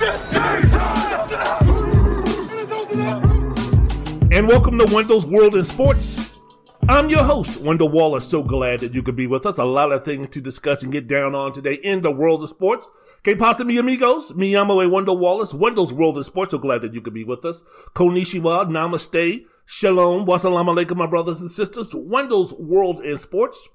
And welcome to Wendell's World in Sports. I'm your host, Wendell Wallace. So glad that you could be with us. A lot of things to discuss and get down on today in the world of sports. Que pasa, mi amigos? Mi amo a Wendell Wallace. Wendell's World in Sports. So glad that you could be with us. Konnichiwa, namaste, shalom, wassalamu alaikum, my brothers and sisters. Wendell's World in Sports.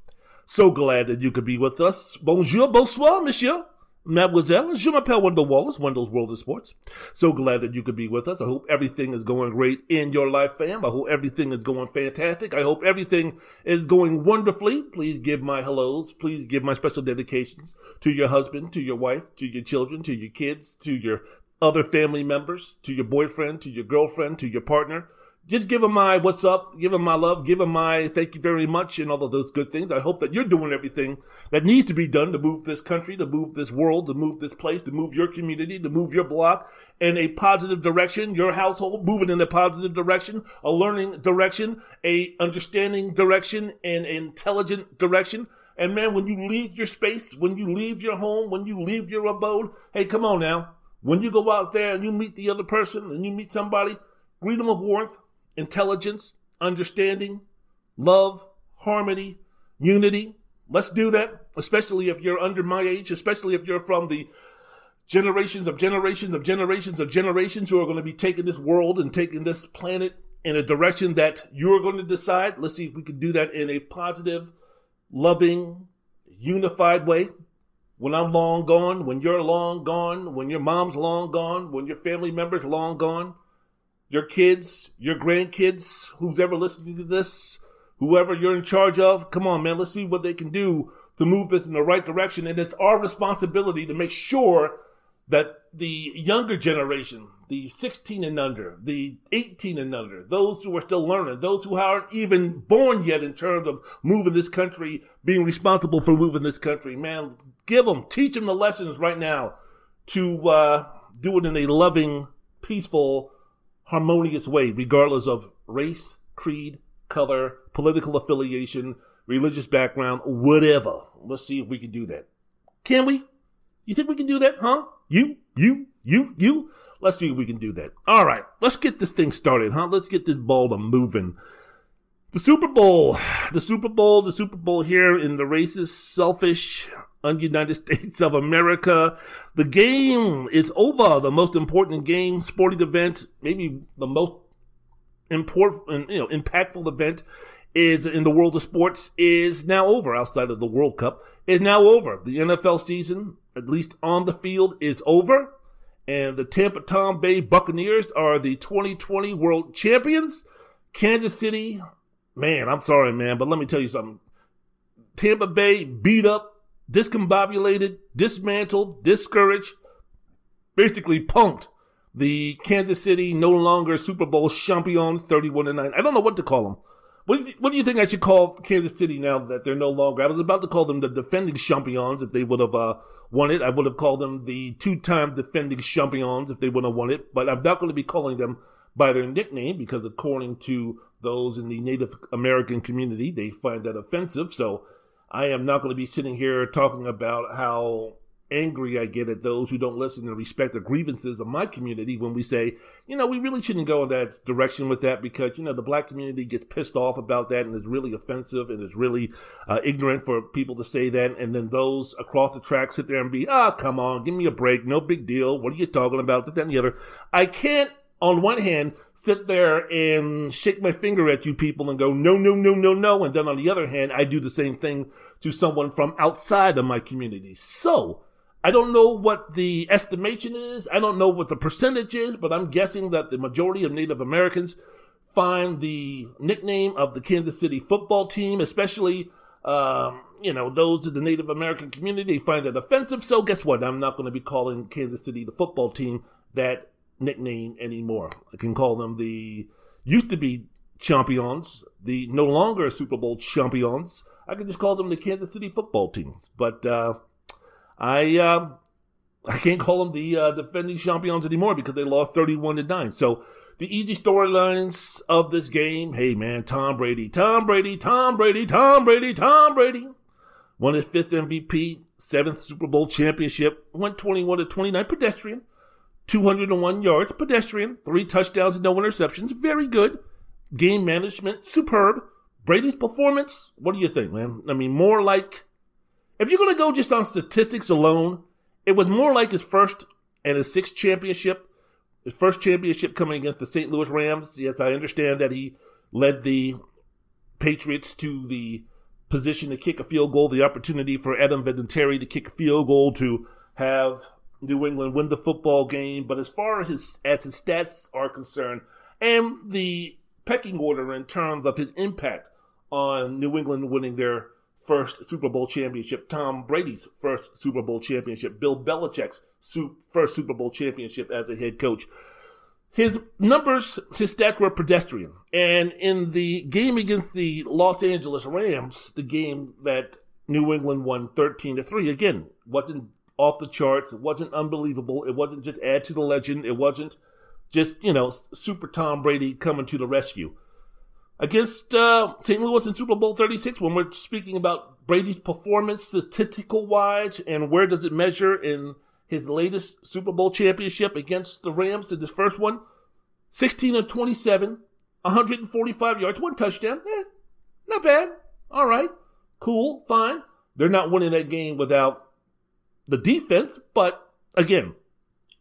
So glad that you could be with us. Bonjour, bonsoir, monsieur. Mademoiselle, je m'appelle Wendell Wallace, Wendell's World of Sports. So glad that you could be with us. I hope everything is going great in your life, fam. I hope everything is going fantastic. I hope everything is going wonderfully. Please give my hellos. Please give my special dedications to your husband, to your wife, to your children, to your kids, to your other family members, to your boyfriend, to your girlfriend, to your partner. Just give them my what's up, give them my love, give them my thank you very much, and all of those good things. I hope that you're doing everything that needs to be done to move this country, to move this world, to move this place, to move your community, to move your block in a positive direction, your household moving in a positive direction, a learning direction, a understanding direction, an intelligent direction. And man, when you leave your space, when you leave your home, when you leave your abode, hey, come on now. When you go out there and you meet the other person and you meet somebody, greet them with warmth, intelligence, understanding, love, harmony, unity. Let's do that, especially if you're under my age, especially if you're from the generations of generations of generations of generations who are going to be taking this world and taking this planet in a direction that you're going to decide. Let's see if we can do that in a positive, loving, unified way. When I'm long gone, when you're long gone, when your mom's long gone, when your family members long gone, your kids, your grandkids, who's ever listening to this, whoever you're in charge of, come on, man, let's see what they can do to move this in the right direction. And it's our responsibility to make sure that the younger generation, the 16 and under, the 18 and under, those who are still learning, those who aren't even born yet in terms of moving this country, being responsible for moving this country, man, give them, teach them the lessons right now to uh, do it in a loving, peaceful, harmonious way, regardless of race, creed, color, political affiliation, religious background, whatever. Let's see if we can do that. Can we? You think we can do that, huh? You, you, you, you? Let's see if we can do that. All right, let's get this thing started, huh? Let's get this ball to moving. The Super Bowl, the Super Bowl, the Super Bowl here in the racist, selfish, un-United States of America. The game is over. The most important game, sporting event, maybe the most important, you know, impactful event is in the world of sports is now over outside of the World Cup is now over. The NFL season, at least on the field, is over. And the Tampa Tom Bay Buccaneers are the 2020 world champions. Kansas City, man, I'm sorry, man, but let me tell you something. Tampa Bay beat up, discombobulated, dismantled, discouraged, basically punked the Kansas City no longer Super Bowl champions 31 to 9. I don't know what to call them. What do, you, what do you think I should call Kansas City now that they're no longer? I was about to call them the defending champions if they would have uh, won it. I would have called them the two-time defending champions if they would have won it. But I'm not going to be calling them by their nickname because according to those in the Native American community, they find that offensive. So I am not going to be sitting here talking about how angry I get at those who don't listen and respect the grievances of my community when we say, you know, we really shouldn't go in that direction with that because, you know, the black community gets pissed off about that and is really offensive and is really uh, ignorant for people to say that. And then those across the track sit there and be, ah, oh, come on, give me a break. No big deal. What are you talking about? That, that, and the other. I can't, on one hand, sit there and shake my finger at you people and go, no, no, no, no, no. And then on the other hand, I do the same thing to someone from outside of my community. So, I don't know what the estimation is. I don't know what the percentage is, but I'm guessing that the majority of Native Americans find the nickname of the Kansas City football team, especially um, you know, those of the Native American community find that offensive. So guess what? I'm not going to be calling Kansas City the football team that nickname anymore. I can call them the used to be champions, the no longer Super Bowl champions. I can just call them the Kansas City football teams. But uh, I uh, I can't call them the uh, defending champions anymore because they lost 31 to 9. So the easy storylines of this game, hey man, Tom Brady, Tom Brady, Tom Brady, Tom Brady, Tom Brady. Won his fifth MVP, seventh Super Bowl championship, went 21 to 29 pedestrian, 201 yards pedestrian, three touchdowns and no interceptions. Very good. Game management, superb. Brady's performance, what do you think, man? I mean, more like, if you're going to go just on statistics alone, it was more like his first and his sixth championship. His first championship coming against the St. Louis Rams. Yes, I understand that he led the Patriots to the position to kick a field goal, the opportunity for Adam Vinatieri to kick a field goal to have New England win the football game. But as far as his, as his stats are concerned, and the pecking order in terms of his impact on New England winning their first Super Bowl championship, Tom Brady's first Super Bowl championship, Bill Belichick's first Super Bowl championship as a head coach. His numbers, his stats were pedestrian. And in the game against the Los Angeles Rams, the game that New England won 13 to 3, again, wasn't off the charts. It wasn't unbelievable. It wasn't just add to the legend. It wasn't just, you know, super Tom Brady coming to the rescue against uh, St. Louis in Super Bowl 36 when we're speaking about Brady's performance statistical wise and where does it measure in his latest Super Bowl championship against the Rams in his first one 16 of 27, 145 yards, one touchdown. Eh, not bad. All right. Cool. Fine. They're not winning that game without the defense, but again,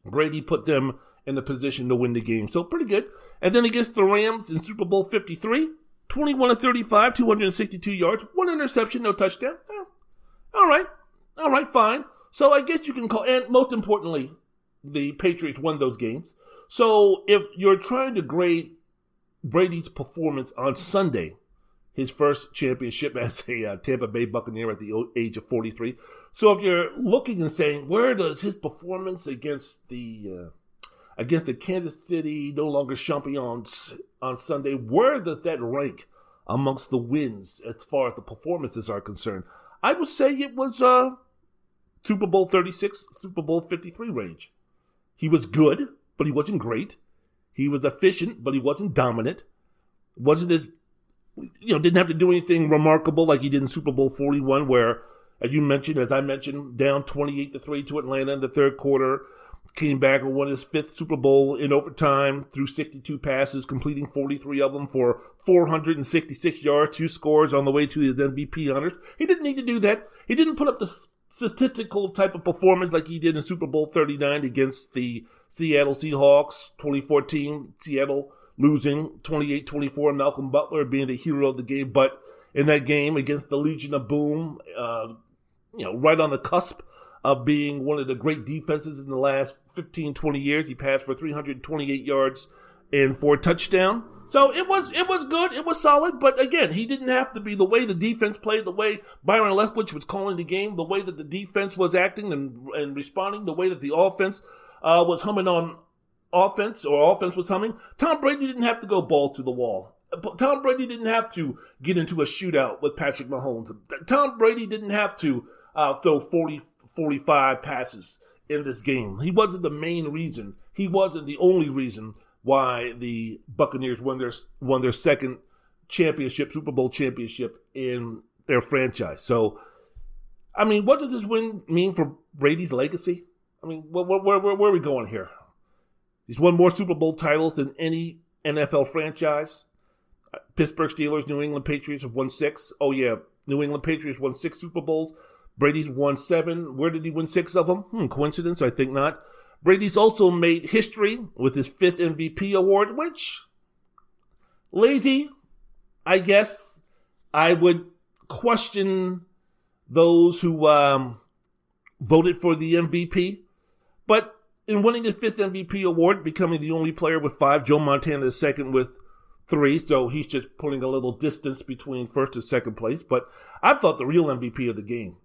Brady put them in the position to win the game. So pretty good. And then against the Rams in Super Bowl 53, 21 to 35, 262 yards, one interception, no touchdown. Eh, all right. All right, fine. So I guess you can call, and most importantly, the Patriots won those games. So if you're trying to grade Brady's performance on Sunday, his first championship as a uh, Tampa Bay Buccaneer at the age of 43. So if you're looking and saying, where does his performance against the uh, against the Kansas City no longer champions on Sunday. Where does that rank amongst the wins as far as the performances are concerned? I would say it was uh, Super Bowl 36, Super Bowl 53 range. He was good, but he wasn't great. He was efficient, but he wasn't dominant. Wasn't as, you know, didn't have to do anything remarkable like he did in Super Bowl 41, where, you mentioned, as I mentioned, down 28 to 3 to Atlanta in the third quarter came back and won his fifth Super Bowl in overtime through 62 passes, completing 43 of them for 466 yards, two scores on the way to his MVP honors. He didn't need to do that. He didn't put up the statistical type of performance like he did in Super Bowl 39 against the Seattle Seahawks, 2014, Seattle losing 28-24, Malcolm Butler being the hero of the game. But in that game against the Legion of Boom, uh, you know, right on the cusp of being one of the great defenses in the last 15, 20 years. He passed for 328 yards and four touchdown. So it was it was good, it was solid, but again, he didn't have to be the way the defense played, the way Byron Leftwich was calling the game, the way that the defense was acting and and responding, the way that the offense uh, was humming on offense or offense was humming. Tom Brady didn't have to go ball to the wall. Tom Brady didn't have to get into a shootout with Patrick Mahomes. Tom Brady didn't have to uh, throw 40, 45 passes in this game. He wasn't the main reason. He wasn't the only reason why the Buccaneers won their won their second championship, Super Bowl championship in their franchise. So, I mean, what does this win mean for Brady's legacy? I mean, where, where, where, where are we going here? He's won more Super Bowl titles than any NFL franchise. Pittsburgh Steelers, New England Patriots have won six. Oh yeah, New England Patriots won six Super Bowls. Brady's won seven. Where did he win six of them? Hmm, coincidence? I think not. Brady's also made history with his fifth MVP award, which lazy, I guess. I would question those who um, voted for the MVP. But in winning his fifth MVP award, becoming the only player with five, Joe Montana is second with three, so he's just putting a little distance between first and second place. But I thought the real MVP of the game,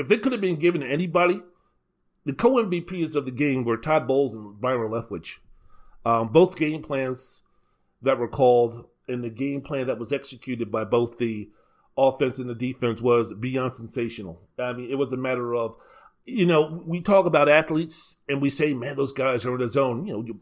if it could have been given to anybody, the co MVPs of the game were Todd Bowles and Byron Leftwich. Um, both game plans that were called and the game plan that was executed by both the offense and the defense was beyond sensational. I mean, it was a matter of, you know, we talk about athletes and we say, man, those guys are in the zone. You know, you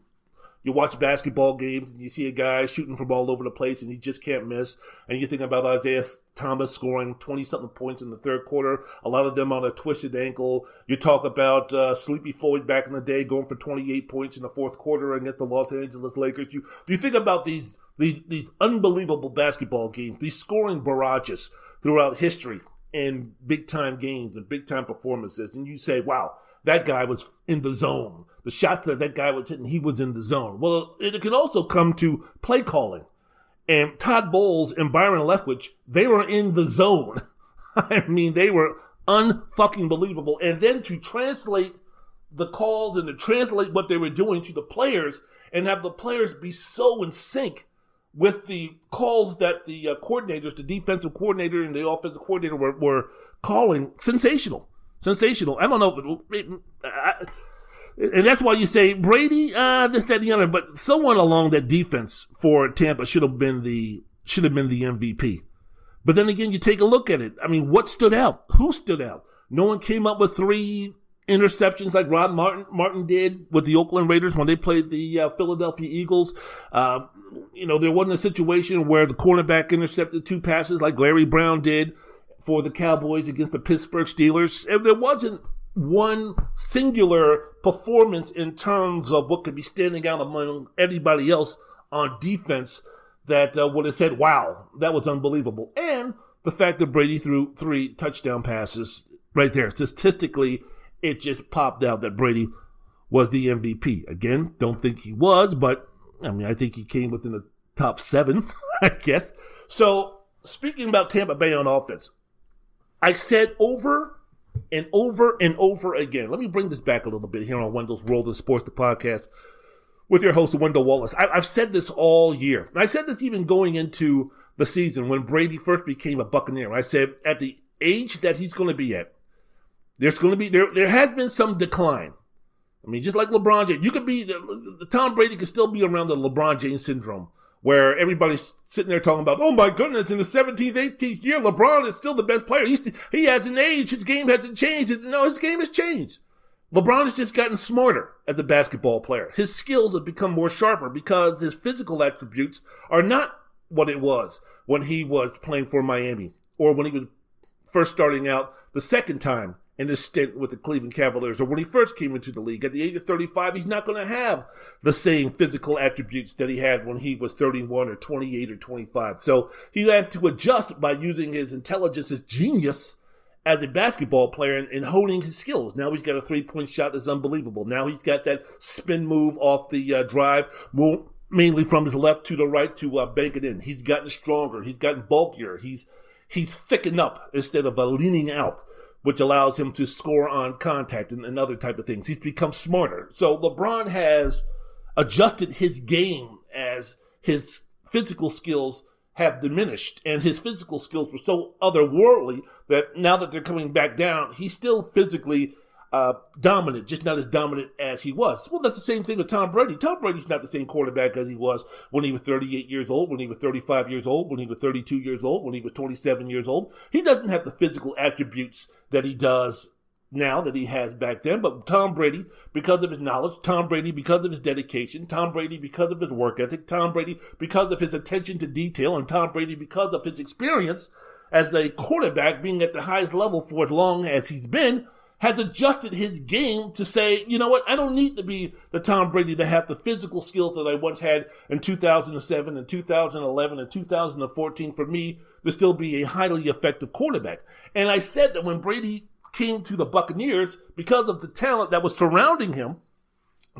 you watch basketball games and you see a guy shooting from all over the place and he just can't miss. And you think about Isaiah Thomas scoring 20 something points in the third quarter, a lot of them on a twisted ankle. You talk about uh, Sleepy Floyd back in the day going for 28 points in the fourth quarter against the Los Angeles Lakers. You, you think about these, these, these unbelievable basketball games, these scoring barrages throughout history and big time games and big time performances. And you say, wow, that guy was in the zone. The shots that that guy was hitting, he was in the zone. Well, it can also come to play calling. And Todd Bowles and Byron Leftwich, they were in the zone. I mean, they were unfucking believable. And then to translate the calls and to translate what they were doing to the players and have the players be so in sync with the calls that the uh, coordinators, the defensive coordinator and the offensive coordinator were, were calling, sensational. Sensational. I don't know. I, and that's why you say Brady, uh, this, that, the other. But someone along that defense for Tampa should have been the should have been the MVP. But then again, you take a look at it. I mean, what stood out? Who stood out? No one came up with three interceptions like Rod Martin Martin did with the Oakland Raiders when they played the uh, Philadelphia Eagles. Uh, you know, there wasn't a situation where the cornerback intercepted two passes like Larry Brown did for the Cowboys against the Pittsburgh Steelers. There wasn't one singular performance in terms of what could be standing out among anybody else on defense that uh, would have said, wow, that was unbelievable. And the fact that Brady threw three touchdown passes right there. Statistically, it just popped out that Brady was the MVP. Again, don't think he was, but I mean, I think he came within the top seven, I guess. So, speaking about Tampa Bay on offense, I said over and over and over again. Let me bring this back a little bit here on Wendell's World of Sports, the podcast with your host, Wendell Wallace. I, have said this all year. I said this even going into the season when Brady first became a Buccaneer. I said at the age that he's going to be at, there's going to be, there, there has been some decline. I mean, just like LeBron James, you could be, the, Tom Brady could still be around the LeBron James syndrome where everybody's sitting there talking about, oh my goodness, in the 17th, 18th year, LeBron is still the best player. He's, he hasn't aged. His game hasn't changed. No, his game has changed. LeBron has just gotten smarter as a basketball player. His skills have become more sharper because his physical attributes are not what it was when he was playing for Miami or when he was first starting out the second time in his stint with the Cleveland Cavaliers or when he first came into the league. At the age of 35, he's not going to have the same physical attributes that he had when he was 31 or 28 or 25. So he has to adjust by using his intelligence, his genius as a basketball player and, and honing his skills. Now he's got a three point shot that's unbelievable. Now he's got that spin move off the uh, drive. Mainly from his left to the right to uh, bank it in. He's gotten stronger. He's gotten bulkier. He's he's thickened up instead of uh, leaning out which allows him to score on contact and, and other type of things. He's become smarter. So LeBron has adjusted his game as his physical skills have diminished and his physical skills were so otherworldly that now that they're coming back down, he's still physically uh, dominant, just not as dominant as he was. Well, that's the same thing with Tom Brady. Tom Brady's not the same quarterback as he was when he was 38 years old, when he was 35 years old, when he was 32 years old, when he was 27 years old. He doesn't have the physical attributes that he does now that he has back then. But Tom Brady, because of his knowledge, Tom Brady, because of his dedication, Tom Brady, because of his work ethic, Tom Brady, because of his attention to detail, and Tom Brady, because of his experience as a quarterback being at the highest level for as long as he's been, has adjusted his game to say, you know what, I don't need to be the Tom Brady to have the physical skills that I once had in 2007 and 2011 and 2014 for me to still be a highly effective quarterback. And I said that when Brady came to the Buccaneers, because of the talent that was surrounding him,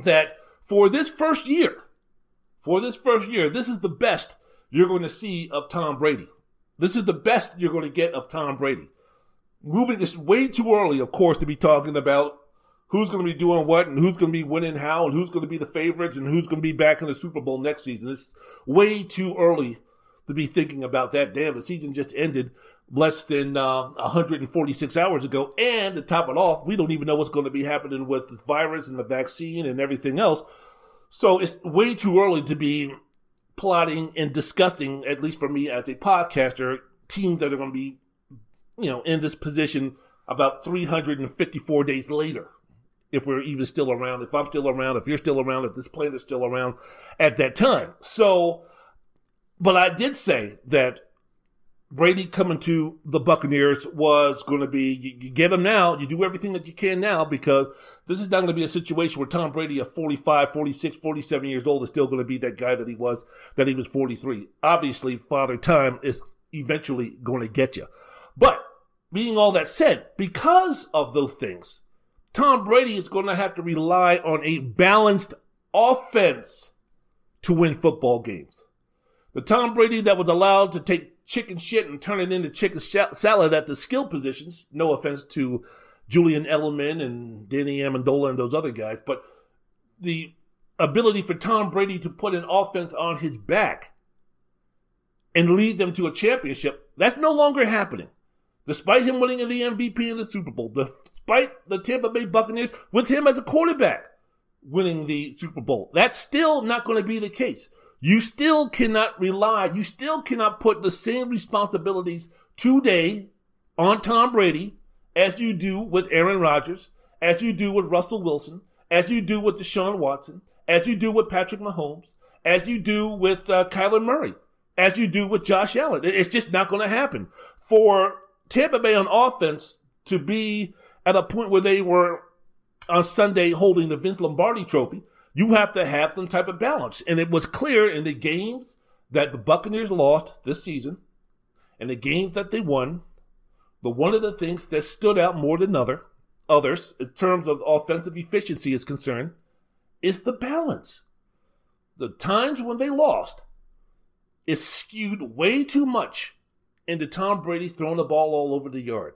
that for this first year, for this first year, this is the best you're going to see of Tom Brady. This is the best you're going to get of Tom Brady moving this way too early, of course, to be talking about who's going to be doing what and who's going to be winning how and who's going to be the favorites and who's going to be back in the Super Bowl next season. It's way too early to be thinking about that. Damn, the season just ended less than uh, 146 hours ago. And to top it off, we don't even know what's going to be happening with this virus and the vaccine and everything else. So it's way too early to be plotting and discussing, at least for me as a podcaster, teams that are going to be, you know, in this position about 354 days later. If we're even still around, if I'm still around, if you're still around, if this planet is still around at that time. So, but I did say that Brady coming to the Buccaneers was going to be, you, you, get him now, you do everything that you can now because this is not going to be a situation where Tom Brady at 45, 46, 47 years old is still going to be that guy that he was, that he was 43. Obviously, Father Time is eventually going to get you. But being all that said, because of those things, Tom Brady is going to have to rely on a balanced offense to win football games. The Tom Brady that was allowed to take chicken shit and turn it into chicken salad at the skill positions. No offense to Julian Edelman and Danny Amendola and those other guys, but the ability for Tom Brady to put an offense on his back and lead them to a championship, that's no longer happening. Despite him winning the MVP in the Super Bowl, despite the Tampa Bay Buccaneers with him as a quarterback winning the Super Bowl, that's still not going to be the case. You still cannot rely, you still cannot put the same responsibilities today on Tom Brady as you do with Aaron Rodgers, as you do with Russell Wilson, as you do with Deshaun Watson, as you do with Patrick Mahomes, as you do with uh, Kyler Murray, as you do with Josh Allen. It's just not going to happen. For Tampa Bay on offense to be at a point where they were on Sunday holding the Vince Lombardi trophy, you have to have some type of balance. And it was clear in the games that the Buccaneers lost this season and the games that they won. But one of the things that stood out more than other others in terms of offensive efficiency is concerned is the balance. The times when they lost, it skewed way too much into Tom Brady throwing the ball all over the yard.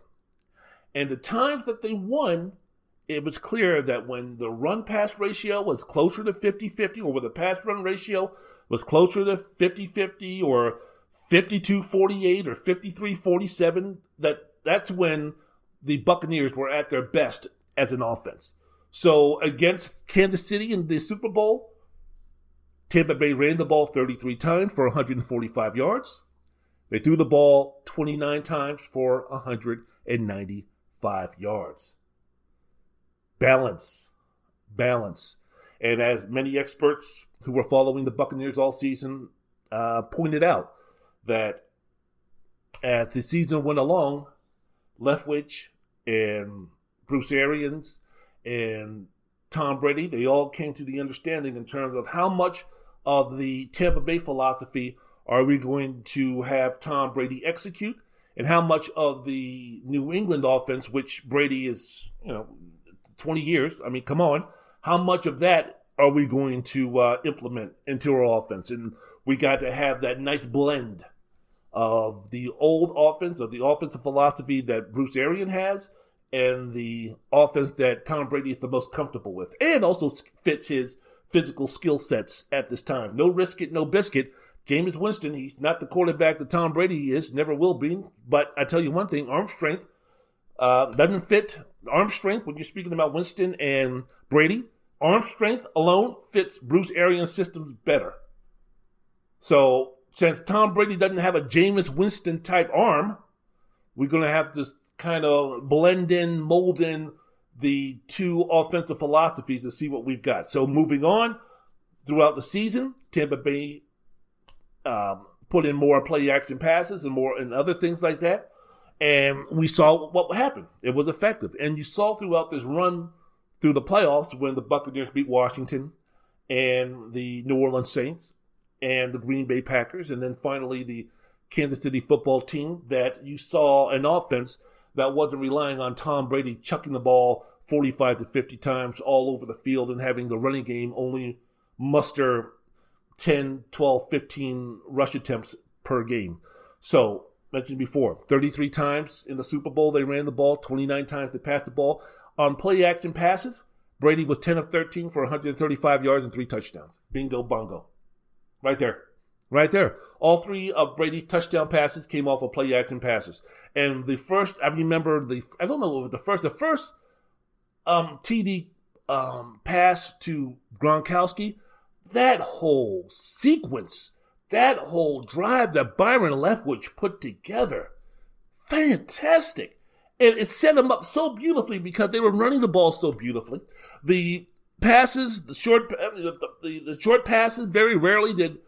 And the times that they won, it was clear that when the run pass ratio was closer to 50 50, or when the pass run ratio was closer to 50 50, or 52 48, or 53 47, that that's when the Buccaneers were at their best as an offense. So against Kansas City in the Super Bowl, Tampa Bay ran the ball 33 times for 145 yards. They threw the ball 29 times for 195 yards balance, balance. And as many experts who were following the Buccaneers all season uh, pointed out, that as the season went along, Leftwich and Bruce Arians and Tom Brady, they all came to the understanding in terms of how much of the Tampa Bay philosophy are we going to have Tom Brady execute, and how much of the New England offense, which Brady is, you know, 20 years. I mean, come on. How much of that are we going to uh, implement into our offense? And we got to have that nice blend of the old offense, of the offensive philosophy that Bruce Arian has, and the offense that Tom Brady is the most comfortable with, and also fits his physical skill sets at this time. No risk it, no biscuit. Jameis Winston, he's not the quarterback that Tom Brady is, never will be. But I tell you one thing, arm strength uh, doesn't fit arm strength, when you're speaking about Winston and Brady, arm strength alone fits Bruce Arians' systems better. So since Tom Brady doesn't have a Jameis Winston type arm, we're going to have to kind of blend in, mold in the two offensive philosophies to see what we've got. So moving on throughout the season, Tampa Bay um, put in more play action passes and more and other things like that. And we saw what happened. It was effective. And you saw throughout this run through the playoffs when the Buccaneers beat Washington and the New Orleans Saints and the Green Bay Packers, and then finally the Kansas City football team, that you saw an offense that wasn't relying on Tom Brady chucking the ball 45 to 50 times all over the field and having the running game only muster 10, 12, 15 rush attempts per game. So mentioned before, 33 times in the Super Bowl they ran the ball, 29 times they passed the ball. On play action passes, Brady was 10 of 13 for 135 yards and three touchdowns. Bingo bongo. Right there. Right there. All three of Brady's touchdown passes came off of play action passes. And the first, I remember the, I don't know what was the first, the first um, TD um, pass to Gronkowski, that whole sequence, that whole drive that Byron Leftwich put together, fantastic. And it set them up so beautifully because they were running the ball so beautifully. The passes, the short, uh, the, the, the short passes, very rarely did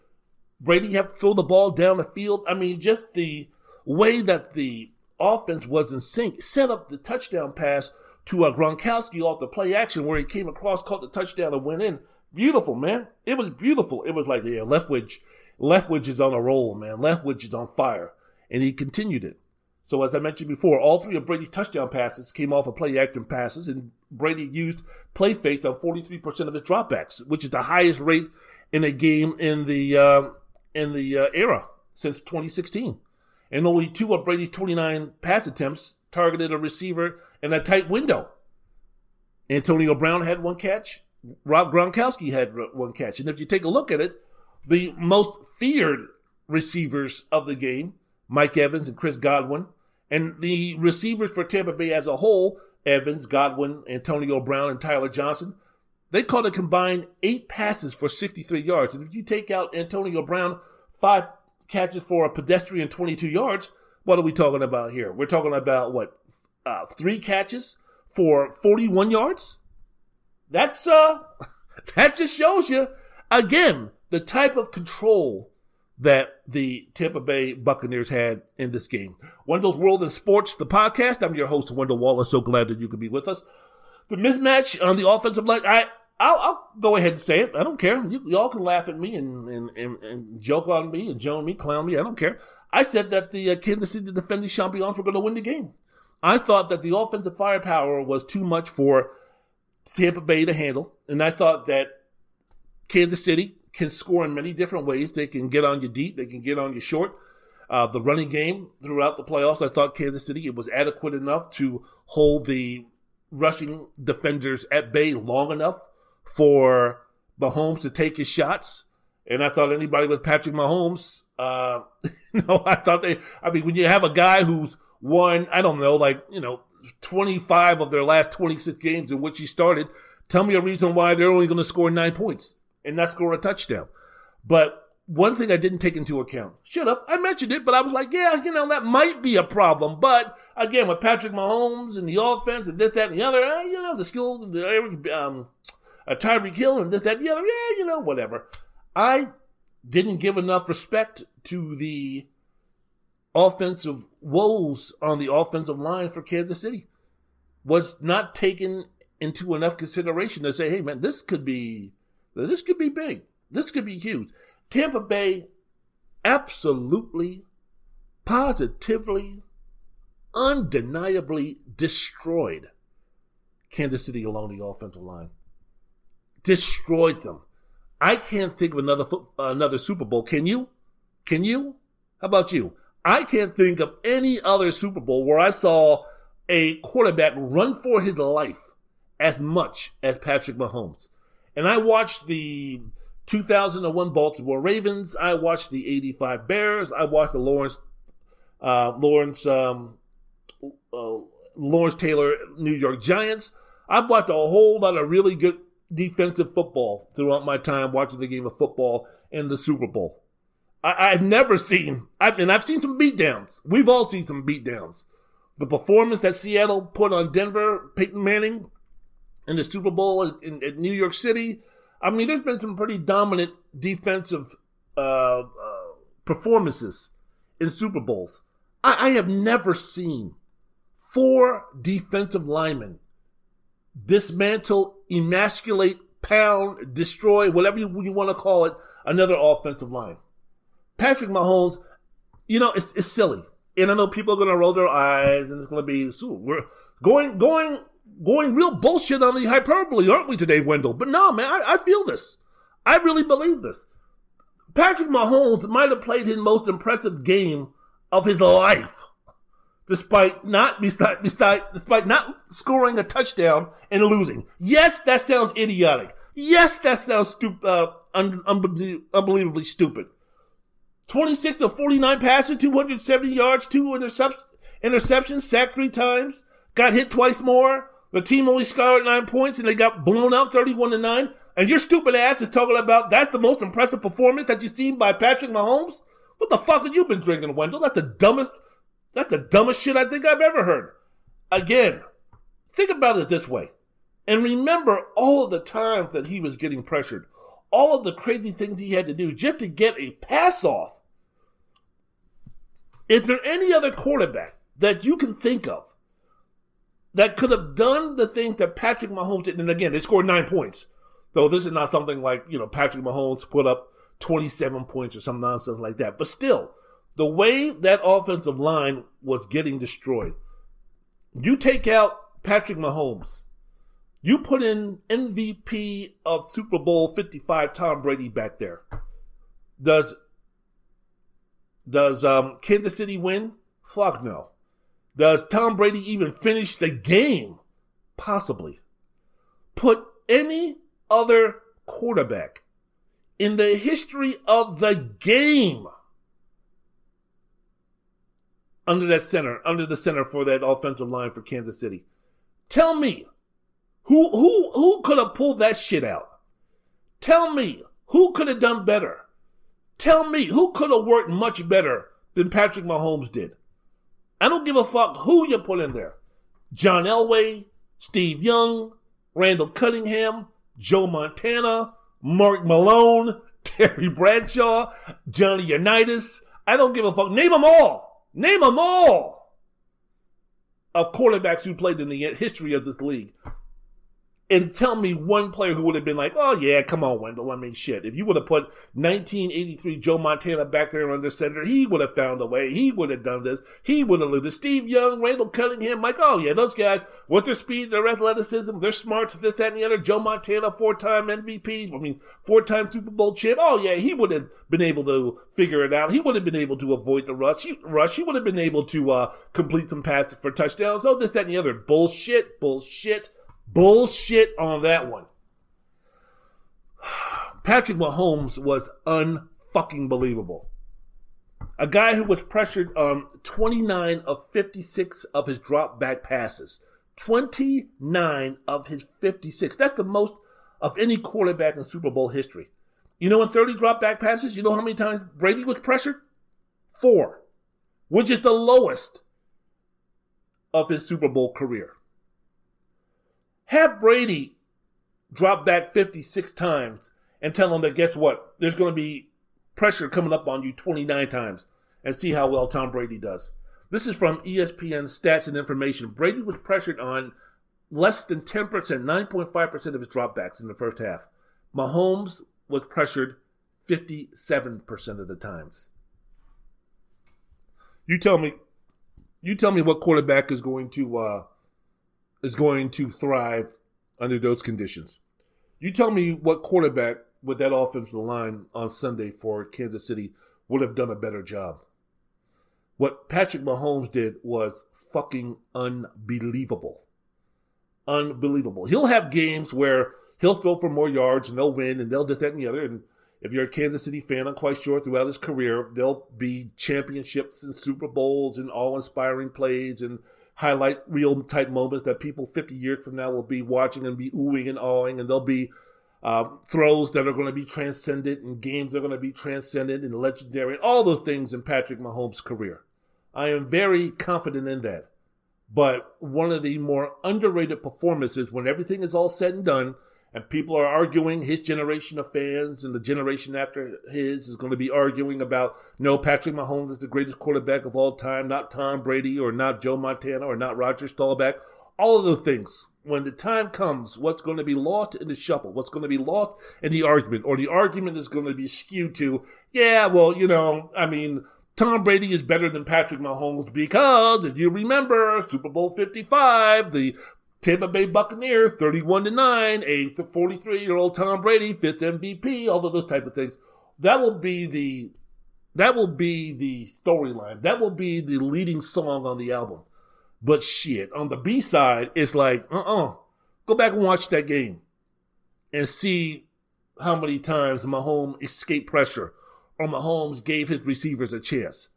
Brady have to throw the ball down the field. I mean, just the way that the offense was in sync set up the touchdown pass to a Gronkowski off the play action where he came across, caught the touchdown, and went in. Beautiful, man. It was beautiful. It was like, yeah, Leftwich, Leftwich is on a roll, man. Leftwich is on fire. And he continued it. So as I mentioned before, all three of Brady's touchdown passes came off of play action passes, and Brady used play fakes on 43% of his dropbacks, which is the highest rate in a game in the uh, in the uh, era since 2016. And only two of Brady's 29 pass attempts targeted a receiver in a tight window. Antonio Brown had one catch. Rob Gronkowski had one catch. And if you take a look at it, the most feared receivers of the game, Mike Evans and Chris Godwin, and the receivers for Tampa Bay as a whole, Evans, Godwin, Antonio Brown, and Tyler Johnson, they caught a combined eight passes for 63 yards. And if you take out Antonio Brown, five catches for a pedestrian 22 yards, what are we talking about here? We're talking about what? Uh, three catches for 41 yards? That's, uh, that just shows you, again, the type of control that the Tampa Bay Buccaneers had in this game. Wendell's World in Sports, the podcast. I'm your host, Wendell Wallace. So glad that you could be with us. The mismatch on the offensive line, I, I'll, I'll go ahead and say it. I don't care. You, y'all can laugh at me and, and, and, and joke on me and joke me, clown me. I don't care. I said that the uh, Kansas City defending champions were going to win the game. I thought that the offensive firepower was too much for Tampa Bay to handle, and I thought that Kansas City can score in many different ways. They can get on you deep, they can get on you short. Uh, the running game throughout the playoffs, I thought Kansas City it was adequate enough to hold the rushing defenders at bay long enough for Mahomes to take his shots. And I thought anybody with Patrick Mahomes uh, you know, I thought they, I mean, when you have a guy who's won, I don't know, like, you know, 25 of their last 26 games in which he started, tell me a reason why they're only going to score nine points and not score a touchdown. But one thing I didn't take into account, should have, I mentioned it, but I was like, yeah, you know, that might be a problem. But again, with Patrick Mahomes and the offense and this, that, and the other, eh, you know, the skill, um, uh, Tyreek Hill and this, that, and the other, yeah, you know, whatever. I didn't give enough respect to the offensive woes on the offensive line for Kansas City. Was not taken into enough consideration to say, hey man, this could be this could be big. This could be huge. Tampa Bay absolutely, positively, undeniably destroyed Kansas City along the offensive line. Destroyed them. I can't think of another another Super Bowl. Can you? Can you? How about you? I can't think of any other Super Bowl where I saw a quarterback run for his life as much as Patrick Mahomes. And I watched the 2001 Baltimore Ravens. I watched the 85 Bears. I watched the Lawrence, uh, Lawrence, um, uh, Lawrence Taylor New York Giants. I've watched a whole lot of really good defensive football throughout my time watching the game of football and the Super Bowl. I, have never seen, I've, and I've seen some beatdowns. We've all seen some beatdowns. The performance that Seattle put on Denver, Peyton Manning, in the Super Bowl in, in New York City. I mean, there's been some pretty dominant defensive uh, uh, performances in Super Bowls. I, I have never seen four defensive linemen dismantle, emasculate, pound, destroy, whatever you, you want to call it, another offensive line. Patrick Mahomes, you know, it's, it's silly. And I know people are going to roll their eyes and it's going to be, we're going, going, going real bullshit on the hyperbole, aren't we today, Wendell? But no, man, I, I feel this. I really believe this. Patrick Mahomes might have played his most impressive game of his life despite not beside, beside, despite not scoring a touchdown and losing. Yes, that sounds idiotic. Yes, that sounds stupid, uh, un- unbelievably stupid. 26 to 49 passes, 270 yards, two intercept- interceptions, sacked three times, got hit twice more. The team only scored nine points and they got blown out 31 to 9. And your stupid ass is talking about that's the most impressive performance that you've seen by Patrick Mahomes? What the fuck have you been drinking, Wendell? That's the dumbest, that's the dumbest shit I think I've ever heard. Again, think about it this way. And remember all the times that he was getting pressured, all of the crazy things he had to do just to get a pass off. Is there any other quarterback that you can think of that could have done the things that Patrick Mahomes did? And again, they scored nine points. Though this is not something like, you know, Patrick Mahomes put up 27 points or some nonsense like that. But still, the way that offensive line was getting destroyed, you take out Patrick Mahomes, you put in MVP of Super Bowl 55 Tom Brady back there. Does does um, Kansas City win? Fuck no. Does Tom Brady even finish the game? Possibly. Put any other quarterback in the history of the game under that center, under the center for that offensive line for Kansas City. Tell me, who who who could have pulled that shit out? Tell me, who could have done better? Tell me, who could have worked much better than Patrick Mahomes did? I don't give a fuck who you put in there. John Elway, Steve Young, Randall Cunningham, Joe Montana, Mark Malone, Terry Bradshaw, Johnny Unitas. I don't give a fuck. Name them all. Name them all of quarterbacks who played in the history of this league and tell me one player who would have been like, oh yeah, come on, Wendell. I mean, shit. If you would have put 1983 Joe Montana back there under center, he would have found a way. He would have done this. He would have lived. Steve Young, Randall Cunningham, like, oh yeah, those guys with their speed, their athleticism, their smarts, this, that, and the other. Joe Montana, four-time MVP. I mean, four-time Super Bowl champ. Oh yeah, he would have been able to figure it out. He would have been able to avoid the rush. He, rush. He would have been able to uh, complete some passes for touchdowns. Oh, this, that, and the other. Bullshit. Bullshit. Bullshit on that one. Patrick Mahomes was unfucking believable. A guy who was pressured on 29 of 56 of his drop back passes. 29 of his 56. That's the most of any quarterback in Super Bowl history. You know, in 30 drop back passes, you know how many times Brady was pressured? Four, which is the lowest of his Super Bowl career. Have Brady drop back 56 times and tell him that guess what? There's going to be pressure coming up on you 29 times and see how well Tom Brady does. This is from ESPN stats and information. Brady was pressured on less than 10%, 9.5% of his dropbacks in the first half. Mahomes was pressured 57% of the times. You tell me, you tell me what quarterback is going to uh, is going to thrive under those conditions. You tell me what quarterback with that offensive line on Sunday for Kansas City would have done a better job. What Patrick Mahomes did was fucking unbelievable. Unbelievable. He'll have games where he'll throw for more yards and they'll win and they'll do that and the other. And if you're a Kansas City fan, I'm quite sure throughout his career, there'll be championships and Super Bowls and all inspiring plays and highlight reel type moments that people 50 years from now will be watching and be oohing and awing, and there'll be uh, throws that are going to be transcendent and games that are going to be transcendent and legendary and all the things in Patrick Mahomes' career. I am very confident in that. But one of the more underrated performances when everything is all said and done and people are arguing his generation of fans and the generation after his is going to be arguing about no patrick mahomes is the greatest quarterback of all time not tom brady or not joe montana or not roger staubach. All of the things. When the time comes what's going to be lost in the shuffle what's going to be lost in the argument or the argument is going to be skewed to yeah well you know i mean Tom Brady is better than Patrick Mahomes because, if you remember, Super Bowl 55, the Tampa Bay Buccaneers, 31 to 9, a 43 year old Tom Brady, fifth MVP, all of those type of things. That will be the That will be the storyline. That will be the leading song on the album. But shit, on the B side, it's like, uh uh-uh. uh Go back and watch that game and see how many times Mahomes escaped pressure or Mahomes gave his receivers a chance.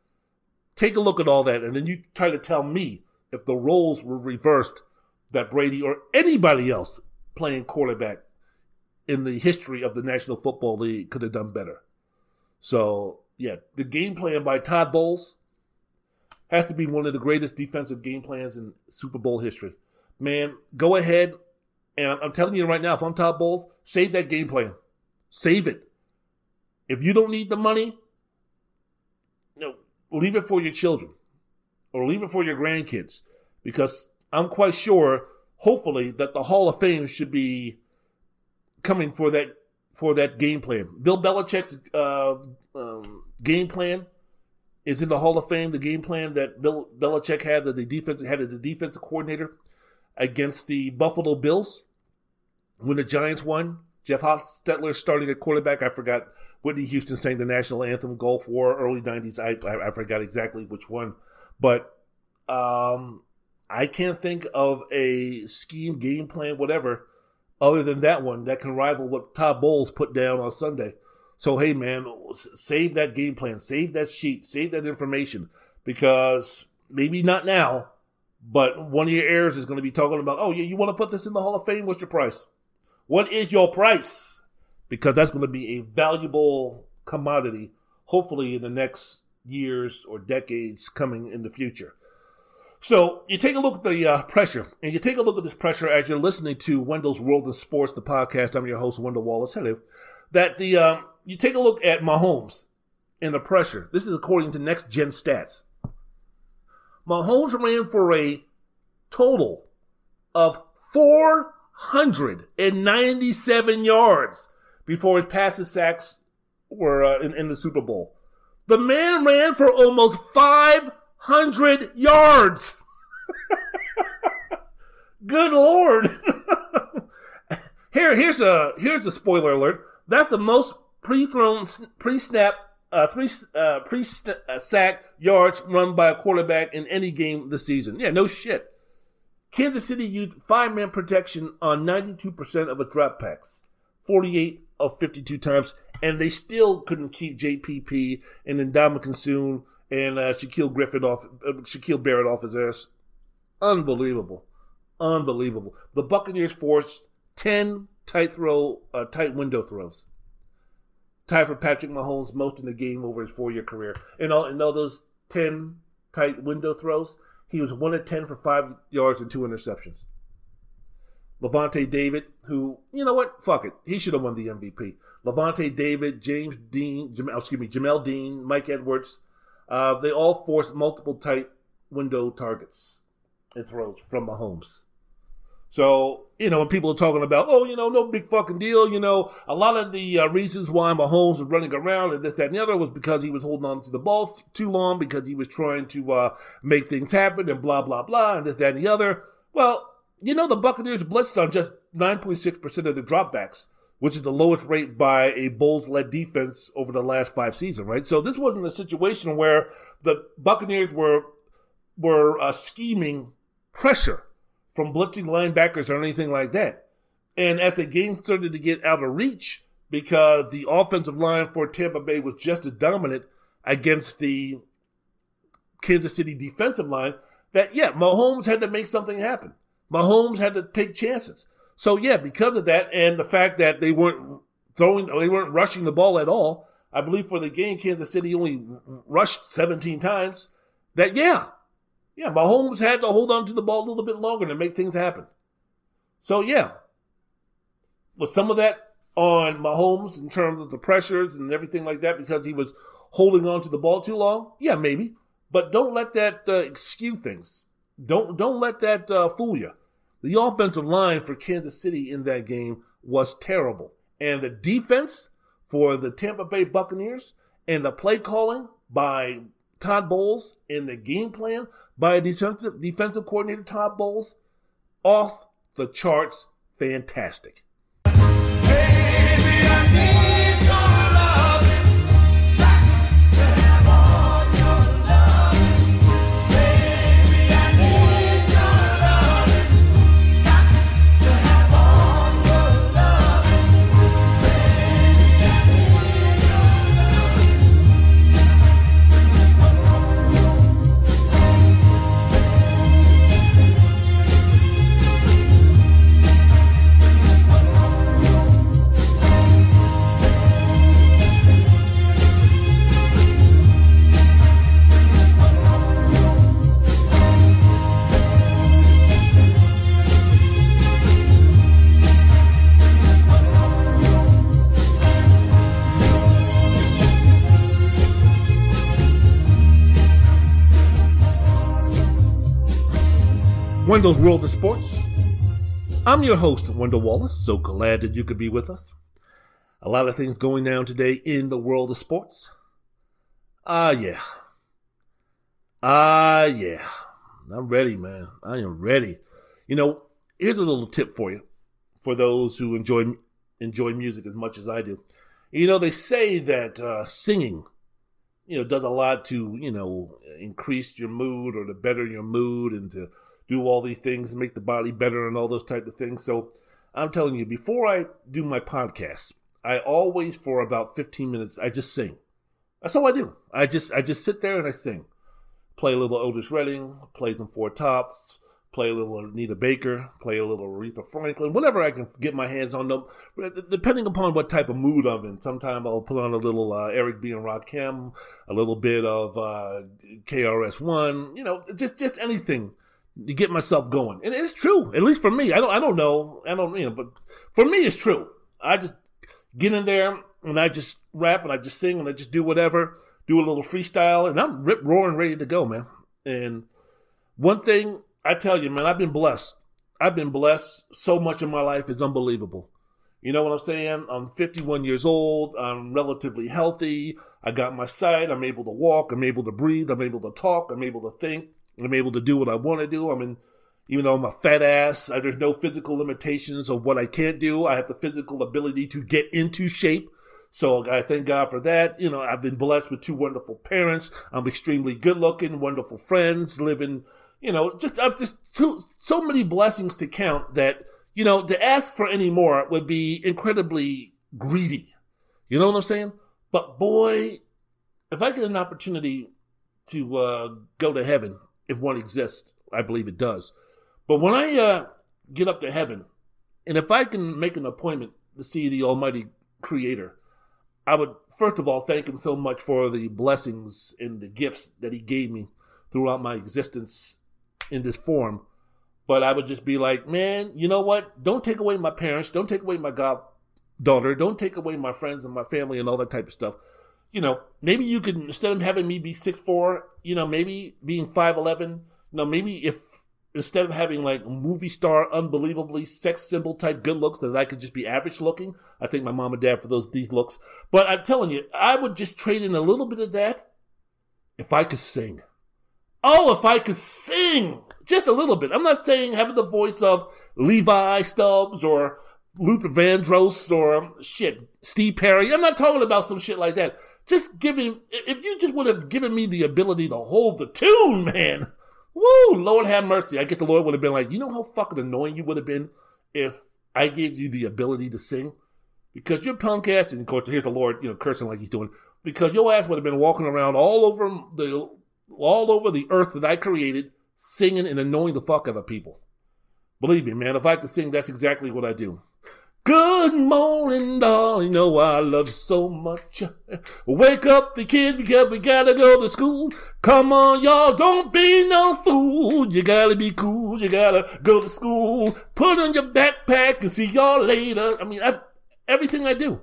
Take a look at all that, and then you try to tell me if the roles were reversed that Brady or anybody else playing quarterback in the history of the National Football League could have done better. So, yeah, the game plan by Todd Bowles has to be one of the greatest defensive game plans in Super Bowl history. Man, go ahead, and I'm telling you right now, if I'm Todd Bowles, save that game plan. Save it. If you don't need the money, you know, leave it for your children or leave it for your grandkids because I'm quite sure, hopefully, that the Hall of Fame should be coming for that for that game plan. Bill Belichick's uh, um, game plan is in the Hall of Fame. The game plan that Bill Belichick had that the defense had as the defensive coordinator against the Buffalo Bills when the Giants won. Jeff Hostetler starting at quarterback. I forgot Whitney Houston sang the national anthem, Gulf War, early '90s. I, I, I forgot exactly which one, but um, I can't think of a scheme, game plan, whatever, other than that one that can rival what Todd Bowles put down on Sunday. So hey, man, save that game plan, save that sheet, save that information because maybe not now, but one of your heirs is going to be talking about, oh yeah, you want to put this in the Hall of Fame? What's your price? What is your price? Because that's going to be a valuable commodity, hopefully in the next years or decades coming in the future. So you take a look at the uh, pressure, and you take a look at this pressure as you're listening to Wendell's World of Sports, the podcast. I'm your host, Wendell Wallace. Hello. That the um, you take a look at Mahomes and the pressure. This is according to Next Gen Stats. Mahomes ran for a total of 497 yards before his passes sacks were uh, in, in the Super Bowl. The man ran for almost five hundred yards. Good lord. Here, here's a here's a spoiler alert. That's the most pre-thrown, pre-snap, uh, three uh, pre-sack uh, yards run by a quarterback in any game this season. Yeah, no shit. Kansas City used five-man protection on 92% of its dropbacks, 48 of 52 times, and they still couldn't keep JPP and Ndamukong Suh and uh, Shaquill Griffin off, uh, Shaquille Barrett off his ass. Unbelievable, unbelievable. The Buccaneers forced ten tight throw, uh, tight window throws. Tied for Patrick Mahomes most in the game over his four year career. And all, and all those ten tight window throws, he was one of ten for five yards and two interceptions. Lavonte David, who, you know what? Fuck it. He should have won the MVP. Lavonte David, James Dean, Jamel, excuse me, Jamel Dean, Mike Edwards, uh, they all forced multiple tight window targets and throws from Mahomes. So, you know, when people are talking about, oh, you know, no big fucking deal, you know, a lot of the uh, reasons why Mahomes was running around and this, that, and the other was because he was holding on to the ball too long, because he was trying to uh, make things happen and blah, blah, blah, and this, that, and the other. Well, you know, the Buccaneers blitzed on just 9.6% of the dropbacks which is the lowest rate by a Bowles led defense over the last five seasons, right? So this wasn't a situation where the Buccaneers were were uh, scheming pressure from blitzing linebackers or anything like that. And as the game started to get out of reach, because the offensive line for Tampa Bay was just as dominant against the Kansas City defensive line, that yeah, Mahomes had to make something happen. Mahomes had to take chances. So yeah, because of that and the fact that they weren't throwing, they weren't rushing the ball at all. I believe for the game, Kansas City only rushed 17 times. That yeah, yeah, Mahomes had to hold on to the ball a little bit longer to make things happen. So yeah, with some of that on Mahomes in terms of the pressures and everything like that because he was holding on to the ball too long? Yeah, maybe. But don't let that uh, excuse things. Don't don't let that uh, fool you. The offensive line for Kansas City in that game was terrible. And the defense for the Tampa Bay Buccaneers and the play calling by Todd Bowles and the game plan by defensive defensive coordinator Todd Bowles off the charts fantastic. Wendell's World of Sports. I'm your host, Wendell Wallace. So glad that you could be with us. A lot of things going down today in the world of sports. Ah, yeah. Ah, yeah. I'm ready, man. I am ready. You know, here's a little tip for you, for those who enjoy enjoy music as much as I do. You know, they say that uh, singing, you know, does a lot to you know increase your mood or to better your mood and to do all these things, and make the body better, and all those type of things. So I'm telling you, before I do my podcast, I always for about 15 minutes I just sing. That's all I do. I just I just sit there and I sing. Play a little Otis Redding, play some Four Tops, play a little Anita Baker, play a little Aretha Franklin, whatever I can get my hands on them, depending upon what type of mood I'm in. Sometimes I'll put on a little uh, Eric B. and Rakim, a little bit of uh, KRS-One, you know, just just anything to get myself going. And it's true, at least for me. I don't, I don't know, I don't, you know, but for me, it's true. I just get in there and I just rap and I just sing and I just do whatever, do a little freestyle, and I'm rip roaring ready to go, man. And one thing I tell you, man, I've been blessed. I've been blessed. So much in my life is unbelievable. You know what I'm saying? I'm 51 years old. I'm relatively healthy. I got my sight. I'm able to walk. I'm able to breathe. I'm able to talk. I'm able to think. I'm able to do what I want to do. I mean, even though I'm a fat ass, there's no physical limitations of what I can't do. I have the physical ability to get into shape. So I thank God for that. You know, I've been blessed with two wonderful parents. I'm extremely good looking, wonderful friends, living, you know, just, I've just too, so many blessings to count that, you know, to ask for any more would be incredibly greedy. You know what I'm saying? But boy, if I get an opportunity to uh, go to heaven, if one exists. I believe it does. But when I uh, get up to heaven, and if I can make an appointment to see the Almighty Creator, I would first of all thank Him so much for the blessings and the gifts that He gave me throughout my existence in this form. But I would just be like, man, you know what? Don't take away my parents. Don't take away my goddaughter. Don't take away my friends and my family and all that type of stuff you know, maybe you could instead of having me be six four, you know, maybe being five eleven, you know, maybe if instead of having like movie star, unbelievably sex symbol type good looks, that I could just be average looking. I think my mom and dad for those these looks. But I'm telling you, I would just trade in a little bit of that if I could sing. Oh, if I could sing just a little bit. I'm not saying having the voice of Levi Stubbs or Luther Vandross or shit, Steve Perry. I'm not talking about some shit like that. Just giving, if you just would have given me the ability to hold the tune, man. Woo, Lord have mercy. I guess the Lord would have been like, you know how fucking annoying you would have been if I gave you the ability to sing? Because you're punk ass, and of course, here's the Lord, you know, cursing like he's doing. Because your ass would have been walking around all over the, all over the earth that I created, singing and annoying the fuck out of people. Believe me, man, if I could sing, that's exactly what I do. Good morning, darling. Know I love you so much. Wake up the kid because we gotta go to school. Come on, y'all, don't be no fool. You gotta be cool. You gotta go to school. Put on your backpack and see y'all later. I mean, I, everything I do.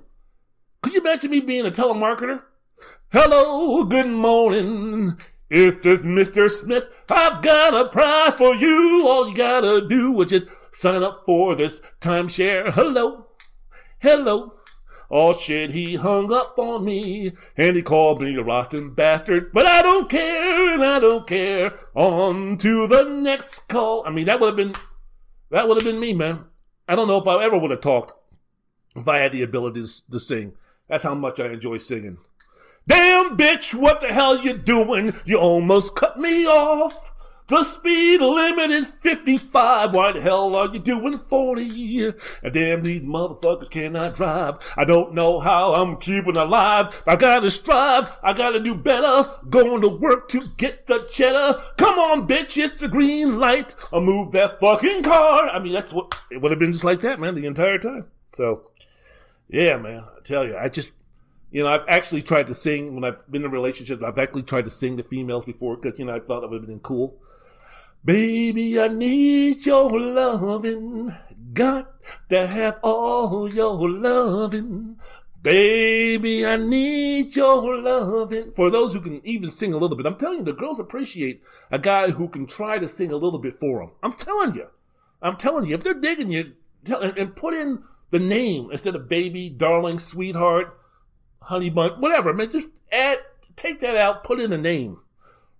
Could you imagine me being a telemarketer? Hello, good morning. If this Mr. Smith, I've got a prize for you. All you gotta do which is just sign up for this timeshare. Hello, hello. Oh shit, he hung up on me and he called me a rotten bastard. But I don't care and I don't care. On to the next call. I mean, that would have been, that would have been me, man. I don't know if I ever would have talked if I had the ability to, to sing. That's how much I enjoy singing. Damn bitch, what the hell you doing? You almost cut me off. The speed limit is 55. Why the hell are you doing 40? And damn, these motherfuckers cannot drive. I don't know how I'm keeping alive. I gotta strive. I gotta do better. Going to work to get the cheddar. Come on, bitch. It's the green light. I'll move that fucking car. I mean, that's what it would have been just like that, man, the entire time. So, yeah, man. I tell you, I just, you know, I've actually tried to sing when I've been in relationships. I've actually tried to sing to females before because, you know, I thought that would have been cool. Baby, I need your loving. Got to have all your loving. Baby, I need your loving. For those who can even sing a little bit, I'm telling you, the girls appreciate a guy who can try to sing a little bit for them. I'm telling you. I'm telling you, if they're digging you, and put in the name instead of baby, darling, sweetheart, honey bun, whatever. Man, just add, take that out, put in the name.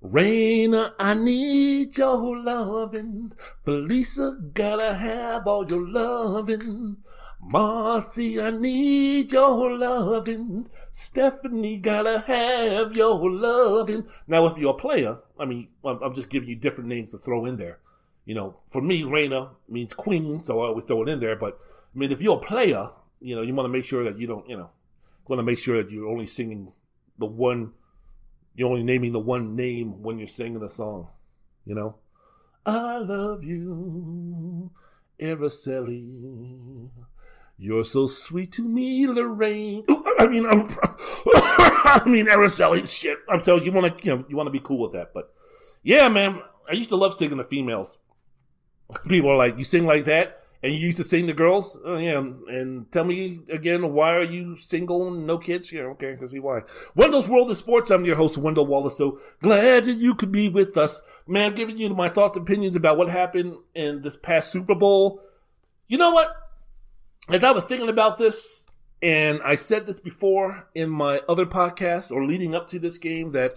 Raina, I need your loving. Felisa, gotta have all your loving. Marcy, I need your loving. Stephanie, gotta have your loving. Now, if you're a player, I mean, I'm, I'm just giving you different names to throw in there. You know, for me, Raina means queen, so I always throw it in there. But, I mean, if you're a player, you know, you want to make sure that you don't, you know, want to make sure that you're only singing the one you're only naming the one name when you're singing the song, you know? I love you, Araceli. You're so sweet to me, Lorraine. I mean, I'm, I mean, Araceli. Shit, I'm telling you, you want to, you know, you want to be cool with that. But yeah, man, I used to love singing the females. People are like, you sing like that? And you used to sing to girls? Oh, yeah. And tell me again, why are you single and no kids? Yeah, okay, I can see why. Wendell's World of Sports. I'm your host, Wendell Wallace. So glad that you could be with us. Man, giving you my thoughts and opinions about what happened in this past Super Bowl. You know what? As I was thinking about this, and I said this before in my other podcast or leading up to this game, that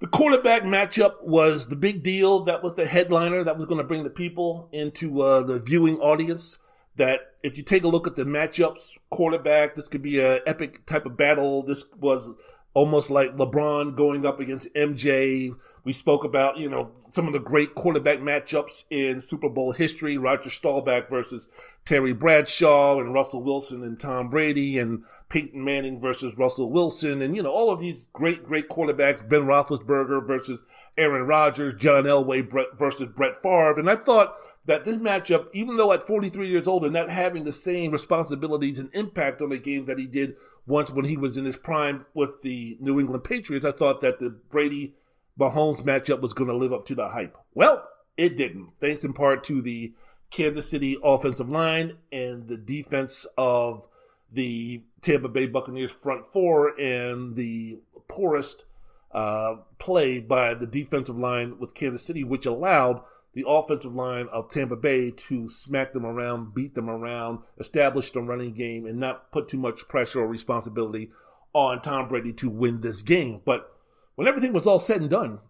the quarterback matchup was the big deal. That was the headliner that was going to bring the people into uh, the viewing audience. That if you take a look at the matchups, quarterback, this could be an epic type of battle. This was almost like LeBron going up against MJ. We spoke about, you know, some of the great quarterback matchups in Super Bowl history. Roger Staubach versus Terry Bradshaw and Russell Wilson and Tom Brady and Peyton Manning versus Russell Wilson. And, you know, all of these great, great quarterbacks. Ben Roethlisberger versus Aaron Rodgers, John Elway versus Brett Favre. And I thought that this matchup, even though at 43 years old and not having the same responsibilities and impact on the game that he did once when he was in his prime with the New England Patriots, I thought that the Brady Mahomes matchup was going to live up to the hype. Well, it didn't, thanks in part to the Kansas City offensive line and the defense of the Tampa Bay Buccaneers front four and the poorest uh, play by the defensive line with Kansas City, which allowed the offensive line of Tampa Bay to smack them around, beat them around, establish the running game, and not put too much pressure or responsibility on Tom Brady to win this game. But when everything was all said and done,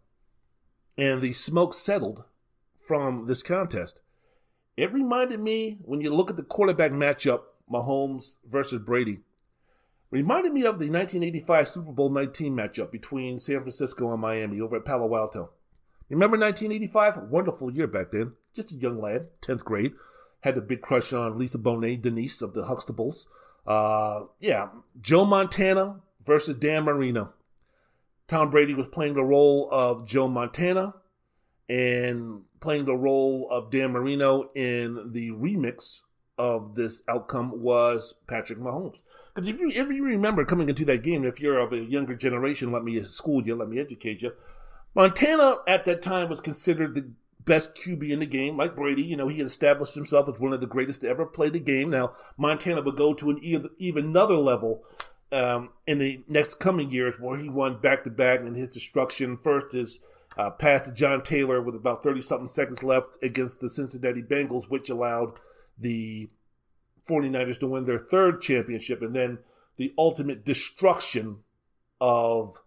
and the smoke settled from this contest, it reminded me when you look at the quarterback matchup, Mahomes versus Brady, reminded me of the 1985 Super Bowl 19 matchup between San Francisco and Miami over at Palo Alto. Remember 1985? Wonderful year back then. Just a young lad, 10th grade. Had a big crush on Lisa Bonet, Denise of the Huxtables. Uh, yeah, Joe Montana versus Dan Marino. Tom Brady was playing the role of Joe Montana and playing the role of Dan Marino in the remix of this outcome was Patrick Mahomes. Because if you, if you remember coming into that game, if you're of a younger generation, let me school you, let me educate you. Montana at that time was considered the best QB in the game, like Brady. You know, he established himself as one of the greatest to ever play the game. Now, Montana would go to an even another level um, in the next coming years where he won back to back and his destruction. First is uh, pass to John Taylor with about 30 something seconds left against the Cincinnati Bengals, which allowed the 49ers to win their third championship. And then the ultimate destruction of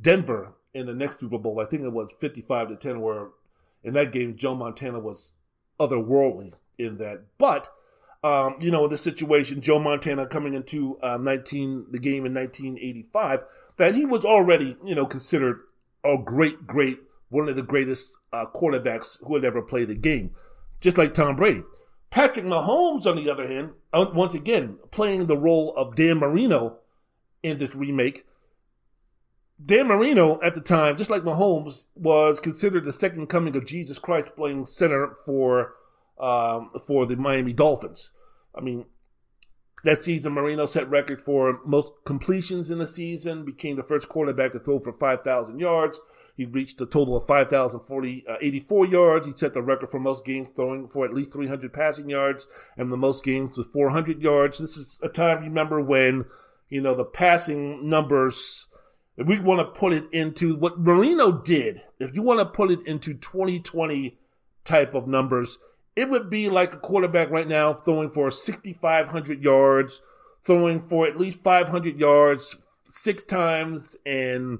Denver in the next Super Bowl. I think it was 55 to 10, where in that game, Joe Montana was otherworldly in that. But, um, you know, in this situation, Joe Montana coming into uh, 19, the game in 1985, that he was already, you know, considered a great, great, one of the greatest uh, quarterbacks who had ever played the game, just like Tom Brady. Patrick Mahomes, on the other hand, uh, once again, playing the role of Dan Marino in this remake, Dan Marino at the time, just like Mahomes, was considered the second coming of Jesus Christ playing center for um, for the Miami Dolphins. I mean, that season, Marino set record for most completions in the season, became the first quarterback to throw for 5,000 yards. He reached a total of 5,084 uh, yards. He set the record for most games throwing for at least 300 passing yards and the most games with 400 yards. This is a time, remember, when you know, the passing numbers, if we want to put it into what Marino did, if you want to put it into 2020 type of numbers, it would be like a quarterback right now throwing for 6,500 yards, throwing for at least 500 yards six times and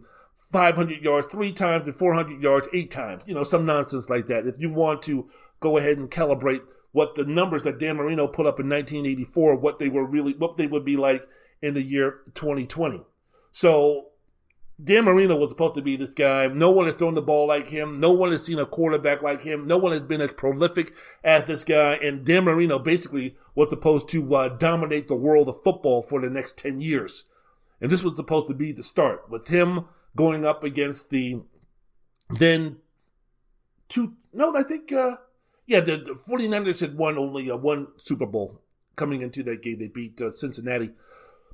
500 yards three times and 400 yards eight times. You know, some nonsense like that. If you want to go ahead and calibrate what the numbers that Dan Marino put up in 1984, what they were really, what they would be like in the year 2020. So Dan Marino was supposed to be this guy. No one has thrown the ball like him. No one has seen a quarterback like him. No one has been as prolific as this guy. And Dan Marino basically was supposed to uh, dominate the world of football for the next 10 years. And this was supposed to be the start with him going up against the then two, no, I think, uh, yeah, the, the 49ers had won only uh, one Super Bowl coming into that game. They beat uh, Cincinnati.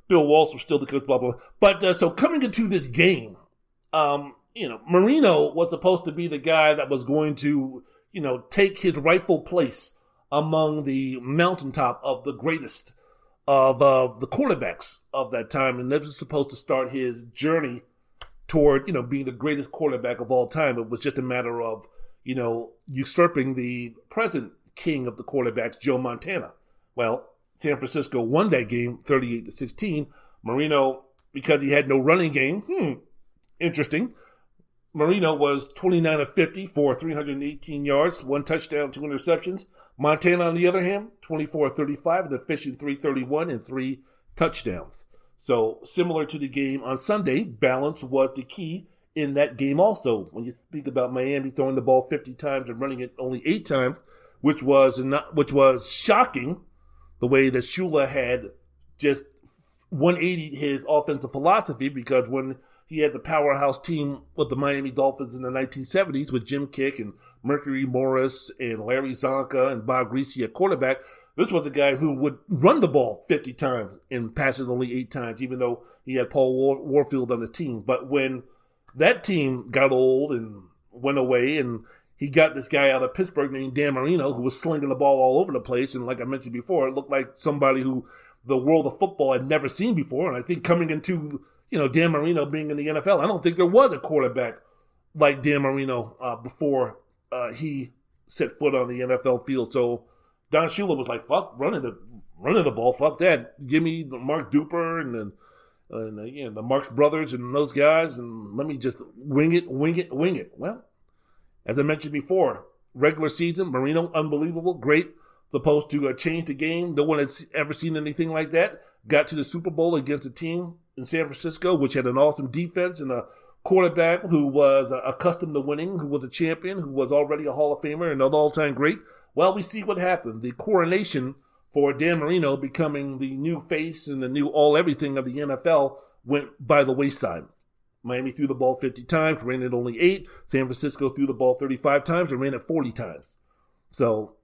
Bill Walsh was still the coach, blah, blah. blah. But uh, so coming into this game, um, you know, Marino was supposed to be the guy that was going to, you know, take his rightful place among the mountaintop of the greatest of uh, the quarterbacks of that time. And that was supposed to start his journey toward, you know, being the greatest quarterback of all time. It was just a matter of, you know, usurping the present king of the quarterbacks, Joe Montana. Well, San Francisco won that game 38 to 16. Marino, because he had no running game, hmm, interesting. Marino was 29 of 50 for 318 yards, one touchdown, two interceptions. Montana, on the other hand, 24 of 35, an efficient 331 and three touchdowns. So similar to the game on Sunday, balance was the key in that game also. When you speak about Miami throwing the ball 50 times and running it only eight times, which was not, which was shocking the way that Shula had just 180 his offensive philosophy because when he had the powerhouse team with the Miami Dolphins in the 1970s with Jim Kiick and Mercury Morris and Larry Csonka and Bob Griese at quarterback, this was a guy who would run the ball 50 times and pass it only eight times, even though he had Paul War- Warfield on the team. But when that team got old and went away and he got this guy out of Pittsburgh named Dan Marino who was slinging the ball all over the place. And like I mentioned before, it looked like somebody who the world of football had never seen before. And I think coming into, you know, Dan Marino being in the NFL, I don't think there was a quarterback like Dan Marino uh, before uh, he set foot on the NFL field. So Don Shula was like, fuck running the running the ball, fuck that. Give me the Mark Duper and then and uh, you know, the Marx brothers and those guys, and let me just wing it, wing it, wing it. Well, as I mentioned before, regular season, Marino, unbelievable, great. Supposed to uh, change the game. No one had ever seen anything like that. Got to the Super Bowl against a team in San Francisco, which had an awesome defense and a quarterback who was uh, accustomed to winning, who was a champion, who was already a Hall of Famer and an all-time great. Well, we see what happened. The coronation for Dan Marino becoming the new face and the new all everything of the NFL went by the wayside. Miami threw the ball 50 times, ran it only eight. San Francisco threw the ball 35 times and ran it 40 times. So,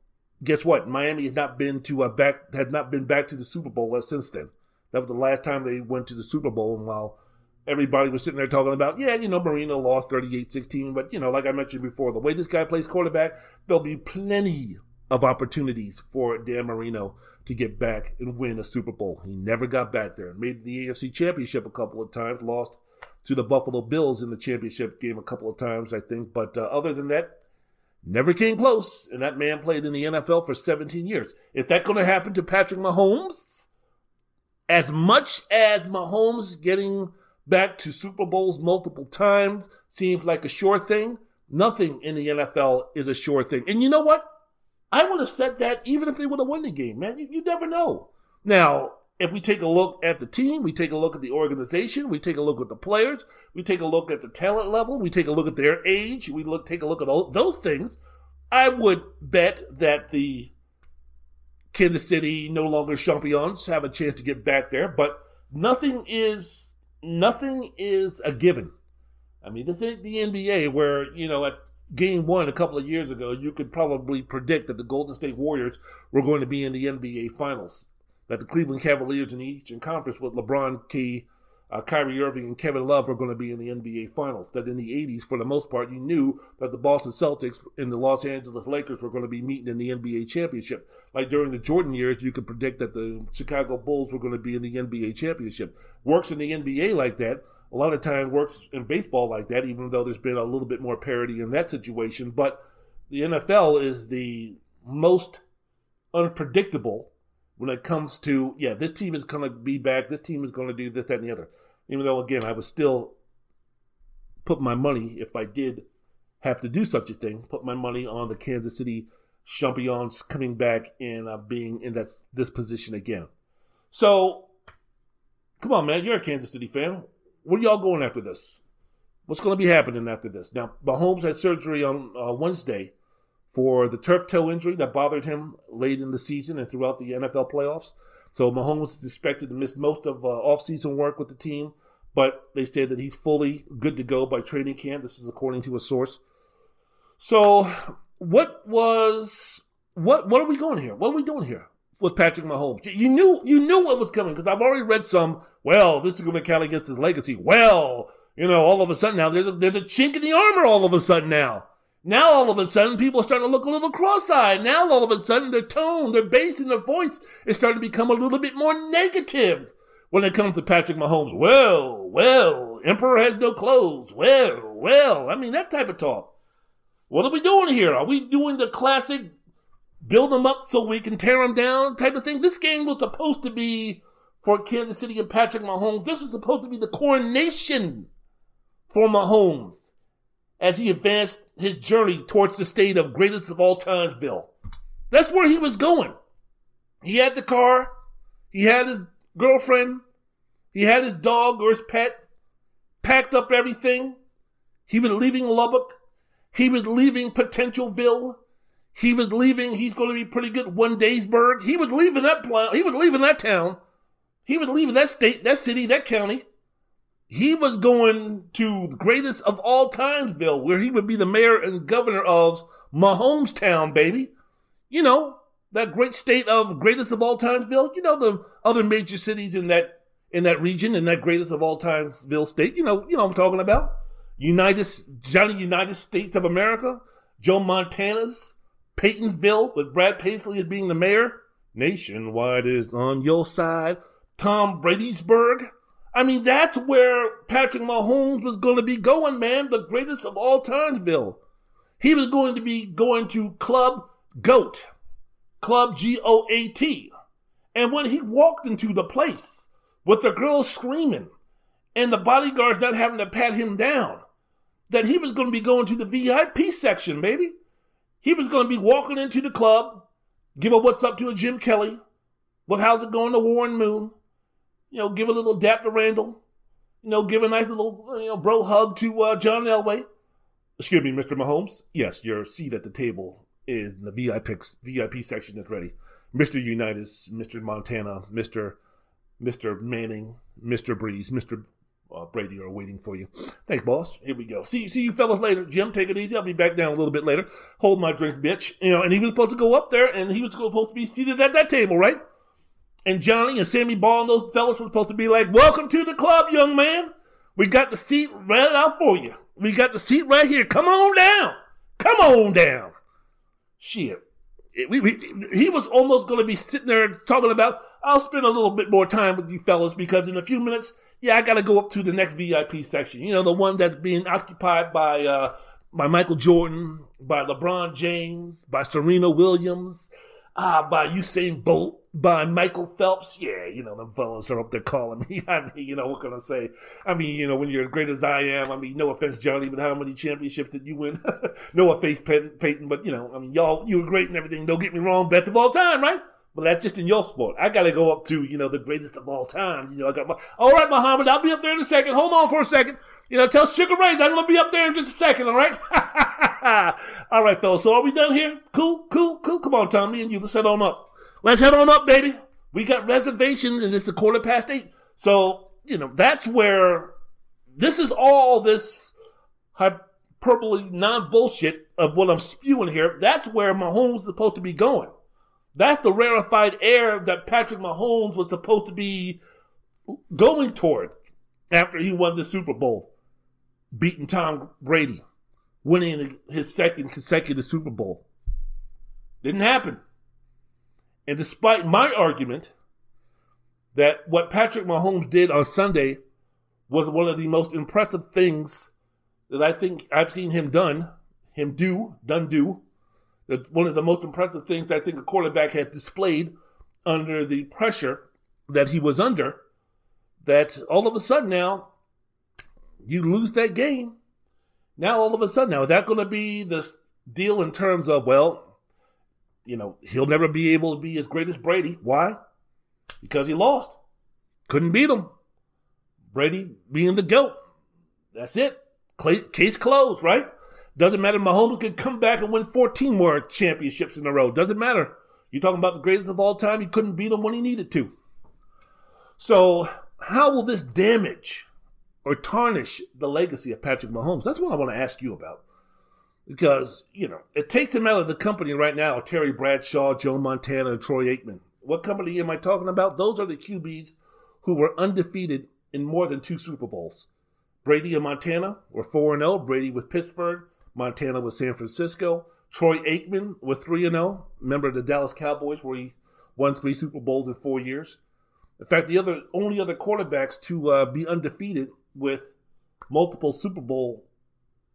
guess what? Miami has not been to a back had not been back to the Super Bowl since then. That was the last time they went to the Super Bowl. And while everybody was sitting there talking about, yeah, you know, Marino lost 38-16, but you know, like I mentioned before, the way this guy plays quarterback, there'll be plenty of opportunities for Dan Marino to get back and win a Super Bowl. He never got back there. Made the AFC Championship a couple of times, lost to the Buffalo Bills in the championship game a couple of times, I think. But uh, other than that, never came close. And that man played in the NFL for 17 years. Is that going to happen to Patrick Mahomes? As much as Mahomes getting back to Super Bowls multiple times seems like a sure thing, nothing in the NFL is a sure thing. And you know what? I would have said that even if they would have won the game, man. You, you never know. Now, if we take a look at the team, we take a look at the organization, we take a look at the players, we take a look at the talent level, we take a look at their age, we look take a look at all those things, I would bet that the Kansas City no longer champions have a chance to get back there, but nothing is nothing is a given. I mean, this ain't the NBA where, you know, at game one a couple of years ago, you could probably predict that the Golden State Warriors were going to be in the NBA Finals that the Cleveland Cavaliers in the Eastern Conference with LeBron Key, uh, Kyrie Irving and Kevin Love were going to be in the NBA Finals. That in the 80s, for the most part, you knew that the Boston Celtics and the Los Angeles Lakers were going to be meeting in the NBA Championship. Like during the Jordan years, you could predict that the Chicago Bulls were going to be in the NBA Championship. Works in the NBA like that. A lot of time works in baseball like that, even though there's been a little bit more parity in that situation. But the NFL is the most unpredictable when it comes to yeah, this team is going to be back. This team is going to do this, that, and the other. Even though again, I would still put my money if I did have to do such a thing. Put my money on the Kansas City Champions coming back and uh, being in that this position again. So, come on, man, you're a Kansas City fan. What are y'all going after this? What's going to be happening after this? Now, Mahomes had surgery on uh, Wednesday for the turf toe injury that bothered him late in the season and throughout the NFL playoffs. So Mahomes is expected to miss most of uh, offseason work with the team, but they said that he's fully good to go by training camp. This is according to a source. So, what was what? What are we going here? What are we doing here with Patrick Mahomes? You knew you knew what was coming because I've already read some. Well, this is going to count against his legacy. Well, you know, all of a sudden now there's a, there's a chink in the armor. All of a sudden now. Now all of a sudden people are starting to look a little cross-eyed. Now all of a sudden their tone, their bass, and their voice is starting to become a little bit more negative when it comes to Patrick Mahomes. Well, well, Emperor has no clothes. Well, well, I mean that type of talk. What are we doing here? Are we doing the classic build them up so we can tear them down type of thing? This game was supposed to be for Kansas City and Patrick Mahomes. This was supposed to be the coronation for Mahomes as he advanced his journey towards the state of greatest of all timesville. That's where he was going. He had the car, he had his girlfriend, he had his dog or his pet, packed up everything. He was leaving Lubbock. He was leaving Potentialville. He was leaving, he's going to be pretty good, one Daysburg. He was leaving that, he was leaving that town. He was leaving that state, that city, that county. He was going to the greatest of all timesville, where he would be the mayor and governor of Mahomestown, baby. You know, that great state of greatest of all timesville. You know, the other major cities in that, in that region, in that greatest of all timesville state. You know, you know I'm talking about. United, Johnny United States of America, Joe Montana's Peytonville with Brad Paisley as being the mayor. Nationwide is on your side. Tom Brady'sburg. I mean, that's where Patrick Mahomes was going to be going, man. The greatest of all timesville. He was going to be going to Club GOAT. Club G-O-A-T. And when he walked into the place with the girls screaming and the bodyguards not having to pat him down, that he was going to be going to the VIP section, baby. He was going to be walking into the club, give a what's up to a Jim Kelly. What how's it going to Warren Moon? You know, give a little dap to Randall. You know, give a nice little, you know, bro hug to uh, John Elway. Excuse me, Mr. Mahomes. Yes, your seat at the table in the VIP VIP section is ready. Mr. Unitas, Mr. Montana, Mr. Mr. Manning, Mr. Brees, Mr. Uh, Brady are waiting for you. Thanks, boss. Here we go. See, see you fellas later. Jim, take it easy. I'll be back down a little bit later. Hold my drink, bitch. You know, and he was supposed to go up there, and he was supposed to be seated at that table, right? And Johnny and Sammy Baugh and those fellas were supposed to be like, welcome to the club, young man. We got the seat right out for you. We got the seat right here. Come on down. Come on down. Shit. We, we, he was almost going to be sitting there talking about, I'll spend a little bit more time with you fellas because in a few minutes, yeah, I got to go up to the next VIP section. You know, the one that's being occupied by, uh, by Michael Jordan, by LeBron James, by Serena Williams, uh, by Usain Bolt, by Michael Phelps. Yeah, you know, them fellas are up there calling me. I mean, you know, what can I say? I mean, you know, when you're as great as I am, I mean, no offense, Johnny, but how many championships did you win? no offense, Peyton, but you know, I mean, y'all, you were great and everything. Don't get me wrong, best of all time, right? But that's just in your sport. I gotta go up to, you know, the greatest of all time. You know, I got my, all right, Muhammad, I'll be up there in a second. Hold on for a second. You know, tell Sugar Ray that I'm gonna be up there in just a second, all right? all right, fellas. So are we done here? Cool, cool, cool. Come on, Tommy and you. Let's head on up. Let's head on up, baby. We got reservations and it's a quarter past eight. So, you know, that's where this is all this hyperbole non bullshit of what I'm spewing here. That's where Mahomes is supposed to be going. That's the rarefied air that Patrick Mahomes was supposed to be going toward. after he won the Super Bowl, beating Tom Brady, winning his second consecutive Super Bowl. Didn't happen. And despite my argument that what Patrick Mahomes did on Sunday was one of the most impressive things that I think I've seen him done, him do, done do. That one of the most impressive things I think a quarterback has displayed under the pressure that he was under. That all of a sudden now you lose that game. Now all of a sudden now is that going to be this deal in terms of well, you know he'll never be able to be as great as Brady. Why? Because he lost. Couldn't beat him. Brady being the GOAT. That's it. Case closed, right? Doesn't matter. Mahomes could come back and win 14 more championships in a row. Doesn't matter. You're talking about the greatest of all time. He couldn't beat him when he needed to. So, how will this damage or tarnish the legacy of Patrick Mahomes? That's what I want to ask you about. Because, you know, it takes him out of the company right now Terry Bradshaw, Joe Montana, and Troy Aikman. What company am I talking about? Those are the QBs who were undefeated in more than two Super Bowls. Brady and Montana were 4 0. Brady with Pittsburgh, Montana with San Francisco. Troy Aikman with 3 0. Member of the Dallas Cowboys, where he won three Super Bowls in four years. In fact, the other only other quarterbacks to uh, be undefeated with multiple Super Bowl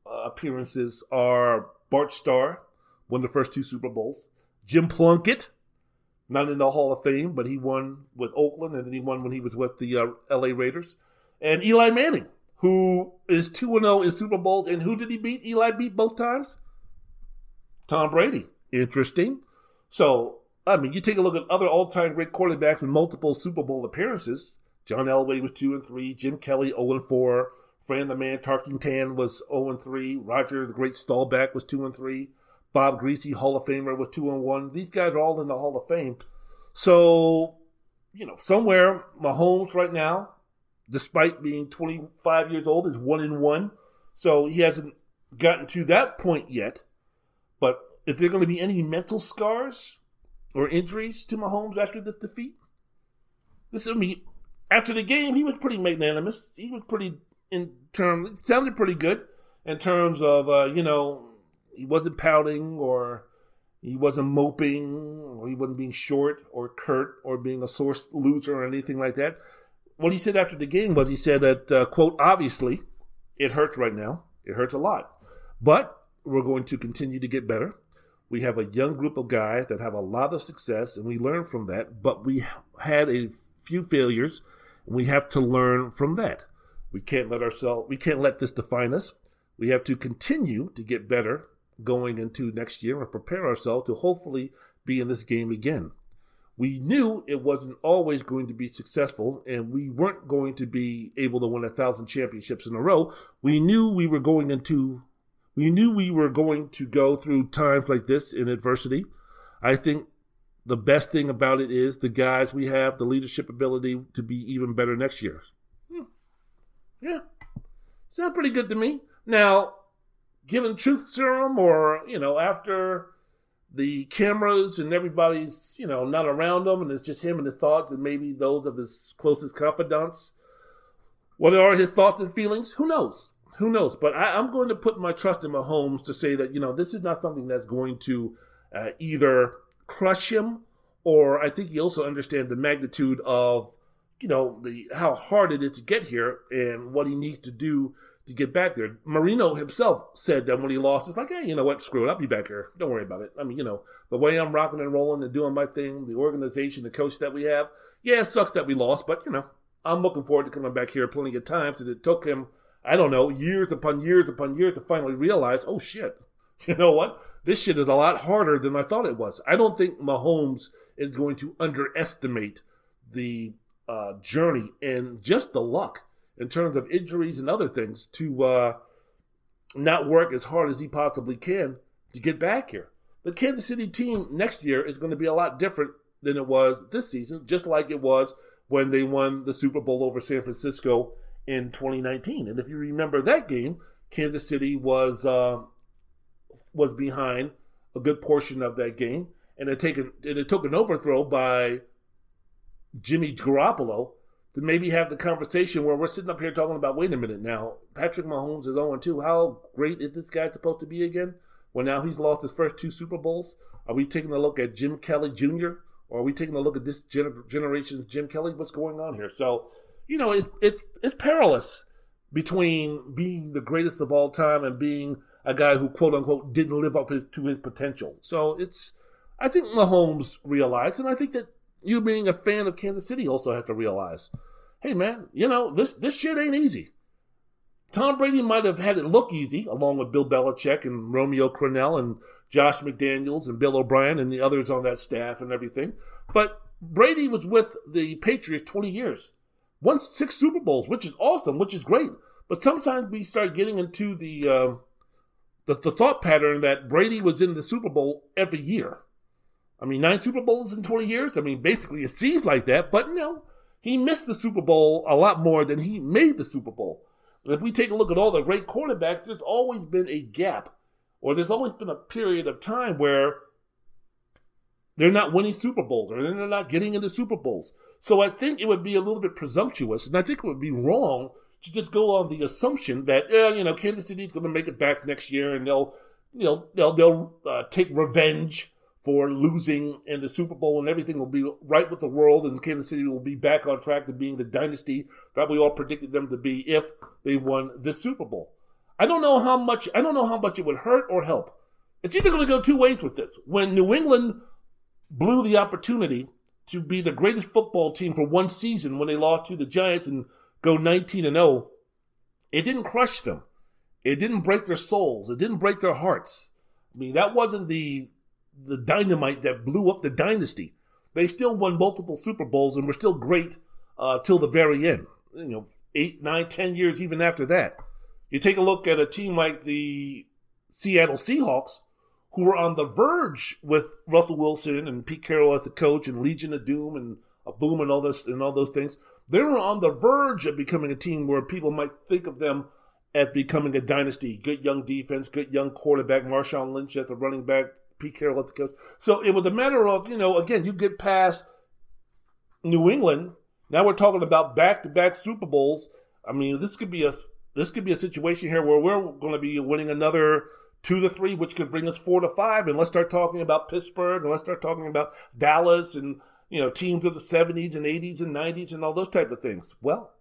uh, appearances are Bart Starr, won the first two Super Bowls. Jim Plunkett, not in the Hall of Fame, but he won with Oakland, and then he won when he was with the uh, L.A. Raiders. And Eli Manning, who is 2 0 in Super Bowls. And who did he beat? Eli beat both times? Tom Brady. Interesting. So, I mean, you take a look at other all time great quarterbacks with multiple Super Bowl appearances. John Elway was 2 and 3, Jim Kelly 0 and 4, Fran the Man Tarkenton was 0 and 3, Roger the Great Staubach was 2 and 3, Bob Griese, Hall of Famer, was 2 and 1. These guys are all in the Hall of Fame. So, you know, somewhere Mahomes right now despite being 25 years old, is one in one. So he hasn't gotten to that point yet. But is there going to be any mental scars or injuries to Mahomes after this defeat? This, I mean, after the game, he was pretty magnanimous. He was pretty in terms, sounded pretty good in terms of, uh, you know, he wasn't pouting or he wasn't moping or he wasn't being short or curt or being a sore loser or anything like that what he said after the game was he said that, uh, quote, obviously, it hurts right now. It hurts a lot. But we're going to continue to get better. We have a young group of guys that have a lot of success, and we learn from that. But we had a few failures, we have to learn from that. We can't let ourselves, we can't let this define us. We have to continue to get better going into next year and prepare ourselves to hopefully be in this game again we knew it wasn't always going to be successful and we weren't going to be able to win a thousand championships in a row. We knew we were going into, we knew we were going to go through times like this in adversity. I think the best thing about it is the guys we have, the leadership ability to be even better next year. Hmm. Yeah. Sounds pretty good to me. Now, given truth serum or, you know, after the cameras and everybody's, you know, not around him, and it's just him and his thoughts and maybe those of his closest confidants. What are his thoughts and feelings? Who knows? Who knows? But I, am going to put my trust in Mahomes to say that, you know, this is not something that's going to uh, either crush him or I think he also understands the magnitude of, you know, the how hard it is to get here and what he needs to do to get back there. Marino himself said that when he lost, it's like, hey, you know what, screw it, I'll be back here. Don't worry about it. I mean, you know, the way I'm rocking and rolling and doing my thing, the organization, the coach that we have, yeah, it sucks that we lost, but you know, I'm looking forward to coming back here plenty of times. And it took him, I don't know, years upon years upon years to finally realize, oh shit, you know what? This shit is a lot harder than I thought it was. I don't think Mahomes is going to underestimate the uh, journey and just the luck in terms of injuries and other things to uh, not work as hard as he possibly can to get back here. The Kansas City team next year is going to be a lot different than it was this season, just like it was when they won the Super Bowl over San Francisco in 2019. And if you remember that game, Kansas City was uh, was behind a good portion of that game, and it taken it took an overthrow by Jimmy Garoppolo to maybe have the conversation where we're sitting up here talking about, wait a minute now, Patrick Mahomes is 0 2. How great is this guy supposed to be again? Well, now he's lost his first two Super Bowls. Are we taking a look at Jim Kelly Jr. or are we taking a look at this gener- generation's Jim Kelly? What's going on here? So, you know, it's, it's, it's perilous between being the greatest of all time and being a guy who, quote unquote, didn't live up to his potential. So it's, I think Mahomes realized, and I think that you being a fan of Kansas City also have to realize, hey man, you know this this shit ain't easy. Tom Brady might have had it look easy, along with Bill Belichick and Romeo Crennel and Josh McDaniels and Bill O'Brien and the others on that staff and everything. But Brady was with the Patriots 20 years, won six Super Bowls, which is awesome, which is great. But sometimes we start getting into the, uh, the the thought pattern that Brady was in the Super Bowl every year. I mean, nine Super Bowls in 20 years. I mean, basically, it seems like that, but no, he missed the Super Bowl a lot more than he made the Super Bowl. But if we take a look at all the great quarterbacks, there's always been a gap, or there's always been a period of time where they're not winning Super Bowls, or they're not getting into Super Bowls. So I think it would be a little bit presumptuous, and I think it would be wrong just go on the assumption that, eh, you know, Kansas City's going to make it back next year, and they'll, you know, they'll they'll uh, take revenge for losing in the Super Bowl and everything will be right with the world and Kansas City will be back on track to being the dynasty that we all predicted them to be if they won the Super Bowl. I don't know how much I don't know how much it would hurt or help. It's either going to go two ways with this. When New England blew the opportunity to be the greatest football team for one season when they lost to the Giants and go 19 and 0, it didn't crush them. It didn't break their souls. It didn't break their hearts. I mean, that wasn't the the dynamite that blew up the dynasty. They still won multiple Super Bowls and were still great uh, till the very end. You know, eight, nine, ten years even after that. You take a look at a team like the Seattle Seahawks, who were on the verge with Russell Wilson and Pete Carroll as the coach and Legion of Doom and a boom and all this and all those things. They were on the verge of becoming a team where people might think of them as becoming a dynasty. Good young defense, good young quarterback, Marshawn Lynch at the running back, Pete Carroll at the coach. So it was a matter of, you know, again, you get past New England. Now we're talking about back to back Super Bowls. I mean, this could be a this could be a situation here where we're going to be winning another two to three, which could bring us four to five. And let's start talking about Pittsburgh and let's start talking about Dallas and you know teams of the seventies and eighties and nineties and all those type of things. Well,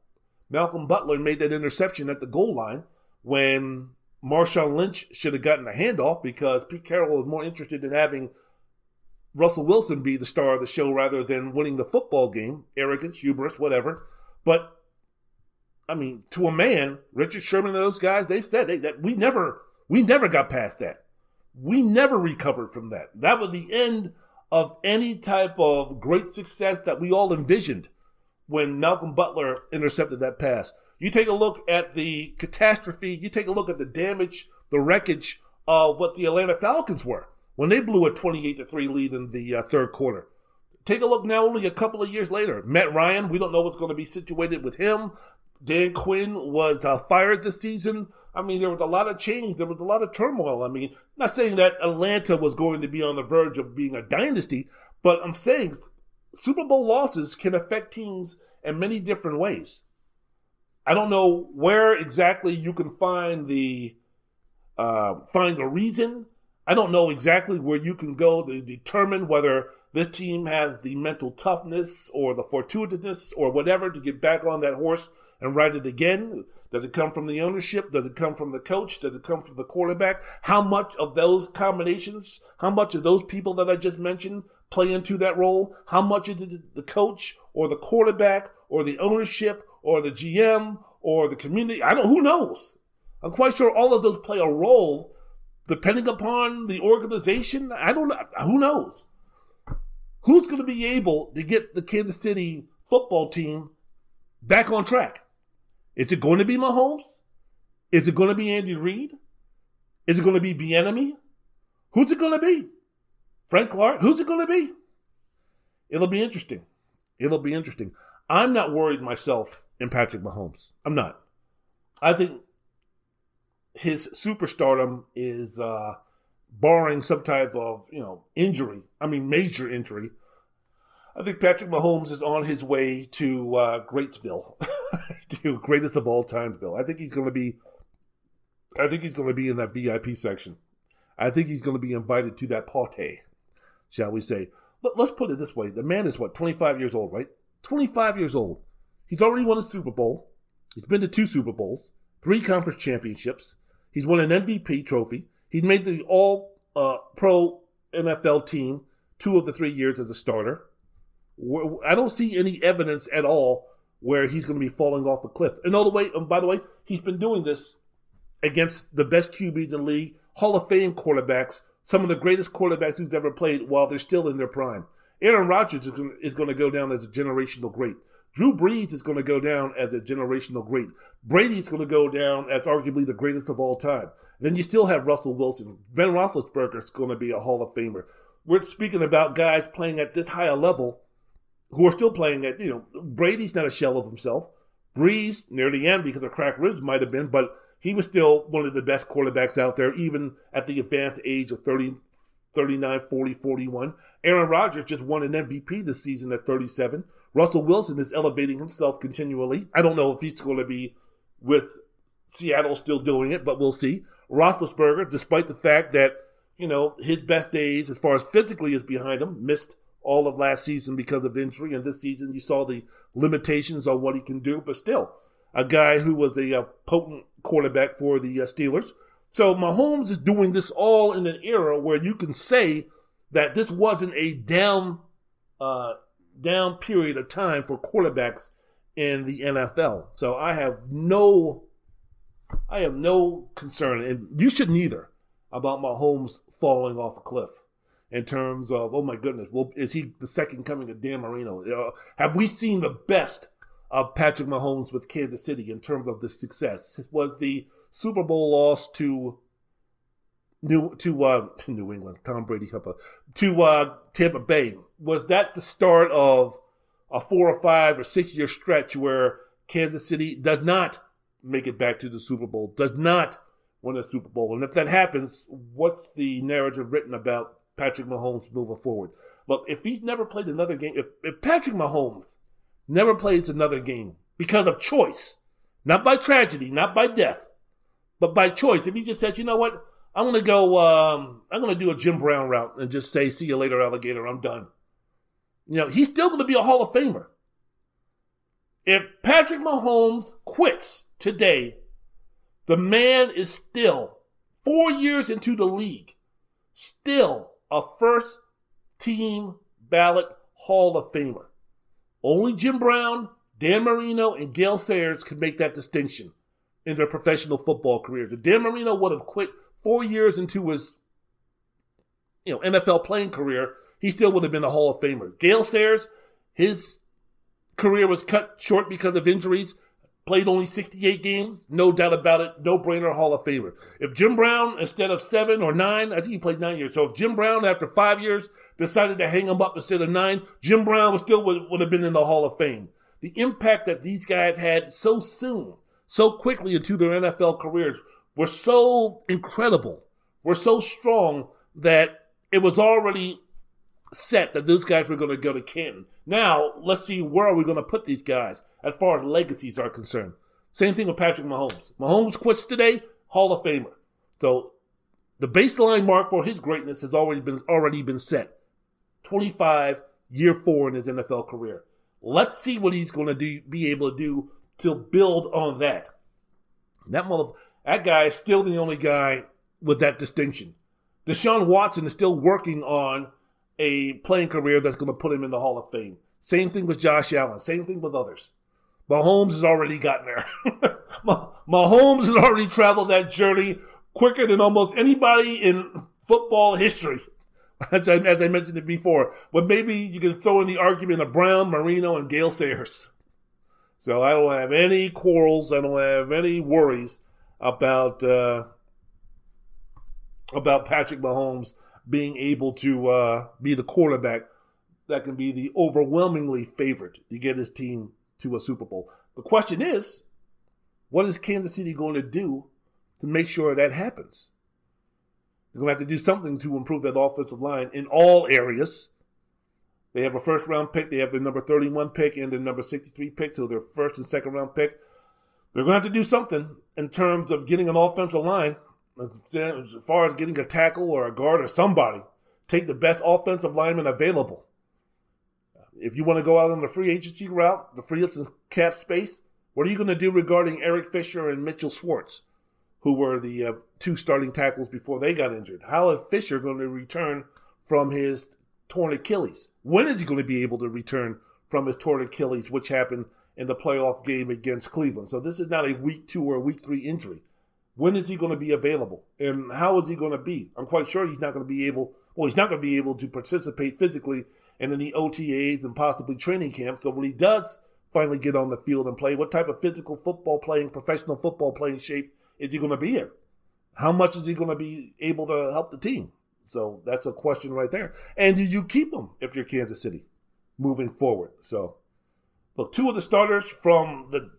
Malcolm Butler made that interception at the goal line when Marshawn Lynch should have gotten the handoff because Pete Carroll was more interested in having Russell Wilson be the star of the show rather than winning the football game. Arrogance, hubris, whatever. But I mean, to a man, Richard Sherman and those guys, they said they, that we never, we never got past that. We never recovered from that. That was the end of any type of great success that we all envisioned when Malcolm Butler intercepted that pass. You take a look at the catastrophe, you take a look at the damage, the wreckage of what the Atlanta Falcons were when they blew a 28 to 3 lead in the uh, third quarter. Take a look now, only a couple of years later. Matt Ryan, we don't know what's going to be situated with him. Dan Quinn was uh, fired this season. I mean, there was a lot of change. There was a lot of turmoil. I mean, not saying that Atlanta was going to be on the verge of being a dynasty, but I'm saying Super Bowl losses can affect teams in many different ways. I don't know where exactly you can find the uh, find the reason. I don't know exactly where you can go to determine whether this team has the mental toughness or the fortuitousness or whatever to get back on that horse and ride it again. Does it come from the ownership? Does it come from the coach? Does it come from the quarterback? How much of those combinations, how much of those people that I just mentioned play into that role? How much is it the coach or the quarterback or the ownership or the GM or the community. I don't, who knows? I'm quite sure all of those play a role depending upon the organization. I don't know. Who knows? Who's going to be able to get the Kansas City football team back on track? Is it going to be Mahomes? Is it going to be Andy Reid? Is it going to be Bieniemy? Who's it going to be? Frank Clark? Who's it going to be? It'll be interesting. It'll be interesting. I'm not worried myself in Patrick Mahomes. I'm not. I think his superstardom is uh, barring some type of you know injury. I mean, major injury. I think Patrick Mahomes is on his way to uh, Greatsville, to greatest of all timesville. I think he's going to be, I think he's going to be in that VIP section. I think he's going to be invited to that party, shall we say? But let's put it this way: the man is what 25 years old, right? 25 years old. He's already won a Super Bowl. He's been to two Super Bowls, three conference championships. He's won an MVP trophy. He's made the All uh, Pro NFL team two of the three years as a starter. I don't see any evidence at all where he's going to be falling off a cliff. And all the way, and by the way, he's been doing this against the best QBs in the league, Hall of Fame quarterbacks, some of the greatest quarterbacks who's ever played while they're still in their prime. Aaron Rodgers is going to go down as a generational great. Drew Brees is going to go down as a generational great. Brady's going to go down as arguably the greatest of all time. Then you still have Russell Wilson. Ben Roethlisberger is going to be a Hall of Famer. We're speaking about guys playing at this higher level who are still playing at, you know, Brady's not a shell of himself. Brees, near the end, because of cracked ribs, might have been, but he was still one of the best quarterbacks out there, even at the advanced age of 30, 39, 40, 41. Aaron Rodgers just won an MVP this season at 37. Russell Wilson is elevating himself continually. I don't know if he's going to be with Seattle still doing it, but we'll see. Roethlisberger, despite the fact that, you know, his best days as far as physically is behind him, missed all of last season because of injury. And this season you saw the limitations on what he can do, but still a guy who was a, a potent quarterback for the uh, Steelers. So Mahomes is doing this all in an era where you can say that this wasn't a down uh, down period of time for quarterbacks in the NFL. So I have no I have no concern, and you should neither, about Mahomes falling off a cliff in terms of, oh my goodness, well, is he the second coming of Dan Marino? Uh, have we seen the best of Patrick Mahomes with Kansas City in terms of the success? Was the Super Bowl loss to New to uh, New England, Tom Brady, to uh, Tampa Bay? Was that the start of a four or five or six year stretch where Kansas City does not make it back to the Super Bowl, does not win a Super Bowl? And if that happens, what's the narrative written about Patrick Mahomes moving forward? Look, if he's never played another game, if, if Patrick Mahomes never plays another game because of choice, not by tragedy, not by death, but by choice, if he just says, you know what, I'm to go, um, I'm going to do a Jim Brown route and just say, see you later, alligator, I'm done. You know, he's still going to be a Hall of Famer. If Patrick Mahomes quits today, the man is still, four years into the league, still a first team ballot Hall of Famer. Only Jim Brown, Dan Marino, and Gale Sayers could make that distinction in their professional football careers. If Dan Marino would have quit four years into his you know NFL playing career, he still would have been a Hall of Famer. Gale Sayers, his career was cut short because of injuries. Played only 68 games, no doubt about it. No brainer, Hall of Famer. If Jim Brown, instead of seven or nine, I think he played nine years. So if Jim Brown, after five years, decided to hang him up instead of nine, Jim Brown would still would, would have been in the Hall of Fame. The impact that these guys had so soon, so quickly into their NFL careers were so incredible, were so strong that it was already set that those guys were going to go to Canton. Now, let's see where are we going to put these guys as far as legacies are concerned. Same thing with Patrick Mahomes. Mahomes quits today, Hall of Famer. So the baseline mark for his greatness has already been already been set. 25 year four in his NFL career. Let's see what he's going to do, be able to do to build on that. That mother, that guy is still the only guy with that distinction. Deshaun Watson is still working on a playing career that's going to put him in the Hall of Fame. Same thing with Josh Allen. Same thing with others. Mahomes has already gotten there. Mahomes has already traveled that journey quicker than almost anybody in football history. As I, as I mentioned it before, but maybe you can throw in the argument of Brown, Marino, and Gale Sayers. So I don't have any quarrels. I don't have any worries about uh, about Patrick Mahomes being able to uh, be the quarterback that can be the overwhelmingly favorite to get his team to a Super Bowl. The question is, what is Kansas City going to do to make sure that happens? They're going to have to do something to improve that offensive line in all areas. They have a first round pick. They have their number 31 pick and their number 63 pick, so their first and second round pick. They're going to have to do something in terms of getting an offensive line, as far as getting a tackle or a guard or somebody. Take the best offensive lineman available. If you want to go out on the free agency route, the free up some cap space, what are you going to do regarding Eric Fisher and Mitchell Schwartz, who were the uh, two starting tackles before they got injured? How is Fisher going to return from his torn Achilles? When is he going to be able to return from his torn Achilles, which happened in the playoff game against Cleveland? So this is not a week two or a week three injury. When is he going to be available? And how is he going to be? I'm quite sure he's not going to be able, well, he's not going to be able to participate physically in any OTAs and possibly training camps. So when he does finally get on the field and play, what type of physical football playing, professional football playing shape is he going to be in? How much is he going to be able to help the team? So that's a question right there. And do you keep him if you're Kansas City moving forward? So, look, two of the starters from the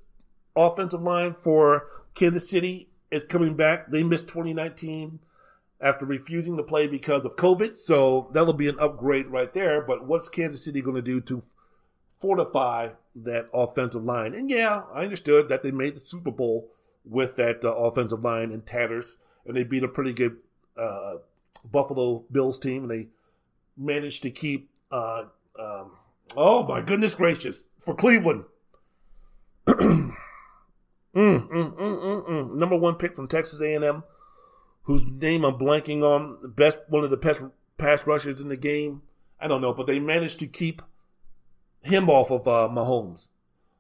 offensive line for Kansas City is coming back. They missed 2019 after refusing to play because of COVID. So that'll be an upgrade right there. But what's Kansas City going to do to fortify that offensive line? And yeah, I understood that they made the Super Bowl with that uh, offensive line in tatters, and they beat a pretty good uh, Buffalo Bills team, and they managed to keep. Uh, um, oh my goodness gracious! For Cleveland. Mm, mm, mm, mm, Number one pick from Texas A&M, whose name I'm blanking on, best one of the best pass rushers in the game. I don't know, but they managed to keep him off of uh, Mahomes.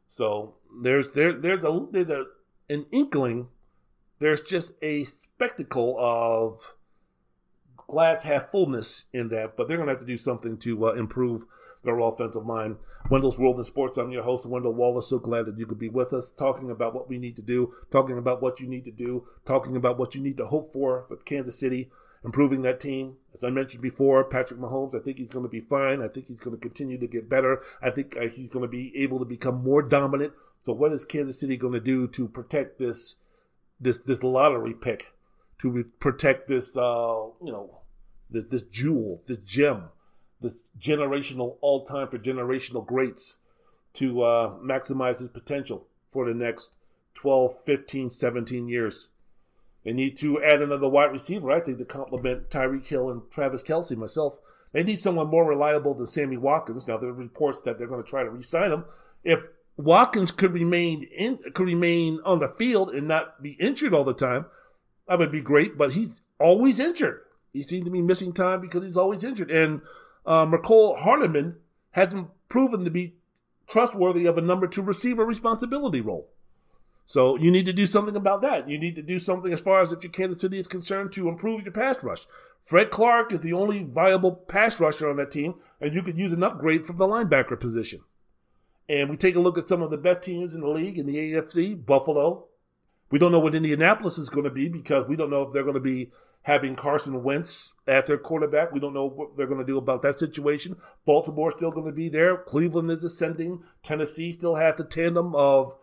So there's there there's a there's a an inkling. There's just a spectacle of glass half fullness in that, but they're to have to do something to uh, improve their offensive line. Wendell's World in Sports. I'm your host, Wendell Wallace. So glad that you could be with us, talking about what we need to do, talking about what you need to do, talking about what you need to hope for for Kansas City, improving that team. As I mentioned before, Patrick Mahomes, I think he's going to be fine. I think he's going to continue to get better. I think uh, he's going to be able to become more dominant. So, what is Kansas City going to do to protect this this this lottery pick? To protect this, uh, you know, this, this jewel, this gem the generational all time for generational greats to uh, maximize his potential for the next 12, 15, 17 years. They need to add another wide receiver, I think, to complement Tyreek Hill and Travis Kelce. Myself, they need someone more reliable than Sammy Watkins. Now there are reports that they're going to try to re-sign him. If Watkins could remain in, could remain on the field and not be injured all the time, that would be great. But he's always injured. He seems to be missing time because he's always injured. And uh, Mecole Hardman hasn't proven to be trustworthy of a number two receiver responsibility role. So you need to do something about that. You need to do something as far as if your Kansas City is concerned to improve your pass rush. Fred Clark is the only viable pass rusher on that team, and you could use an upgrade from the linebacker position. And we take a look at some of the best teams in the league in the AFC, Buffalo. We don't know what Indianapolis is going to be because we don't know if they're going to be having Carson Wentz at their quarterback. We don't know what they're going to do about that situation. Baltimore's still going to be there. Cleveland is ascending. Tennessee still has the tandem of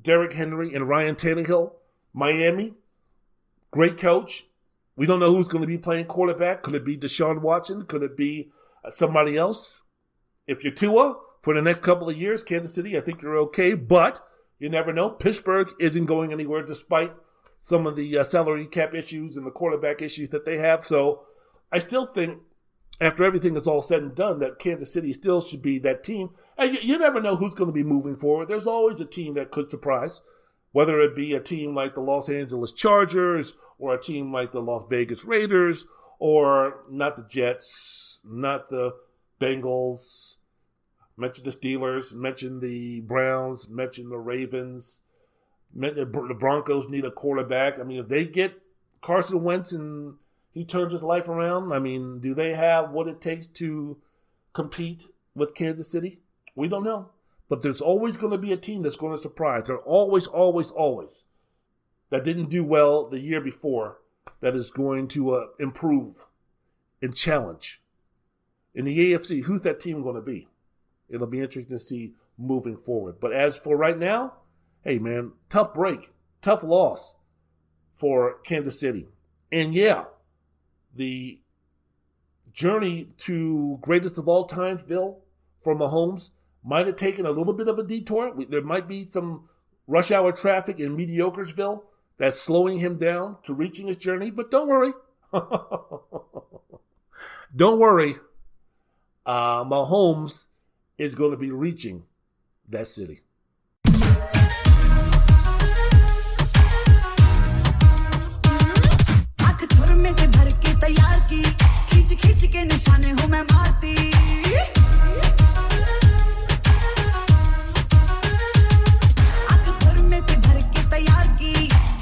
Derrick Henry and Ryan Tannehill. Miami, great coach. We don't know who's going to be playing quarterback. Could it be Deshaun Watson? Could it be uh, somebody else? If you're Tua for the next couple of years, Kansas City, I think you're okay, but you never know. Pittsburgh isn't going anywhere despite some of the uh, salary cap issues and the quarterback issues that they have. So I still think after everything is all said and done, that Kansas City still should be that team. And you, you, never know who's going to be moving forward. There's always a team that could surprise, whether it be a team like the Los Angeles Chargers or a team like the Las Vegas Raiders or not the Jets, not the Bengals. Mention the Steelers, mention the Browns, mention the Ravens. The Broncos need a quarterback. I mean, if they get Carson Wentz and he turns his life around, I mean, do they have what it takes to compete with Kansas City? We don't know. But there's always going to be a team that's going to surprise. There always, always, always that didn't do well the year before that is going to uh, improve and challenge. In the AFC, who's that team going to be? It'll be interesting to see moving forward. But as for right now, hey man, tough break, tough loss for Kansas City. And yeah, the journey to greatest of all timesville, for Mahomes. Might have taken a little bit of a detour. There might be some rush hour traffic in Mediocresville that's slowing him down to reaching his journey, but don't worry. don't worry. Uh, Mahomes is going to be reaching that city. के निशाने हूँ मैं मारती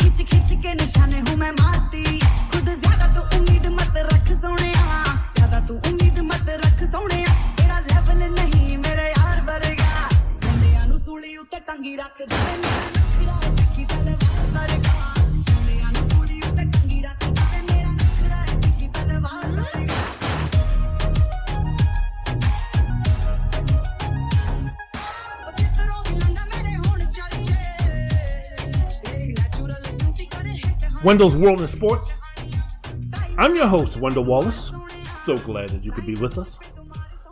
खींच खींच निशाने हूँ मैं मारती खुद ज़्यादा तो उम्मीद मत रख सोने ज़्यादा तू उम्मीद मत रख सोने तेरा लेवल नहीं मेरे यार वर्गा। उत्ते टंगी रख दे Wendell's World in Sports. I'm your host, Wendell Wallace. So glad that you could be with us.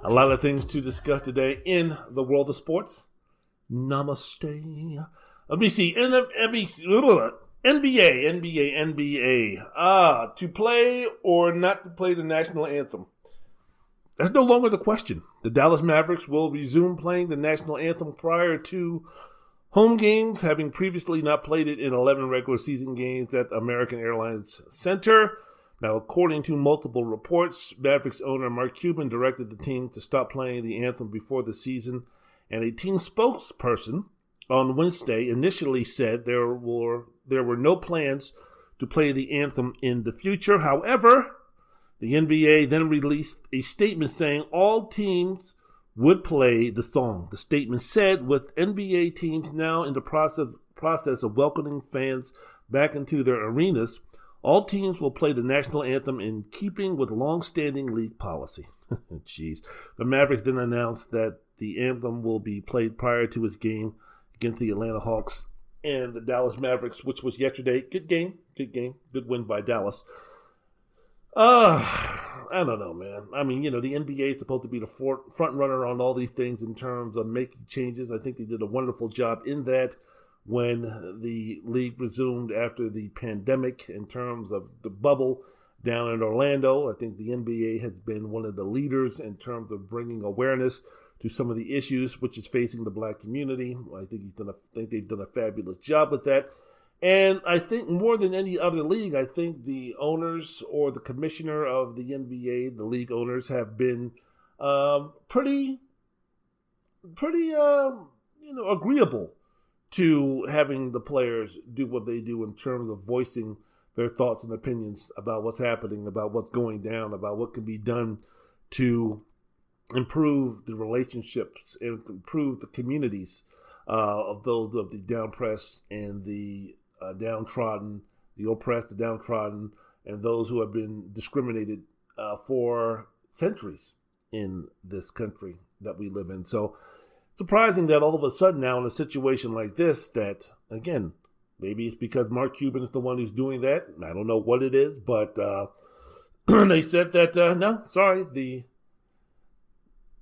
A lot of things to discuss today in the world of sports. Namaste. Let me see. NBA, NBA, NBA. Ah, to play or not to play the national anthem. That's no longer the question. The Dallas Mavericks will resume playing the national anthem prior to Home games, having previously not played it in 11 regular season games at American Airlines Center. Now, according to multiple reports, Mavericks owner Mark Cuban directed the team to stop playing the anthem before the season, and a team spokesperson on Wednesday initially said there were there were no plans to play the anthem in the future. However, the NBA then released a statement saying all teams would play the song. The statement said, with NBA teams now in the process, process of welcoming fans back into their arenas, all teams will play the national anthem in keeping with long-standing league policy. Jeez. The Mavericks then announced that the anthem will be played prior to his game against the Atlanta Hawks and the Dallas Mavericks, which was yesterday. Good game, good game, good win by Dallas. Uh, I don't know, man. I mean, you know, the NBA is supposed to be the front runner on all these things in terms of making changes. I think they did a wonderful job in that when the league resumed after the pandemic in terms of the bubble down in Orlando. I think the NBA has been one of the leaders in terms of bringing awareness to some of the issues which is facing the black community. I think he's done a, I think they've done a fabulous job with that. And I think more than any other league, I think the owners or the commissioner of the NBA, the league owners, have been um, pretty, pretty, uh, you know, agreeable to having the players do what they do in terms of voicing their thoughts and opinions about what's happening, about what's going down, about what can be done to improve the relationships and improve the communities uh, of those of the down press and the uh, downtrodden, the oppressed, the downtrodden, and those who have been discriminated uh, for centuries in this country that we live in. So, surprising that all of a sudden now in a situation like this, that again, maybe it's because Mark Cuban is the one who's doing that. I don't know what it is, but uh, they said that uh, no, sorry, the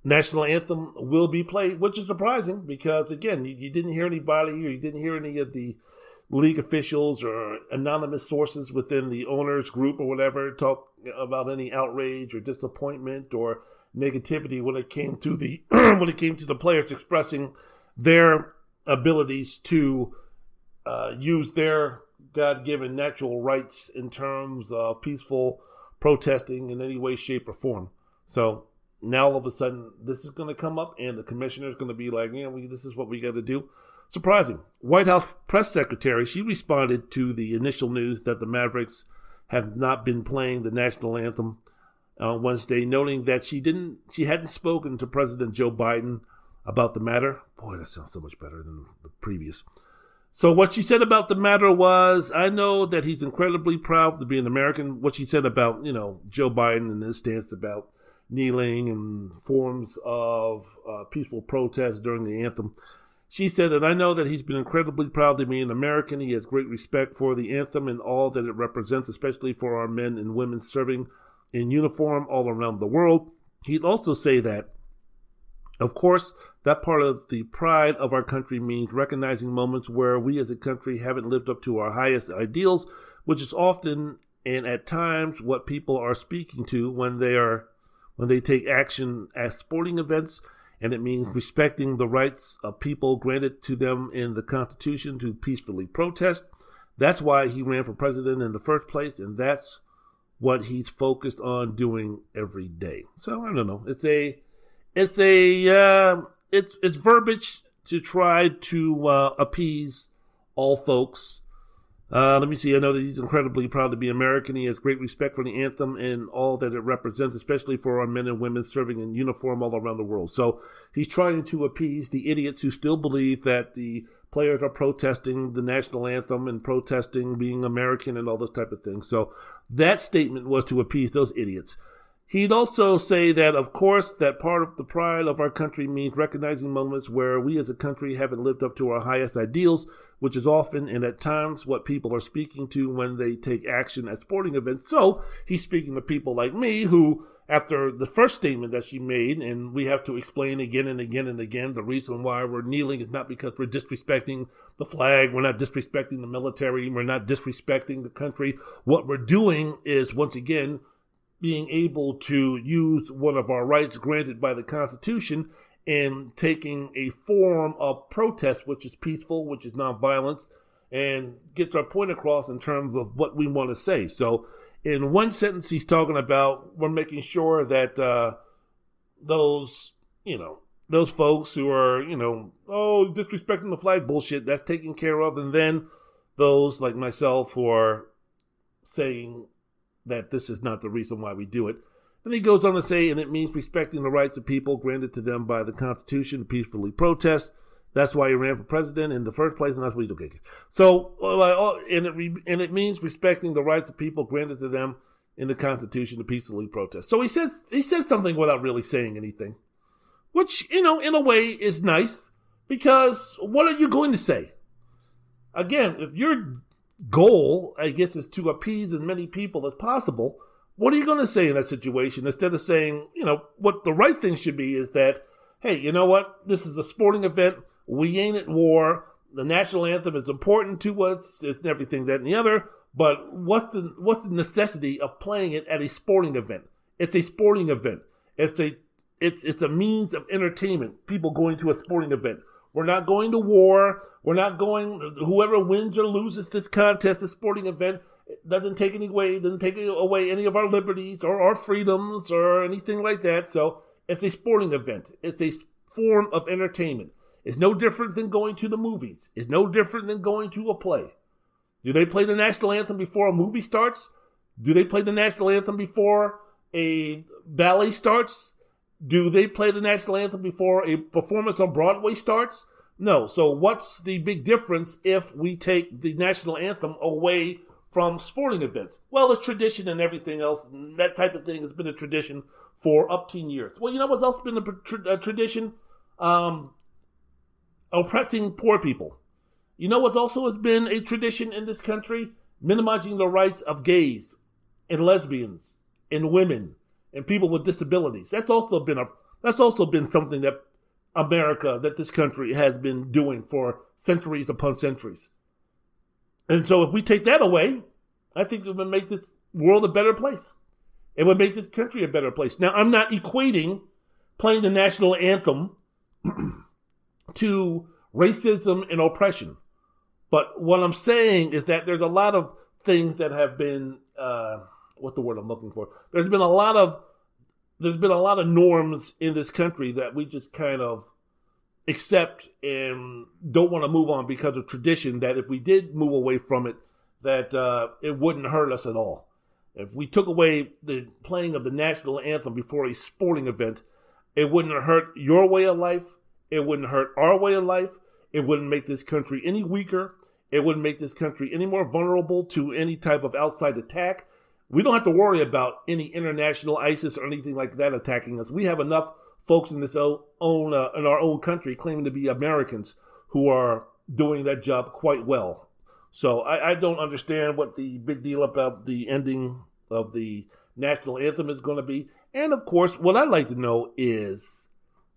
national anthem will be played, which is surprising because again, you, you didn't hear anybody or you didn't hear any of the league officials or anonymous sources within the owners group or whatever talk about any outrage or disappointment or negativity when it came to the when it came to the players expressing their abilities to uh, use their God-given natural rights in terms of peaceful protesting in any way, shape, or form. So now all of a sudden this is going to come up, and the commissioner is going to be like, "Yeah, we, this is what we got to do." Surprising. White House press secretary, she responded to the initial news that the Mavericks have not been playing the national anthem on Wednesday, noting that she didn't she hadn't spoken to President Joe Biden about the matter. Boy, that sounds so much better than the previous. So what she said about the matter was, I know that he's incredibly proud to be an American. What she said about, you know, Joe Biden and his stance about kneeling and forms of uh, peaceful protest during the anthem. She said that I know that he's been incredibly proud to be an American. He has great respect for the anthem and all that it represents, especially for our men and women serving in uniform all around the world. He'd also say that Of course, that part of the pride of our country means recognizing moments where we as a country haven't lived up to our highest ideals, which is often and at times what people are speaking to when they are when they take action at sporting events and it means respecting the rights of people granted to them in the Constitution to peacefully protest. That's why he ran for president in the first place, and that's what he's focused on doing every day. So I don't know. It's a, it's a, uh, it's it's verbiage to try to uh, appease all folks uh, let me see. I know that he's incredibly proud to be American. He has great respect for the anthem and all that it represents, especially for our men and women serving in uniform all around the world. So he's trying to appease the idiots who still believe that the players are protesting the national anthem and protesting being American and all those type of things. So that statement was to appease those idiots. He'd also say that, of course, that part of the pride of our country means recognizing moments where we as a country haven't lived up to our highest ideals, which is often and at times what people are speaking to when they take action at sporting events. So he's speaking to people like me who, after the first statement that she made, and we have to explain again and again and again, the reason why we're kneeling is not because we're disrespecting the flag, we're not disrespecting the military, we're not disrespecting the country. What we're doing is, once again, being able to use one of our rights granted by the Constitution and taking a form of protest, which is peaceful, which is nonviolence, and gets our point across in terms of what we want to say. So, in one sentence, he's talking about we're making sure that uh, those, you know, those folks who are, you know, oh, disrespecting the flag bullshit, that's taken care of. And then those like myself who are saying that this is not the reason why we do it. Then he goes on to say, and it means respecting the rights of people granted to them by the Constitution to peacefully protest. That's why he ran for president in the first place, and that's what he's doing. So, uh, uh, and it and it means respecting the rights of people granted to them in the Constitution to peacefully protest. So he says he says something without really saying anything, which you know, in a way, is nice because what are you going to say? Again, if your goal, I guess, is to appease as many people as possible, what are you going to say in that situation instead of saying, you know, what the right thing should be is that, hey, you know what? This is a sporting event. We ain't at war. The national anthem is important to us. It's everything that and the other. But what's the what's the necessity of playing it at a sporting event? It's a sporting event. It's a it's it's a means of entertainment. People going to a sporting event. We're not going to war. We're not going. Whoever wins or loses this contest, this sporting event, doesn't take any away. Doesn't take away any of our liberties or our freedoms or anything like that. So it's a sporting event. It's a form of entertainment. It's no different than going to the movies. It's no different than going to a play. Do they play the national anthem before a movie starts? Do they play the national anthem before a ballet starts? Do they play the national anthem before a performance on Broadway starts? No. So what's the big difference if we take the national anthem away from sporting events? Well, it's tradition and everything else. That type of thing has been a tradition for up to years. Well, you know what's also been a, tra- a tradition? Um, oppressing poor people. You know what's also has been a tradition in this country? Minimizing the rights of gays and lesbians and women and people with disabilities. That's also been a that's also been something that America, that this country has been doing for centuries upon centuries. And so if we take that away, I think it would make this world a better place. It would make this country a better place. Now, I'm not equating playing the national anthem to racism and oppression. But what I'm saying is that there's a lot of things that have been uh, what the word I'm looking for. There's been a lot of there's been a lot of norms in this country that we just kind of accept and don't want to move on because of tradition. That if we did move away from it, that uh, it wouldn't hurt us at all. If we took away the playing of the national anthem before a sporting event, it wouldn't hurt your way of life. It wouldn't hurt our way of life. It wouldn't make this country any weaker. It wouldn't make this country any more vulnerable to any type of outside attack. We don't have to worry about any international ISIS or anything like that attacking us. We have enough folks in this own uh, in our own country claiming to be Americans who are doing that job quite well. So I, I don't understand what the big deal about the ending of the national anthem is going to be. And of course, what I'd like to know is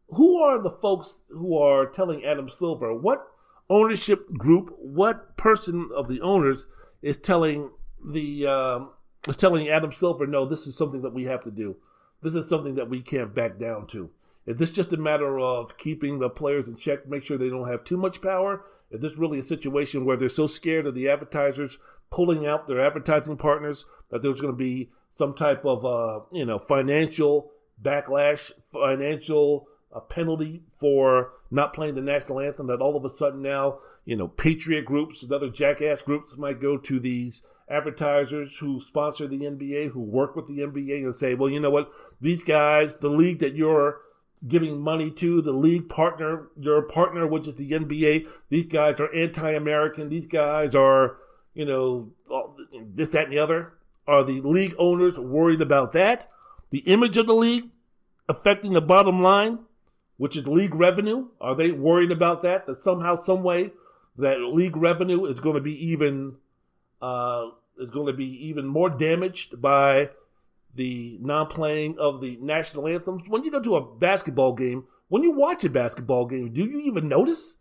who are the folks who are telling Adam Silver what ownership group, what person of the owners is telling the um, is telling Adam Silver, no, this is something that we have to do. This is something that we can't back down to. Is this is just a matter of keeping the players in check, make sure they don't have too much power? Is this really a situation where they're so scared of the advertisers pulling out their advertising partners that there's going to be some type of uh, you know financial backlash, financial uh, penalty for not playing the national anthem? That all of a sudden now you know patriot groups and other jackass groups might go to these advertisers who sponsor the NBA, who work with the NBA, and say, well, you know what, these guys, the league that you're giving money to, the league partner, your partner, which is the NBA. These guys are anti-American. These guys are, you know, this, that, and the other. Are the league owners worried about that? The image of the league affecting the bottom line, which is league revenue. Are they worried about that? That somehow, some way, that league revenue is going to be even uh, is going to be even more damaged by the non-playing of the national anthems. When you go to a basketball game, when you watch a basketball game, do you even notice?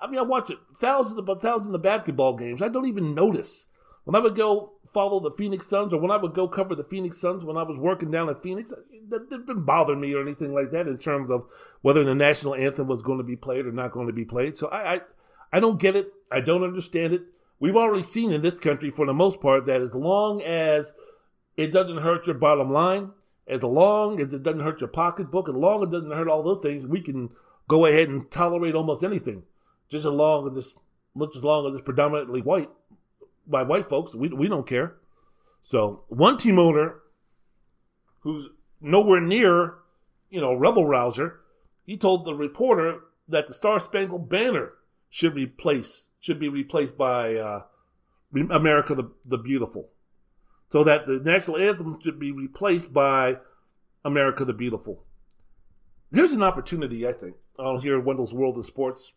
I mean, I watch it, thousands upon thousands of basketball games. I don't even notice. When I would go follow the Phoenix Suns, or when I would go cover the Phoenix Suns when I was working down in Phoenix, that didn't bother me or anything like that in terms of whether the national anthem was going to be played or not going to be played. So I, I, I don't get it. I don't understand it. We've already seen in this country, for the most part, that as long as it doesn't hurt your bottom line. As long as it doesn't hurt your pocketbook, as long as it doesn't hurt all those things, we can go ahead and tolerate almost anything. Just as long as it's, much as long as it's predominantly white by white folks, we, we don't care. So one team owner who's nowhere near, you know, rebel rouser, he told the reporter that the Star Spangled Banner should replace should be replaced by uh, America the, the Beautiful so that the national anthem should be replaced by America the Beautiful. Here's an opportunity, I think, on here at Wendell's World of Sports.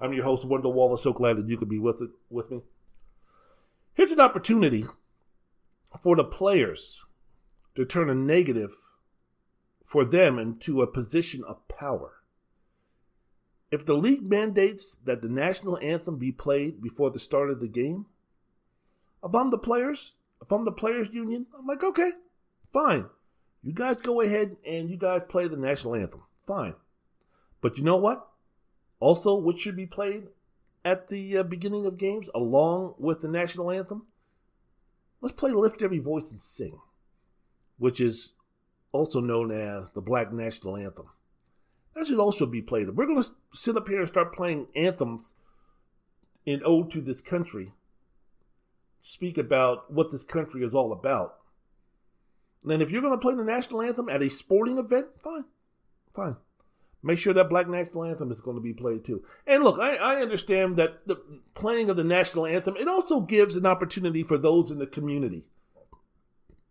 I'm your host, Wendell Wallace. So glad that you could be with it with me. Here's an opportunity for the players to turn a negative for them into a position of power. If the league mandates that the national anthem be played before the start of the game, if I'm the players, if I'm the players union, I'm like, okay, fine. You guys go ahead and you guys play the national anthem. Fine. But you know what? Also, what should be played at the uh, beginning of games along with the national anthem? Let's play Lift Every Voice and Sing, which is also known as the Black National Anthem. That should also be played. We're going to sit up here and start playing anthems in ode to this country speak about what this country is all about. And if you're going to play the national anthem at a sporting event, fine, fine. Make sure that Black National Anthem is going to be played too. And look, I, I understand that the playing of the national anthem it also gives an opportunity for those in the community,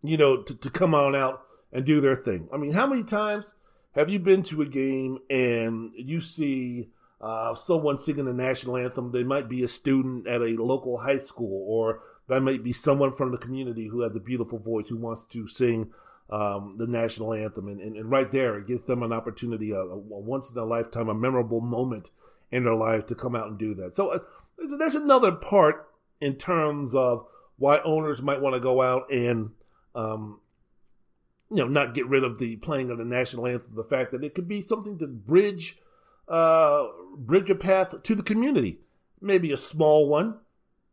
you know, to, to come on out and do their thing. I mean, how many times have you been to a game and you see uh, someone singing the national anthem? They might be a student at a local high school or that might be someone from the community who has a beautiful voice who wants to sing um, the national anthem. And, and, and, right there, it gives them an opportunity, a, a, once in a lifetime, a memorable moment in their lives to come out and do that. So uh, there's another part in terms of why owners might want to go out and, um, you know, not get rid of the playing of the national anthem. The fact that it could be something to bridge, uh, bridge a path to the community. Maybe a small one,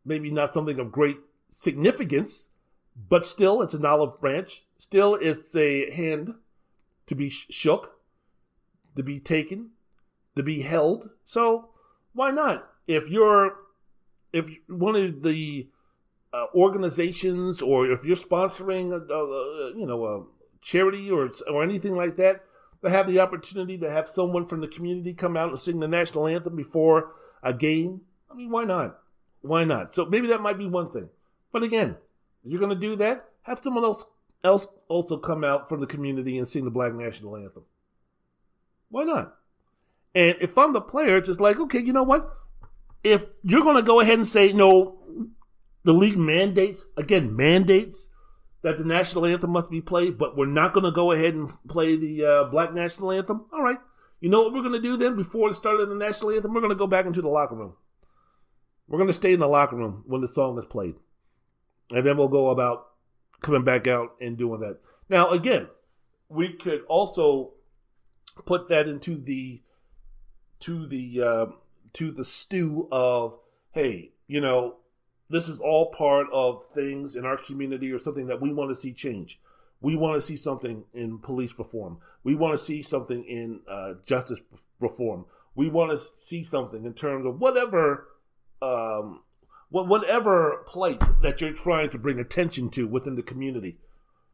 maybe not something of great significance, but still, it's an olive branch. Still, it's a hand to be shook, to be taken, to be held. So, why not? If you're, if one of the uh, organizations, or if you're sponsoring, a, a, you know, a charity or or anything like that, to have the opportunity to have someone from the community come out and sing the national anthem before a game, I mean, why not? Why not? So maybe that might be one thing. But again, you're to do that, have someone else else also come out from the community and sing the Black National Anthem. Why not? And if I'm the player, just like, okay, you know what? If you're to go ahead and say, no, the league mandates, again, mandates that the national anthem must be played, but we're not going to go ahead and play the uh, Black National Anthem, all right. You know what we're going to do then before the start of the national anthem? We're going to go back into the locker room. We're going to stay in the locker room when the song is played. And then we'll go about coming back out and doing that. Now, again, we could also put that into the to the uh, to the stew of hey, you know, this is all part of things in our community or something that we want to see change. We want to see something in police reform. We want to see something in uh, justice reform. We want to see something in terms of whatever, um, whatever plight that you're trying to bring attention to within the community.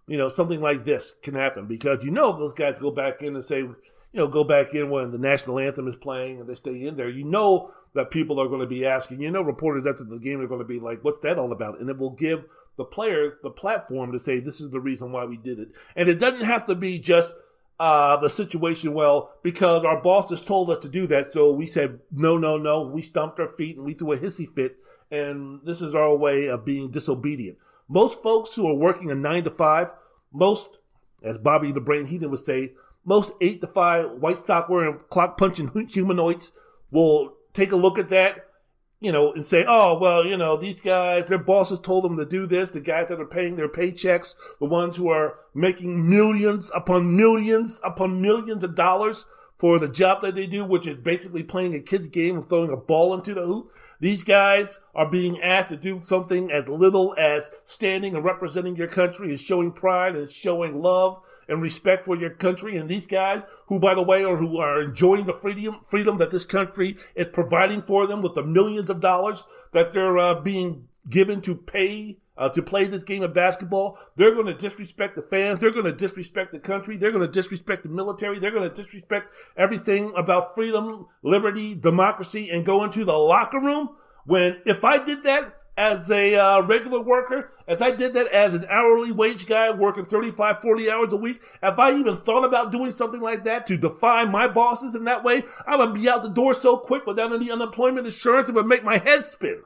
You know, something like this can happen because you know those guys go back in and say, you know, go back in when the national anthem is playing and they stay in there, you know that people are going to be asking, you know, reporters after the game are going to be like, what's that all about? And it will give the players the platform to say, this is the reason why we did it. And it doesn't have to be just uh, the situation, well, because our bosses told us to do that. So we said, no, no, no. We stomped our feet and we threw a hissy fit. And this is our way of being disobedient. Most folks who are working a nine to five, most, as Bobby the Brain Heenan would say, most eight to five white sock wearing clock punching humanoids will take a look at that, you know, and say, oh, well, you know, these guys, their bosses told them to do this. The guys that are paying their paychecks, the ones who are making millions upon millions upon millions of dollars for the job that they do, which is basically playing a kid's game of throwing a ball into the hoop. These guys are being asked to do something as little as standing and representing your country and showing pride and showing love and respect for your country. And these guys, who by the way are who are enjoying the freedom freedom that this country is providing for them with the millions of dollars that they're uh, being given to pay uh, to play this game of basketball. They're going to disrespect the fans. They're going to disrespect the country. They're going to disrespect the military. They're going to disrespect everything about freedom, liberty, democracy, and go into the locker room. When if I did that as a uh, regular worker, as I did that as an hourly wage guy working 35, 40 hours a week, if I even thought about doing something like that to defy my bosses in that way, I would be out the door so quick without any unemployment insurance, it would make my head spin.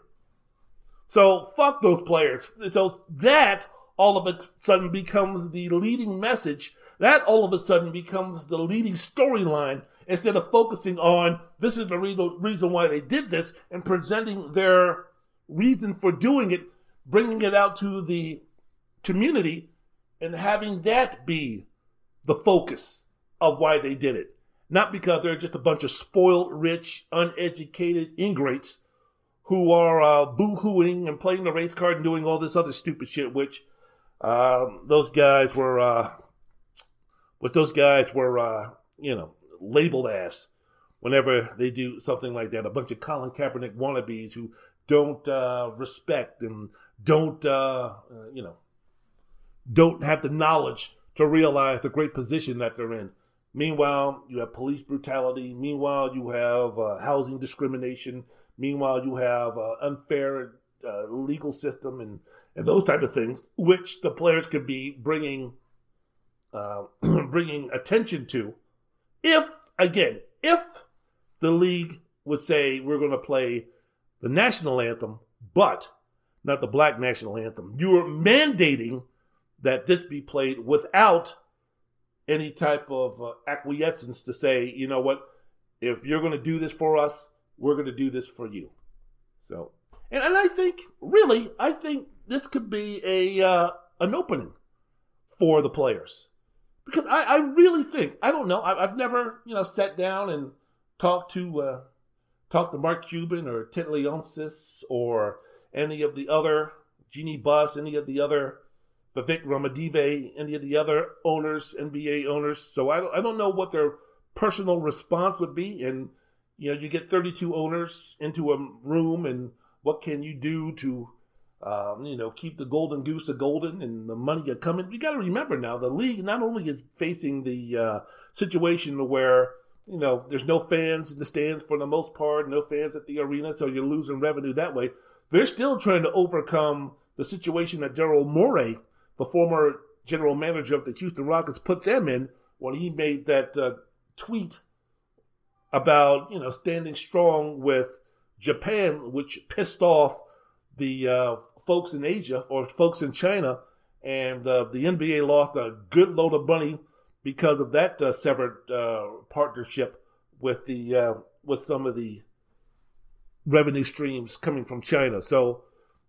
So fuck those players. So that all of a sudden becomes the leading message. That all of a sudden becomes the leading storyline instead of focusing on this is the reason why they did this and presenting their reason for doing it, bringing it out to the community and having that be the focus of why they did it. Not because they're just a bunch of spoiled, rich, uneducated ingrates who are uh, boo-hooing and playing the race card and doing all this other stupid shit, which um, those guys were, uh, what those guys were, uh, you know, labeled as whenever they do something like that. A bunch of Colin Kaepernick wannabes who don't uh, respect and don't, uh, you know, don't have the knowledge to realize the great position that they're in. Meanwhile, you have police brutality. Meanwhile, you have uh, housing discrimination. Meanwhile, you have uh, unfair uh, legal system and, and those type of things, which the players could be bringing uh, bringing attention to. If again, if the league would say we're going to play the national anthem, but not the black national anthem, you are mandating that this be played without any type of uh, acquiescence to say, you know what, if you're going to do this for us, we're going to do this for you. So, and, and I think, really, I think this could be a uh, an opening for the players because I, I really think I don't know I, have never you know sat down and talked to uh, talked to Mark Cuban or Ted Leonsis or any of the other Jeanie Buss, any of the other Vivek Ranadivé, any of the other owners, NBA owners. So I don't, I don't know what their personal response would be. And you know, you get 32 owners into a room, and what can you do to, um, you know, keep the golden goose a golden and the money are coming? You got to remember now, the league not only is facing the uh, situation where you know there's no fans in the stands for the most part, no fans at the arena, so you're losing revenue that way. They're still trying to overcome the situation that Daryl Morey, the former general manager of the Houston Rockets, put them in when he made that uh, tweet about you know standing strong with Japan, which pissed off the uh, folks in Asia or folks in China, and uh, the NBA lost a good load of money because of that uh, severed uh, partnership with the uh, with some of the revenue streams coming from China. So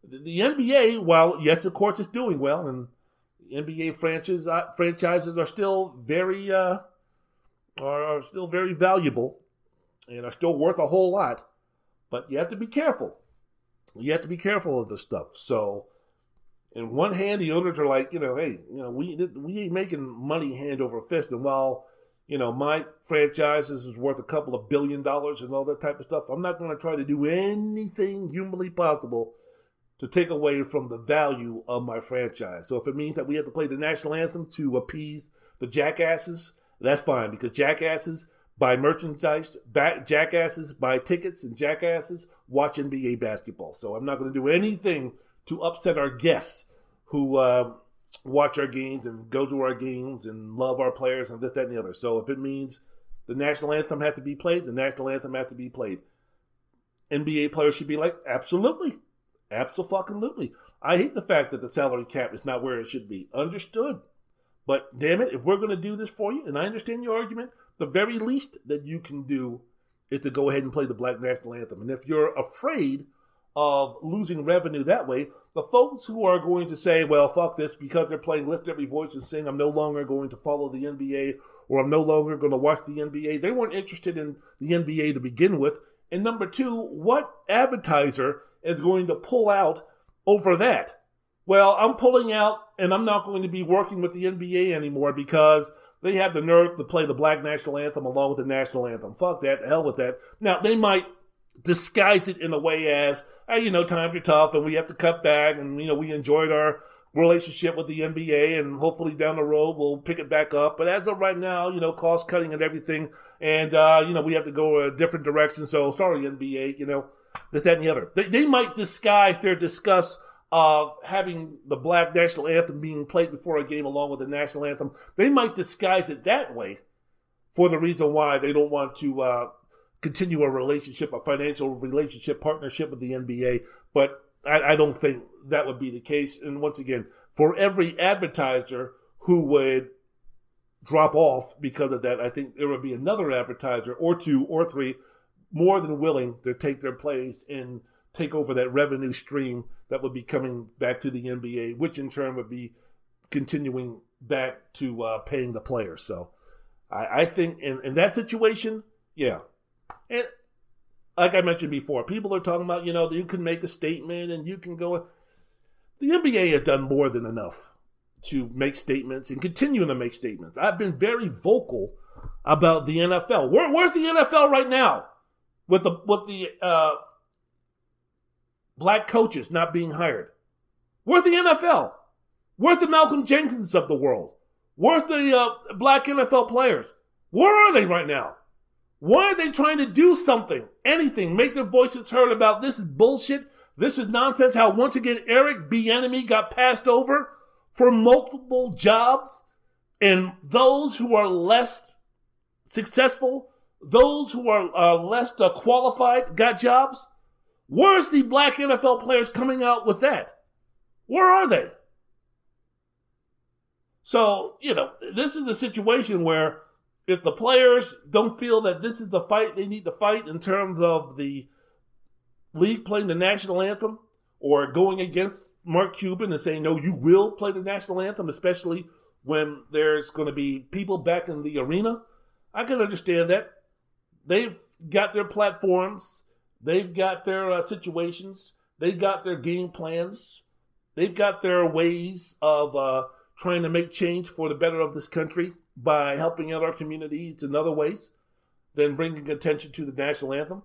the, NBA, while yes, of course, it's doing well, and NBA franchises uh, franchises are still very are still very valuable and are still worth a whole lot. But you have to be careful. You have to be careful of this stuff. So, in one hand, the owners are like, you know, hey, you know, we we ain't making money hand over fist, and while you know my franchise is worth a couple of billion dollars and all that type of stuff, I'm not going to try to do anything humanly possible to take away from the value of my franchise. So if it means that we have to play the national anthem to appease the jackasses, that's fine because jackasses buy merchandise, jackasses buy tickets, and jackasses watch NBA basketball. So I'm not going to do anything to upset our guests who uh, watch our games and go to our games and love our players and this, that, and the other. So if it means the national anthem has to be played, the national anthem has to be played. NBA players should be like, absolutely. Absolutely. I hate the fact that the salary cap is not where it should be. Understood. But damn it, if we're going to do this for you, and I understand your argument, the very least that you can do is to go ahead and play the Black National Anthem. And if you're afraid of losing revenue that way, the folks who are going to say, well, fuck this, because they're playing Lift Every Voice and Sing, I'm no longer going to follow the NBA or I'm no longer going to watch the NBA. They weren't interested in the NBA to begin with. And number two, what advertiser is going to pull out over that? Well, I'm pulling out and I'm not going to be working with the NBA anymore because they have the nerve to play the black national anthem along with the national anthem. Fuck that. The hell with that. Now, they might disguise it in a way as, hey, you know, times are tough and we have to cut back and, you know, we enjoyed our relationship with the NBA and hopefully down the road we'll pick it back up. But as of right now, you know, cost cutting and everything. And, uh, you know, we have to go a different direction. So sorry, NBA, you know, this, that, and the other. They, they might disguise their disgust of having the black national anthem being played before a game along with the national anthem. They might disguise it that way for the reason why they don't want to uh, continue a relationship, a financial relationship, partnership with the NBA. But I, I don't think that would be the case. And once again, for every advertiser who would drop off because of that, I think there would be another advertiser or two or three more than willing to take their place and take over that revenue stream that would be coming back to the NBA, which in turn would be continuing back to uh, paying the players. So I, I think in, in that situation, yeah. And like I mentioned before, people are talking about, you know, you can make a statement and you can go. The NBA has done more than enough to make statements and continuing to make statements. I've been very vocal about the NFL. Where, where's the NFL right now? with the with the uh, black coaches not being hired? Where's the NFL? Where's the Malcolm Jenkins of the world? Where's the uh, black NFL players? Where are they right now? Why are they trying to do something, anything, make their voices heard about this is bullshit? This is nonsense. How once again Eric Bieniemy got passed over for multiple jobs, and those who are less successful those who are uh, less uh, qualified got jobs. Where's the black NFL players coming out with that? Where are they? So, you know, this is a situation where if the players don't feel that this is the fight they need to fight in terms of the league playing the national anthem or going against Mark Cuban and saying, no, you will play the national anthem, especially when there's going to be people back in the arena, I can understand that they've got their platforms, they've got their uh, situations, they've got their game plans, they've got their ways of uh, trying to make change for the better of this country by helping out our communities in other ways than bringing attention to the national anthem.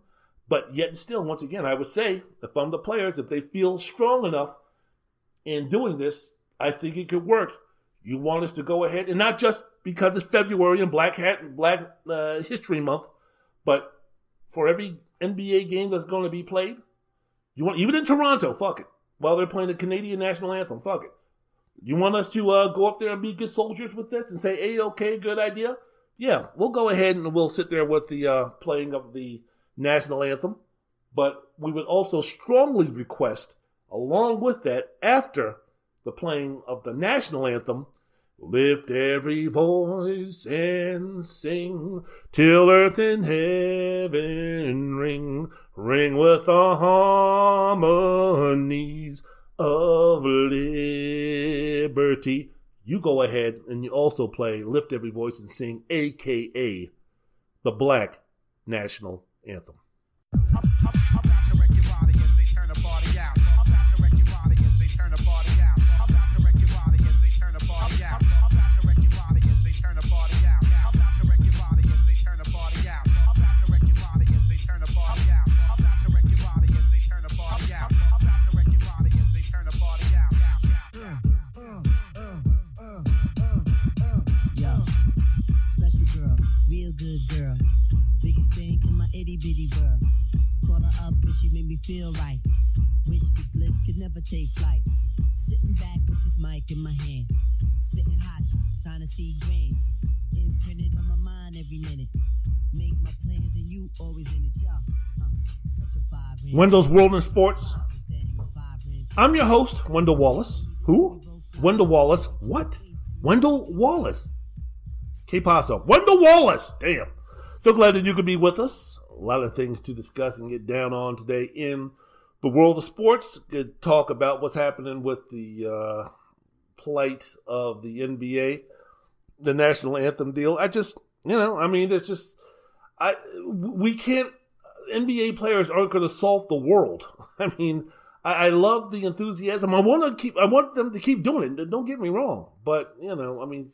But yet, still, once again, I would say if I'm the players, if they feel strong enough in doing this, I think it could work. You want us to go ahead, and not just because it's February and Black Hat and Black uh, History Month, but for every NBA game that's going to be played, you want even in Toronto, fuck it. While they're playing the Canadian national anthem, fuck it. You want us to uh, go up there and be good soldiers with this and say, "Hey, okay, good idea." Yeah, we'll go ahead and we'll sit there with the uh, playing of the national anthem, but we would also strongly request, along with that, after the playing of the national anthem, Lift every voice and sing till earth and heaven ring, ring with the harmonies of liberty. You go ahead and you also play Lift Every Voice and Sing, aka the Black National Anthem. Wendell's World in Sports. I'm your host, Wendell Wallace. Who? Wendell Wallace. What? Wendell Wallace. Que pasa? Wendell Wallace. Damn. So glad that you could be with us a lot of things to discuss and get down on today in the world of sports. Good talk about what's happening with the uh, plight of the NBA, the national anthem deal. I just, you know, I mean, it's just, I we can't. NBA players aren't going to solve the world. I mean, I, I love the enthusiasm. I want to keep. I want them to keep doing it. Don't get me wrong, but you know, I mean,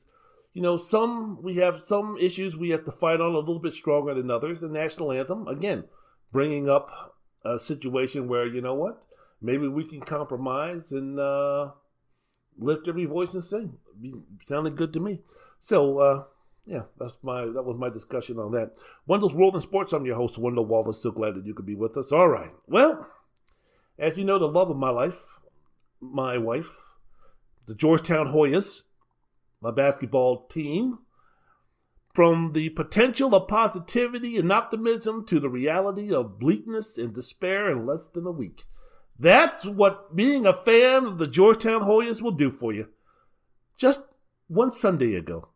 you know, some we have some issues we have to fight on a little bit stronger than others. The national anthem, again, bringing up a situation where you know what, maybe we can compromise and uh, lift every voice and sing. sounded good to me. So uh, yeah, that's my that was my discussion on that. Wendell's World and Sports. I'm your host, Wendell Wallace. So glad that you could be with us. All right. Well, as you know, the love of my life, my wife, the Georgetown Hoyas my basketball team, from the potential of positivity and optimism to the reality of bleakness and despair in less than a week. That's what being a fan of the Georgetown Hoyas will do for you. Just one Sunday ago,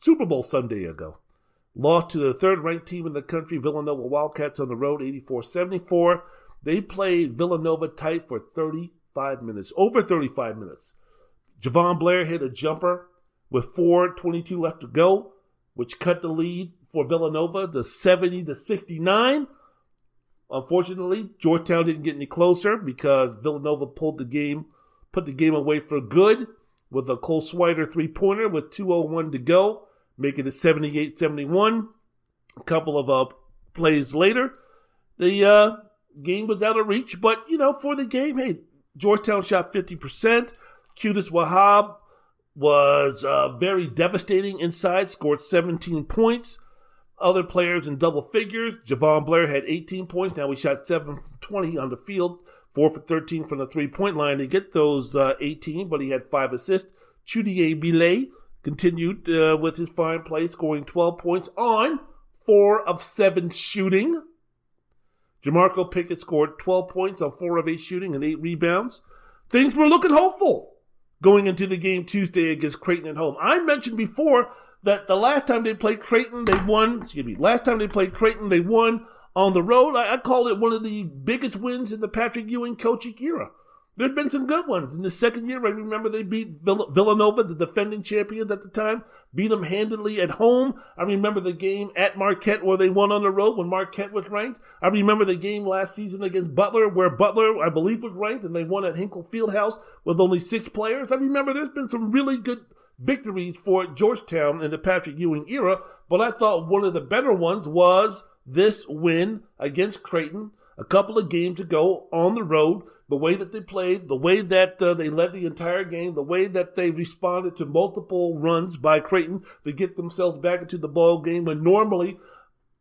Super Bowl Sunday ago, lost to the third ranked team in the country, Villanova Wildcats, on the road 84 74. They played Villanova tight for 35 minutes, over 35 minutes. Jahvon Blair hit a jumper with 4.22 left to go, which cut the lead for Villanova to 70 to 69. Unfortunately, Georgetown didn't get any closer because Villanova pulled the game, put the game away for good with a Cole Swider three pointer with 2.01 to go, making it 78 71. A couple of uh, plays later, the uh, game was out of reach, but you know, for the game, hey, Georgetown shot 50%. Qudus Wahab was uh, very devastating inside, scored 17 points. Other players in double figures. Jahvon Blair had 18 points. Now we shot 7 20 on the field, 4 for 13 from the three point line to get those uh, 18, but he had 5 assists. Chudier Bile continued uh, with his fine play, scoring 12 points on 4 of 7 shooting. Jamorko Pickett scored 12 points on 4 of 8 shooting and 8 rebounds. Things were looking hopeful going into the game Tuesday against Creighton at home. I mentioned before that the last time they played Creighton, they won. Excuse me. Last time they played Creighton, they won on the road. I, I called it one of the biggest wins in the Patrick Ewing coaching era. There'd been some good ones. In the second year, I remember they beat Villanova, the defending champions at the time, beat them handily at home. I remember the game at Marquette where they won on the road when Marquette was ranked. I remember the game last season against Butler where Butler, I believe, was ranked and they won at Hinkle Fieldhouse with only six players. I remember there's been some really good victories for Georgetown in the Patrick Ewing era, but I thought one of the better ones was this win against Creighton a couple of games ago on the road the way that they played, the way that uh, they led the entire game, the way that they responded to multiple runs by Creighton to get themselves back into the ball game when normally,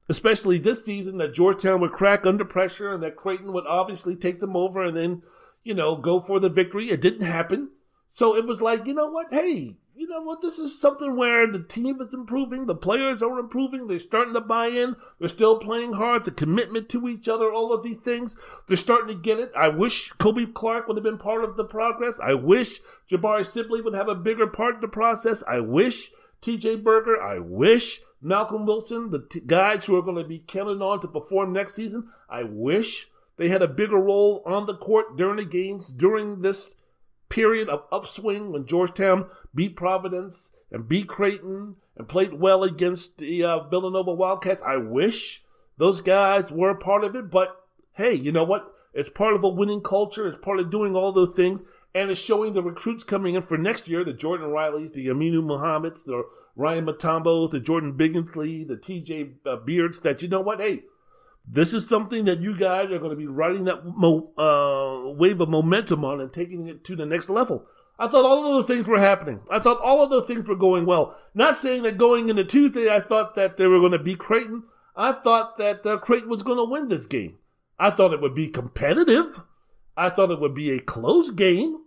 especially this season, that Georgetown would crack under pressure and that Creighton would obviously take them over and then, you know, go for the victory. It didn't happen. So it was like, you know what? Hey, you know what, this is something where the team is improving, the players are improving, they're starting to buy in, they're still playing hard, the commitment to each other, all of these things, they're starting to get it. I wish Kobe Clark would have been part of the progress. I wish Jabari Sibley would have a bigger part in the process. I wish TJ Berger, I wish Malcolm Wilson, the t- guys who are going to be counted on to perform next season, I wish they had a bigger role on the court during the games during this period of upswing when Georgetown beat Providence and beat Creighton and played well against the uh, Villanova Wildcats. I wish those guys were a part of it, but hey, you know what? It's part of a winning culture. It's part of doing all those things, and it's showing the recruits coming in for next year: the Jordan Rileys, the Aminu Mohammeds, the Ryan Mutombos, the Jordan Billingsley, the T.J. Uh, Beards. That you know what? Hey, this is something that you guys are going to be riding that mo- uh, wave of momentum on and taking it to the next level. I thought all of the things were happening. I thought all of the things were going well. Not saying that going into Tuesday, I thought that they were going to beat Creighton. I thought that uh, Creighton was going to win this game. I thought it would be competitive. I thought it would be a close game.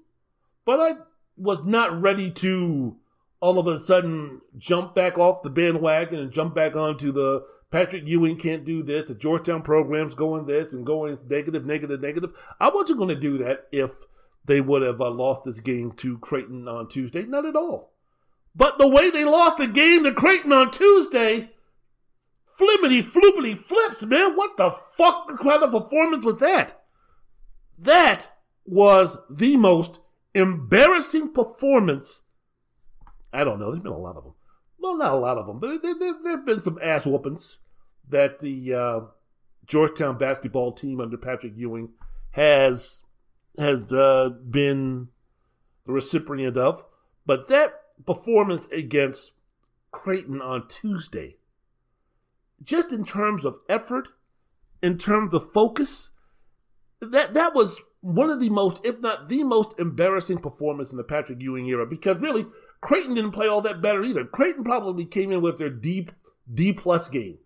But I was not ready to all of a sudden jump back off the bandwagon and jump back onto the Patrick Ewing can't do this. The Georgetown program's going this and going negative, negative, negative. I wasn't going to do that if they would have uh, lost this game to Creighton on Tuesday. Not at all. But the way they lost the game to Creighton on Tuesday, flippity floopity flips, man. What the fuck kind of performance was that? That was the most embarrassing performance. I don't know. There's been a lot of them well, not a lot of them, but there, there, there have been some ass whoopings that the uh, Georgetown basketball team under Patrick Ewing has has uh, been the recipient of. But that performance against Creighton on Tuesday, just in terms of effort, in terms of focus, that that was one of the most, if not the most embarrassing performance in the Patrick Ewing era. Because really, Creighton didn't play all that better either. Creighton probably came in with their D D plus game,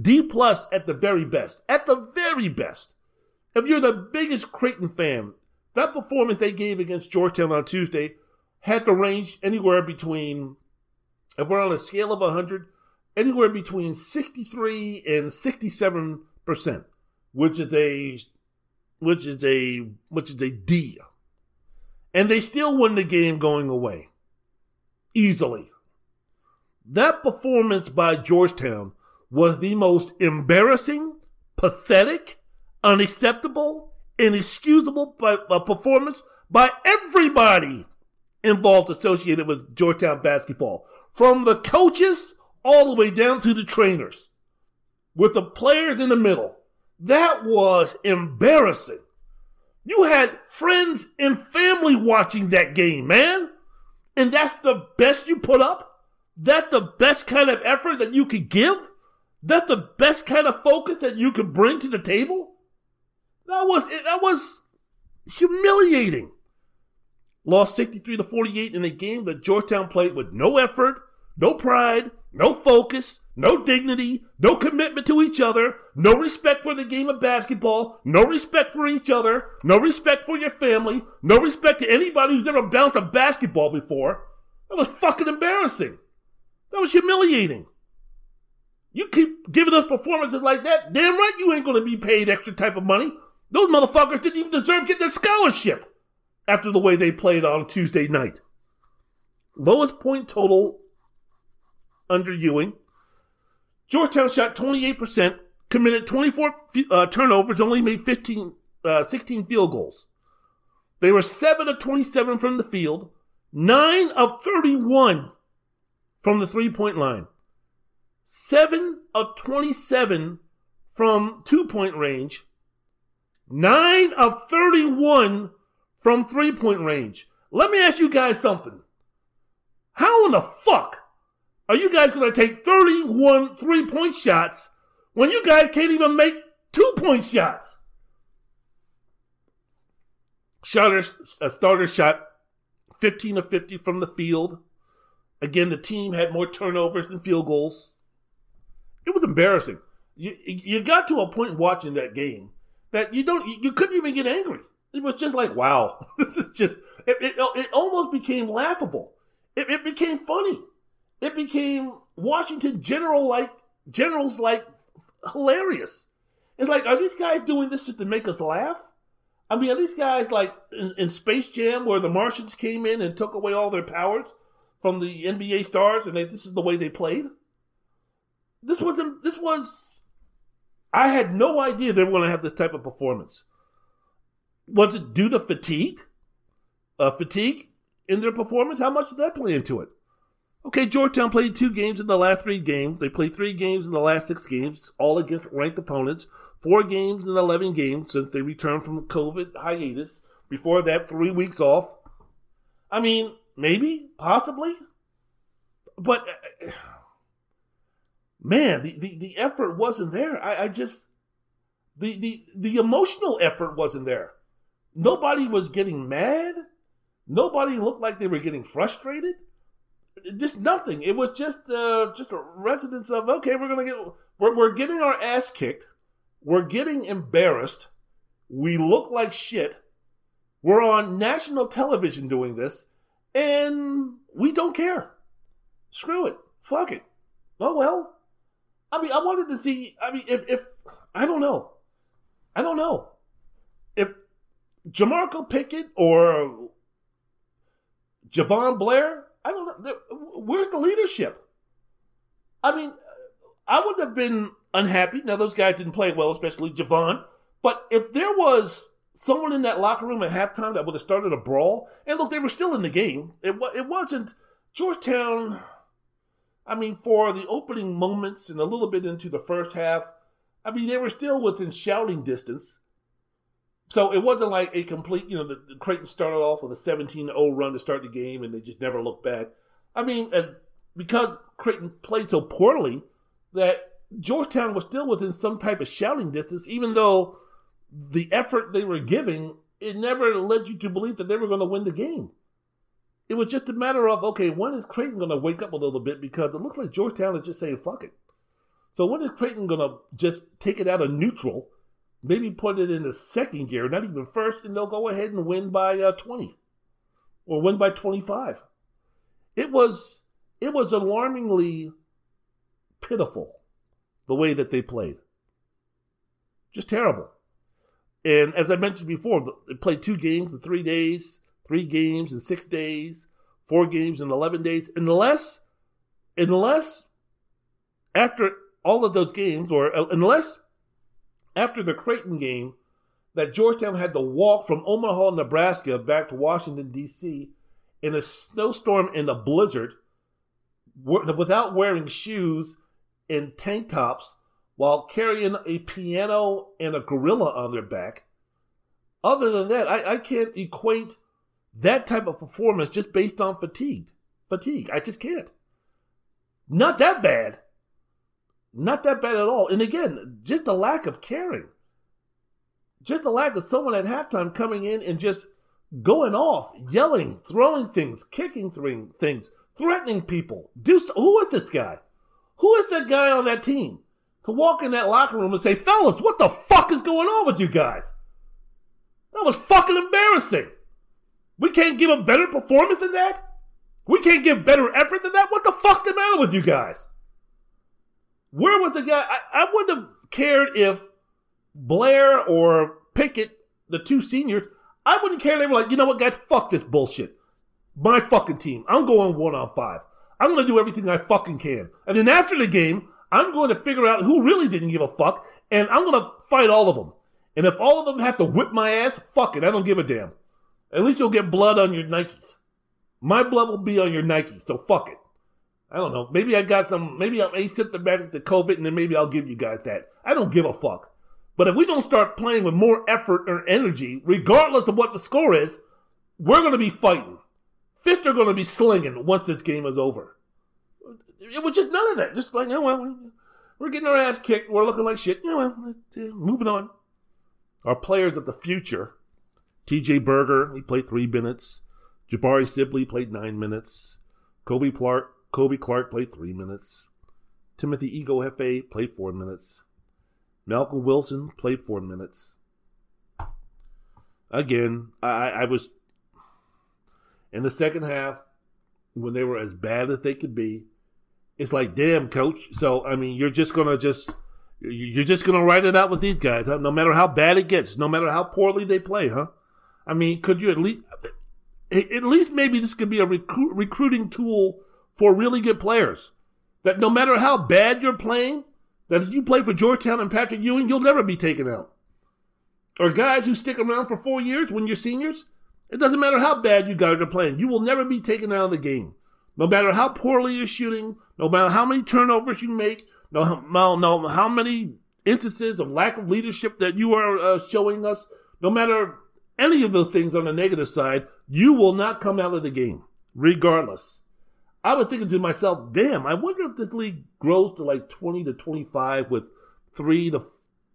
D plus at the very best. At the very best. If you're the biggest Creighton fan, that performance they gave against Georgetown on Tuesday had to range anywhere between, if we're on a scale of 100, anywhere between 63 and 67 percent, which is a which is a which is a D. And they still won the game going away easily. That performance by Georgetown was the most embarrassing, pathetic, unacceptable, inexcusable uh, performance by everybody involved associated with Georgetown basketball. From the coaches all the way down to the trainers. With the players in the middle. That was embarrassing. You had friends and family watching that game, man and that's the best you put up? That the best kind of effort that you could give? That the best kind of focus that you could bring to the table? That was that was humiliating. Lost 63 to 48 in a game that Georgetown played with no effort, no pride, no focus, no dignity, no commitment to each other, no respect for the game of basketball, no respect for each other, no respect for your family, no respect to anybody who's ever bounced a basketball before. That was fucking embarrassing. That was humiliating. You keep giving us performances like that, damn right you ain't gonna be paid extra type of money. Those motherfuckers didn't even deserve getting a scholarship after the way they played on Tuesday night. Lowest point total under Ewing. Georgetown shot 28%, committed 24 uh, turnovers, only made 15, uh, 16 field goals. They were 7 of 27 from the field, 9 of 31 from the three point line, 7 of 27 from two point range, 9 of 31 from three point range. Let me ask you guys something. How in the fuck are you guys going to take 31 three point shots when you guys can't even make two point shots? A starter shot 15 of 50 from the field. Again, the team had more turnovers than field goals. It was embarrassing. You, you got to a point watching that game that you don't you couldn't even get angry. It was just like, wow, this is just it, it, it almost became laughable. it, it became funny. It became Washington general like generals like hilarious. It's like, are these guys doing this just to make us laugh? I mean, are these guys like in, in Space Jam where the Martians came in and took away all their powers from the NBA stars, and they, this is the way they played? This wasn't. This was. I had no idea they were going to have this type of performance. Was it due to fatigue? Uh, fatigue in their performance? How much did that play into it? Okay, Georgetown played two games in the last three games. They played three games in the last six games, all against ranked opponents. Four games in 11 games since they returned from COVID hiatus. Before that, three weeks off. I mean, maybe, possibly. But, uh, man, the, the, the effort wasn't there. I, I just, the, the, the emotional effort wasn't there. Nobody was getting mad. Nobody looked like they were getting frustrated just nothing. It was just uh, just a residence of okay, we're gonna get we're, we're getting our ass kicked, we're getting embarrassed, we look like shit, we're on national television doing this, and we don't care. Screw it, fuck it. Oh well. I mean, I wanted to see. I mean, if if I don't know, I don't know if Jamorko Pickett or Jahvon Blair I don't know. Where's the leadership? I mean, I would have been unhappy. Now, those guys didn't play well, especially Jahvon. But if there was someone in that locker room at halftime that would have started a brawl, and look, they were still in the game. It, it wasn't Georgetown. I mean, for the opening moments and a little bit into the first half, I mean, they were still within shouting distance. So it wasn't like a complete, you know, the, the Creighton started off with a 17 0 run to start the game and they just never looked back. I mean, as, because Creighton played so poorly that Georgetown was still within some type of shouting distance, even though the effort they were giving, it never led you to believe that they were going to win the game. It was just a matter of, okay, when is Creighton going to wake up a little bit? Because it looks like Georgetown is just saying, fuck it. So when is Creighton going to just take it out of neutral maybe put it in the second gear, not even first, and they'll go ahead and win by uh, 20 or win by 25. It was it was alarmingly pitiful the way that they played. Just terrible. And as I mentioned before, they played two games in three days, three games in six days, four games in 11 days. Unless, unless after all of those games, or uh, unless after the Creighton game that Georgetown had to walk from Omaha, Nebraska back to Washington, D.C. in a snowstorm in a blizzard without wearing shoes and tank tops while carrying a piano and a gorilla on their back. Other than that, I, I can't equate that type of performance just based on fatigue. Fatigue. I just can't. Not that bad. Not that bad at all. And again, just a lack of caring. Just a lack of someone at halftime coming in and just going off, yelling, throwing things, kicking things, threatening people. Do so, who is this guy? Who is that guy on that team to walk in that locker room and say, "Fellas, what the fuck is going on with you guys?" That was fucking embarrassing. We can't give a better performance than that. We can't give better effort than that. What the fuck's the matter with you guys? Where was the guy? I, I wouldn't have cared if Blair or Pickett, the two seniors, I wouldn't care. They were like, you know what, guys, fuck this bullshit. My fucking team. I'm going one on five. I'm going to do everything I fucking can. And then after the game, I'm going to figure out who really didn't give a fuck, and I'm going to fight all of them. And if all of them have to whip my ass, fuck it. I don't give a damn. At least you'll get blood on your Nikes. My blood will be on your Nikes, so fuck it. I don't know. Maybe I got some, maybe I'm asymptomatic to COVID and then maybe I'll give you guys that. I don't give a fuck. But if we don't start playing with more effort or energy, regardless of what the score is, we're going to be fighting. Fists are going to be slinging once this game is over. It was just none of that. Just like, know, well, we're getting our ass kicked. We're looking like shit. Know, well, uh, moving on. Our players of the future. TJ Berger, he played three minutes. Jabari Sibley played nine minutes. Kobe Clark, Kobe Clark played three minutes. Timothy Ighoefe played four minutes. Malcolm Wilson played four minutes. Again, I, I was in the second half. when they were as bad as they could be. It's like, damn, coach. So I mean, you're just gonna just you're just gonna write it out with these guys, huh? no matter how bad it gets, no matter how poorly they play, huh? I mean, could you at least at least maybe this could be a recruit, recruiting tool for really good players? That no matter how bad you're playing, that if you play for Georgetown and Patrick Ewing, you'll never be taken out. Or guys who stick around for four years when you're seniors, it doesn't matter how bad you guys are playing, you will never be taken out of the game. No matter how poorly you're shooting, no matter how many turnovers you make, no, no, no how many instances of lack of leadership that you are uh, showing us, no matter any of those things on the negative side, you will not come out of the game, regardless. I was thinking to myself, damn, I wonder if this league grows to like 20 to 25 with three to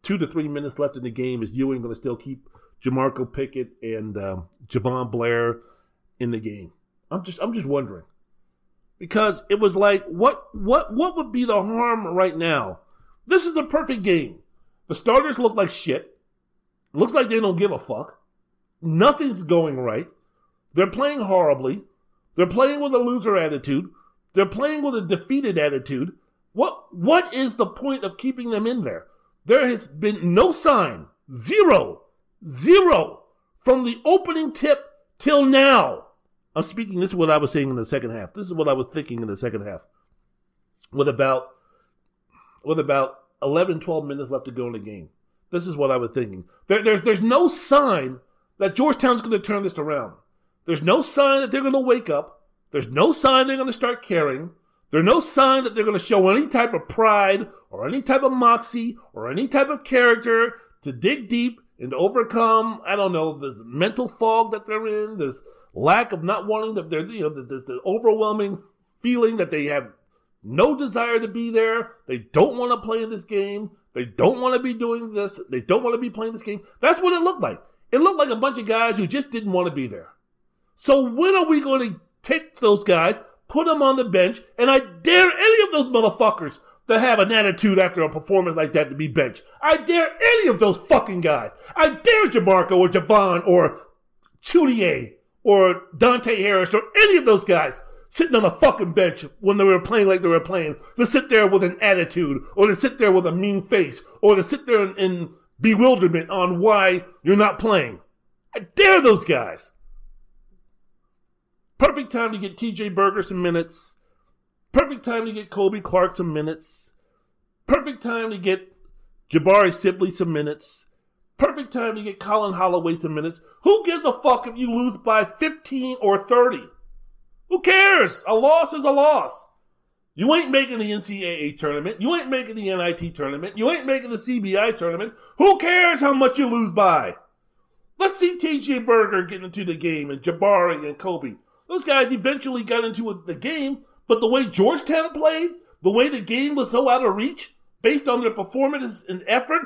two to three minutes left in the game. Is Ewing going to still keep Jamorko Pickett and um, Jahvon Blair in the game? I'm just, I'm just wondering because it was like, what, what, what would be the harm right now? This is the perfect game. The starters look like shit. Looks like they don't give a fuck. Nothing's going right. They're playing horribly. They're playing with a loser attitude. They're playing with a defeated attitude. What what is the point of keeping them in there? There has been no sign, zero, zero from the opening tip till now. I'm speaking this is what I was saying in the second half. This is what I was thinking in the second half. With about with about 11 12 minutes left to go in the game. This is what I was thinking. There, there's there's no sign that Georgetown's going to turn this around. There's no sign that they're going to wake up. There's no sign they're going to start caring. There's no sign that they're going to show any type of pride or any type of moxie or any type of character to dig deep and overcome, I don't know, the mental fog that they're in, this lack of not wanting to, you know, the, the, the overwhelming feeling that they have no desire to be there. They don't want to play in this game. They don't want to be doing this. They don't want to be playing this game. That's what it looked like. It looked like a bunch of guys who just didn't want to be there. So when are we going to take those guys, put them on the bench, and I dare any of those motherfuckers to have an attitude after a performance like that to be benched. I dare any of those fucking guys. I dare Jamorko or Jahvon or Chudier or Dante Harris or any of those guys sitting on the fucking bench when they were playing like they were playing to sit there with an attitude or to sit there with a mean face or to sit there in, in bewilderment on why you're not playing. I dare those guys. Perfect time to get TJ Berger some minutes. Perfect time to get Kobe Clark some minutes. Perfect time to get Jabari Sibley some minutes. Perfect time to get Collin Holloway some minutes. Who gives a fuck if you lose by 15 or 30? Who cares? A loss is a loss. You ain't making the NCAA tournament. You ain't making the NIT tournament. You ain't making the CBI tournament. Who cares how much you lose by? Let's see TJ Berger get into the game and Jabari and Kobe. Those guys eventually got into the game, but the way Georgetown played, the way the game was so out of reach, based on their performance and effort,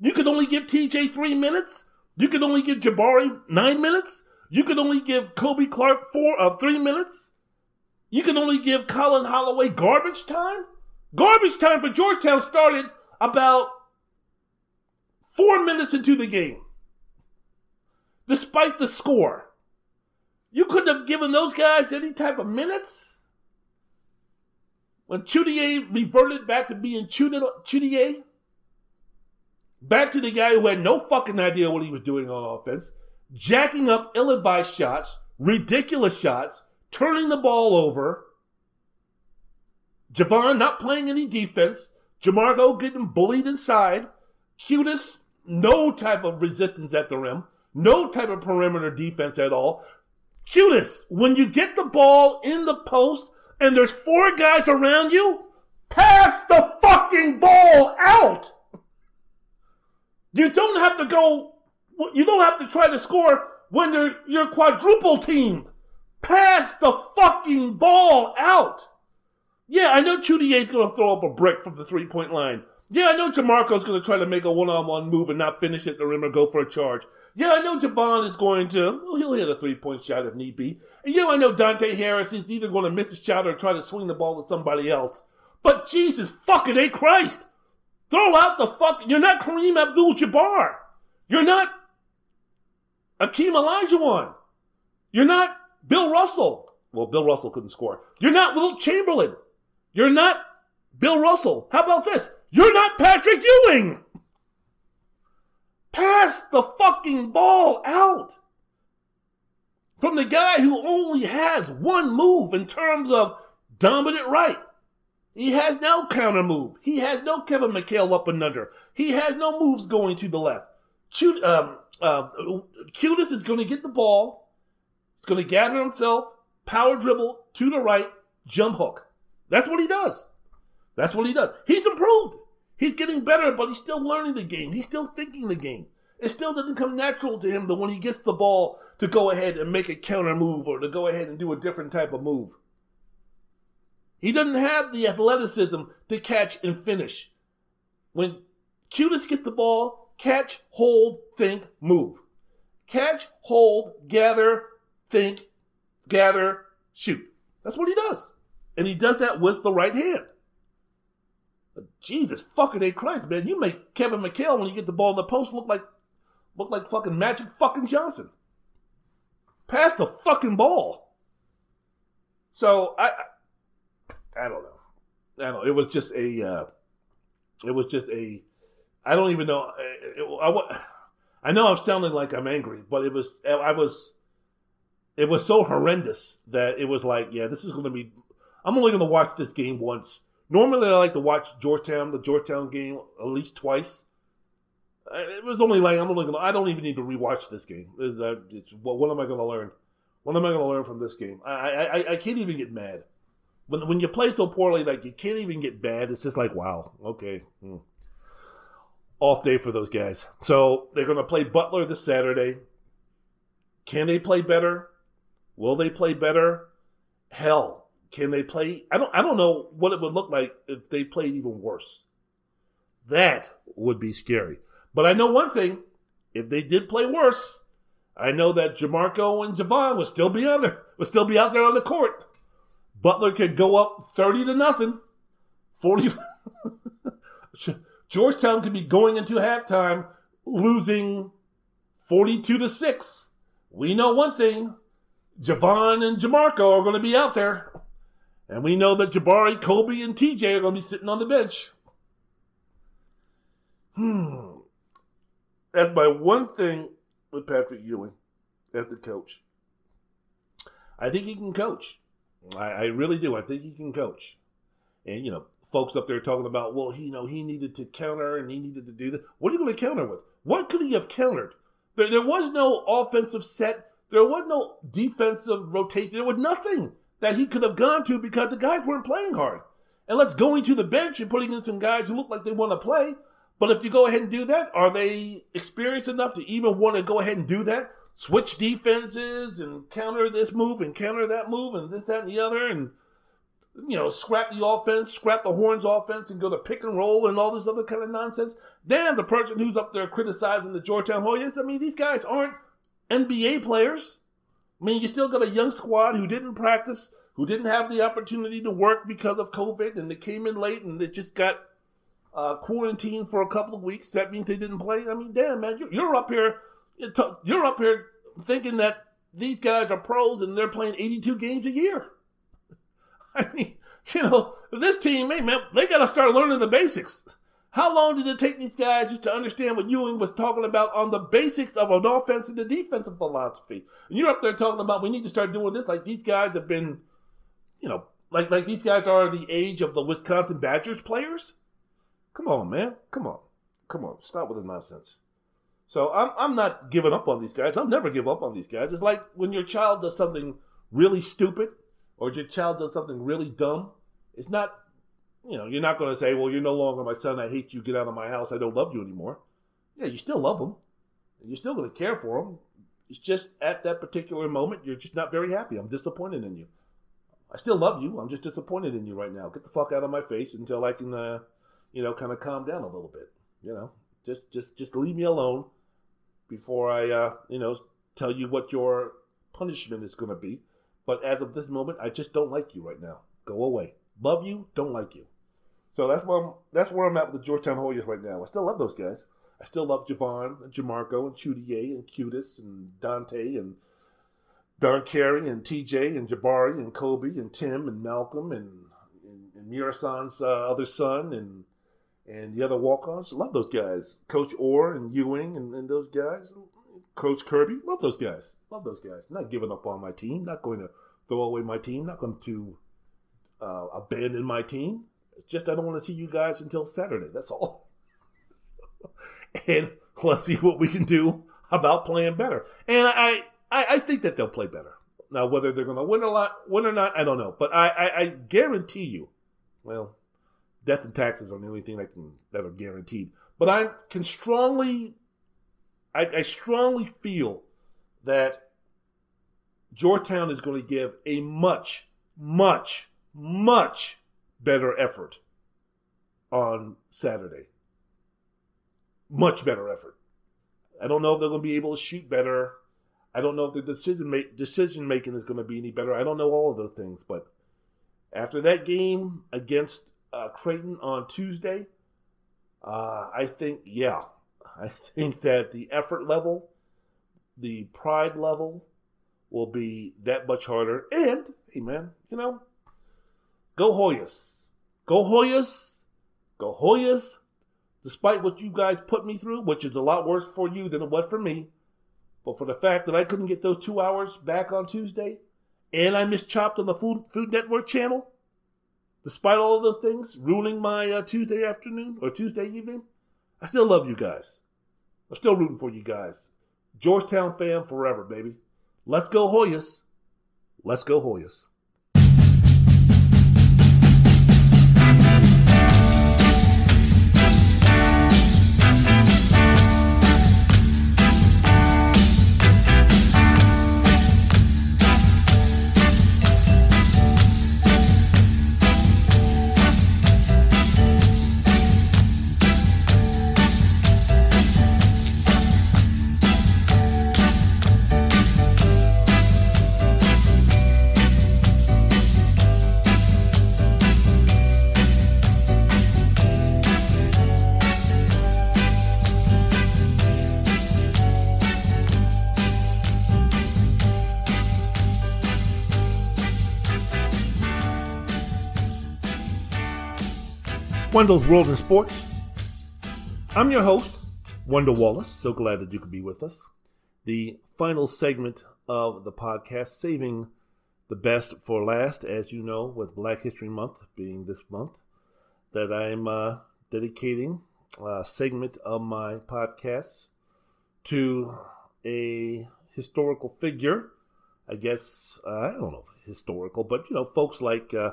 you could only give TJ three minutes. You could only give Jabari nine minutes. You could only give Kobe Clark four of uh, three minutes. You can only give Collin Holloway garbage time. Garbage time for Georgetown started about four minutes into the game, despite the score. You couldn't have given those guys any type of minutes. When Chudier reverted back to being Chudier, back to the guy who had no fucking idea what he was doing on offense, jacking up ill-advised shots, ridiculous shots, turning the ball over. Jahvon not playing any defense. Jamorko getting bullied inside. Qudus, no type of resistance at the rim. No type of perimeter defense at all. Judas, when you get the ball in the post and there's four guys around you, pass the fucking ball out. You don't have to go, you don't have to try to score when they're, you're quadruple teamed. Pass the fucking ball out. Yeah, I know Chudier's going to throw up a brick from the three point line. Yeah, I know Jamorko's going to try to make a one on one move and not finish at the rim or go for a charge. Yeah, I know Jahvon is going to, well, he'll hit a three point shot if need be. And yeah, I know Dante Harris is either going to miss a shot or try to swing the ball to somebody else. But Jesus fucking A Christ! Throw out the fuck. You're not Kareem Abdul Jabbar. You're not Akeem Olajuwon. You're not Bill Russell. Well, Bill Russell couldn't score. You're not Wilt Chamberlain. You're not Bill Russell. How about this? You're not Patrick Ewing. Pass the fucking ball out from the guy who only has one move in terms of dominant right. He has no counter move. He has no Kevin McHale up and under. He has no moves going to the left. Chud, um, uh, is going to get the ball. He's going to gather himself, power dribble to the right, jump hook. That's what he does. That's what he does. He's improved. He's getting better, but he's still learning the game. He's still thinking the game. It still doesn't come natural to him that when he gets the ball to go ahead and make a counter move or to go ahead and do a different type of move. He doesn't have the athleticism to catch and finish. When Qudus gets the ball, catch, hold, think, move. Catch, hold, gather, think, gather, shoot. That's what he does. And he does that with the right hand. Jesus fucking A Christ, man. You make Kevin McHale when you get the ball in the post look like look like fucking Magic fucking Johnson. Pass the fucking ball. So I I don't know. I don't know. It was just a. Uh, it was just a. I don't even know. It, it, I, I know I'm sounding like I'm angry, but it was. I was. It was so horrendous that it was like, yeah, this is going to be. I'm only going to watch this game once. Normally, I like to watch Georgetown, the Georgetown game, at least twice. It was only like I'm only gonna. I don't even need to rewatch this game. Is that? What, what am I going to learn? What am I going to learn from this game? I, I I can't even get mad when when you play so poorly, like you can't even get bad. It's just like wow, okay, hmm. off day for those guys. So they're going to play Butler this Saturday. Can they play better? Will they play better? Hell, can they play? I don't. I don't know what it would look like if they played even worse. That would be scary. But I know one thing: if they did play worse, I know that Jamorko and Jahvon would still be on there. Would still be out there on the court. Butler could go up 30 to nothing. 40. Georgetown could be going into halftime losing 42 to 6. We know one thing Jahvon and Jamorko are going to be out there. And we know that Jabari, Kobe, and TJ are going to be sitting on the bench. Hmm. That's my one thing with Patrick Ewing as the coach. I think he can coach. I, I really do. I think he can coach. And you know, folks up there talking about, well, he, you know, he needed to counter and he needed to do this. What are you going to counter with? What could he have countered? There, there was no offensive set. There was no defensive rotation. There was nothing that he could have gone to because the guys weren't playing hard. Unless going to the bench and putting in some guys who look like they want to play. But if you go ahead and do that, are they experienced enough to even want to go ahead and do that? switch defenses and counter this move and counter that move and this, that, and the other, and you know, scrap the offense, scrap the horns offense, and go to pick and roll and all this other kind of nonsense. Then the person who's up there criticizing the Georgetown Hoyas, I mean, these guys aren't NBA players. I mean, you still got a young squad who didn't practice, who didn't have the opportunity to work because of COVID, and they came in late and they just got uh, quarantined for a couple of weeks. That means they didn't play. I mean, damn, man, you're up here you're up here thinking that these guys are pros and they're playing 82 games a year. I mean, you know, this team, hey man, they got to start learning the basics. How long did it take these guys just to understand what Ewing was talking about on the basics of an offense and the defensive philosophy? And you're up there talking about we need to start doing this like these guys have been, you know, like like these guys are the age of the Wisconsin Badgers players. Come on, man. Come on. Come on. Stop with the nonsense. So I'm, I'm not giving up on these guys. I'll never give up on these guys. It's like when your child does something really stupid or your child does something really dumb. It's not, you know, you're not going to say, well, you're no longer my son. I hate you. Get out of my house. I don't love you anymore. Yeah, you still love them. You're still going to care for them. It's just at that particular moment, you're just not very happy. I'm disappointed in you. I still love you. I'm just disappointed in you right now. Get the fuck out of my face until I can, uh, you know, kind of calm down a little bit. You know, just just just leave me alone before I, uh, you know, tell you what your punishment is going to be. But as of this moment, I just don't like you right now. Go away. Love you, don't like you. So that's where I'm, that's where I'm at with the Georgetown Hoyas right now. I still love those guys. I still love Jahvon and Jamorko and Chudier and Qudus and Dante and Don Carey and TJ and Jabari and Kobe and Tim and Malcolm and and, and uh, other son and and the other walk-ons. Love those guys. Coach Orr and Ewing and, and those guys. Coach Kirby. Love those guys. Love those guys. Not giving up on my team. Not going to throw away my team. Not going to uh, abandon my team. Just I don't want to see you guys until Saturday. That's all. and let's see what we can do about playing better. And I, I, I think that they'll play better. Now, whether they're going to win a lot, win or not, I don't know. But I, I, I guarantee you, well, death and taxes are the only thing that can that are guaranteed. But I can strongly, I, I strongly feel that Georgetown is going to give a much, much, much better effort on Saturday. Much better effort. I don't know if they're going to be able to shoot better. I don't know if the decision make, decision making is going to be any better. I don't know all of those things, but after that game against uh, Creighton on Tuesday, uh, I think yeah, I think that the effort level, the pride level, will be that much harder. And hey, man, you know, go Hoyas, go Hoyas, go Hoyas despite what you guys put me through, which is a lot worse for you than it was for me. But for the fact that I couldn't get those two hours back on Tuesday, and I missed Chopped on the Food, Food Network channel, despite all of those things ruining my uh, Tuesday afternoon or Tuesday evening, I still love you guys. I'm still rooting for you guys. Georgetown fam forever, baby. Let's go Hoyas. Let's go Hoyas. Wendell's World in Sports. I'm your host, Wendell Wallace. So glad that you could be with us. The final segment of the podcast, saving the best for last, as you know, with Black History Month being this month, that I'm uh, dedicating a segment of my podcast to a historical figure. I guess, uh, I don't know historical, but, you know, folks like. Uh,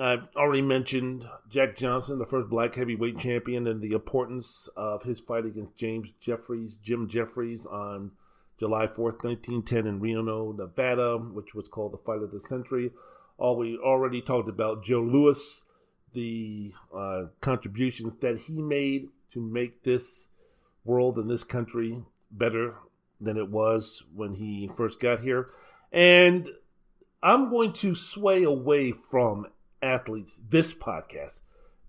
I've already mentioned Jack Johnson, the first black heavyweight champion, and the importance of his fight against James Jeffries, Jim Jeffries, on July 4th, 1910, in Reno, Nevada, which was called the Fight of the Century. All we already talked about Joe Louis, the uh, contributions that he made to make this world and this country better than it was when he first got here. And I'm going to sway away from athletes this podcast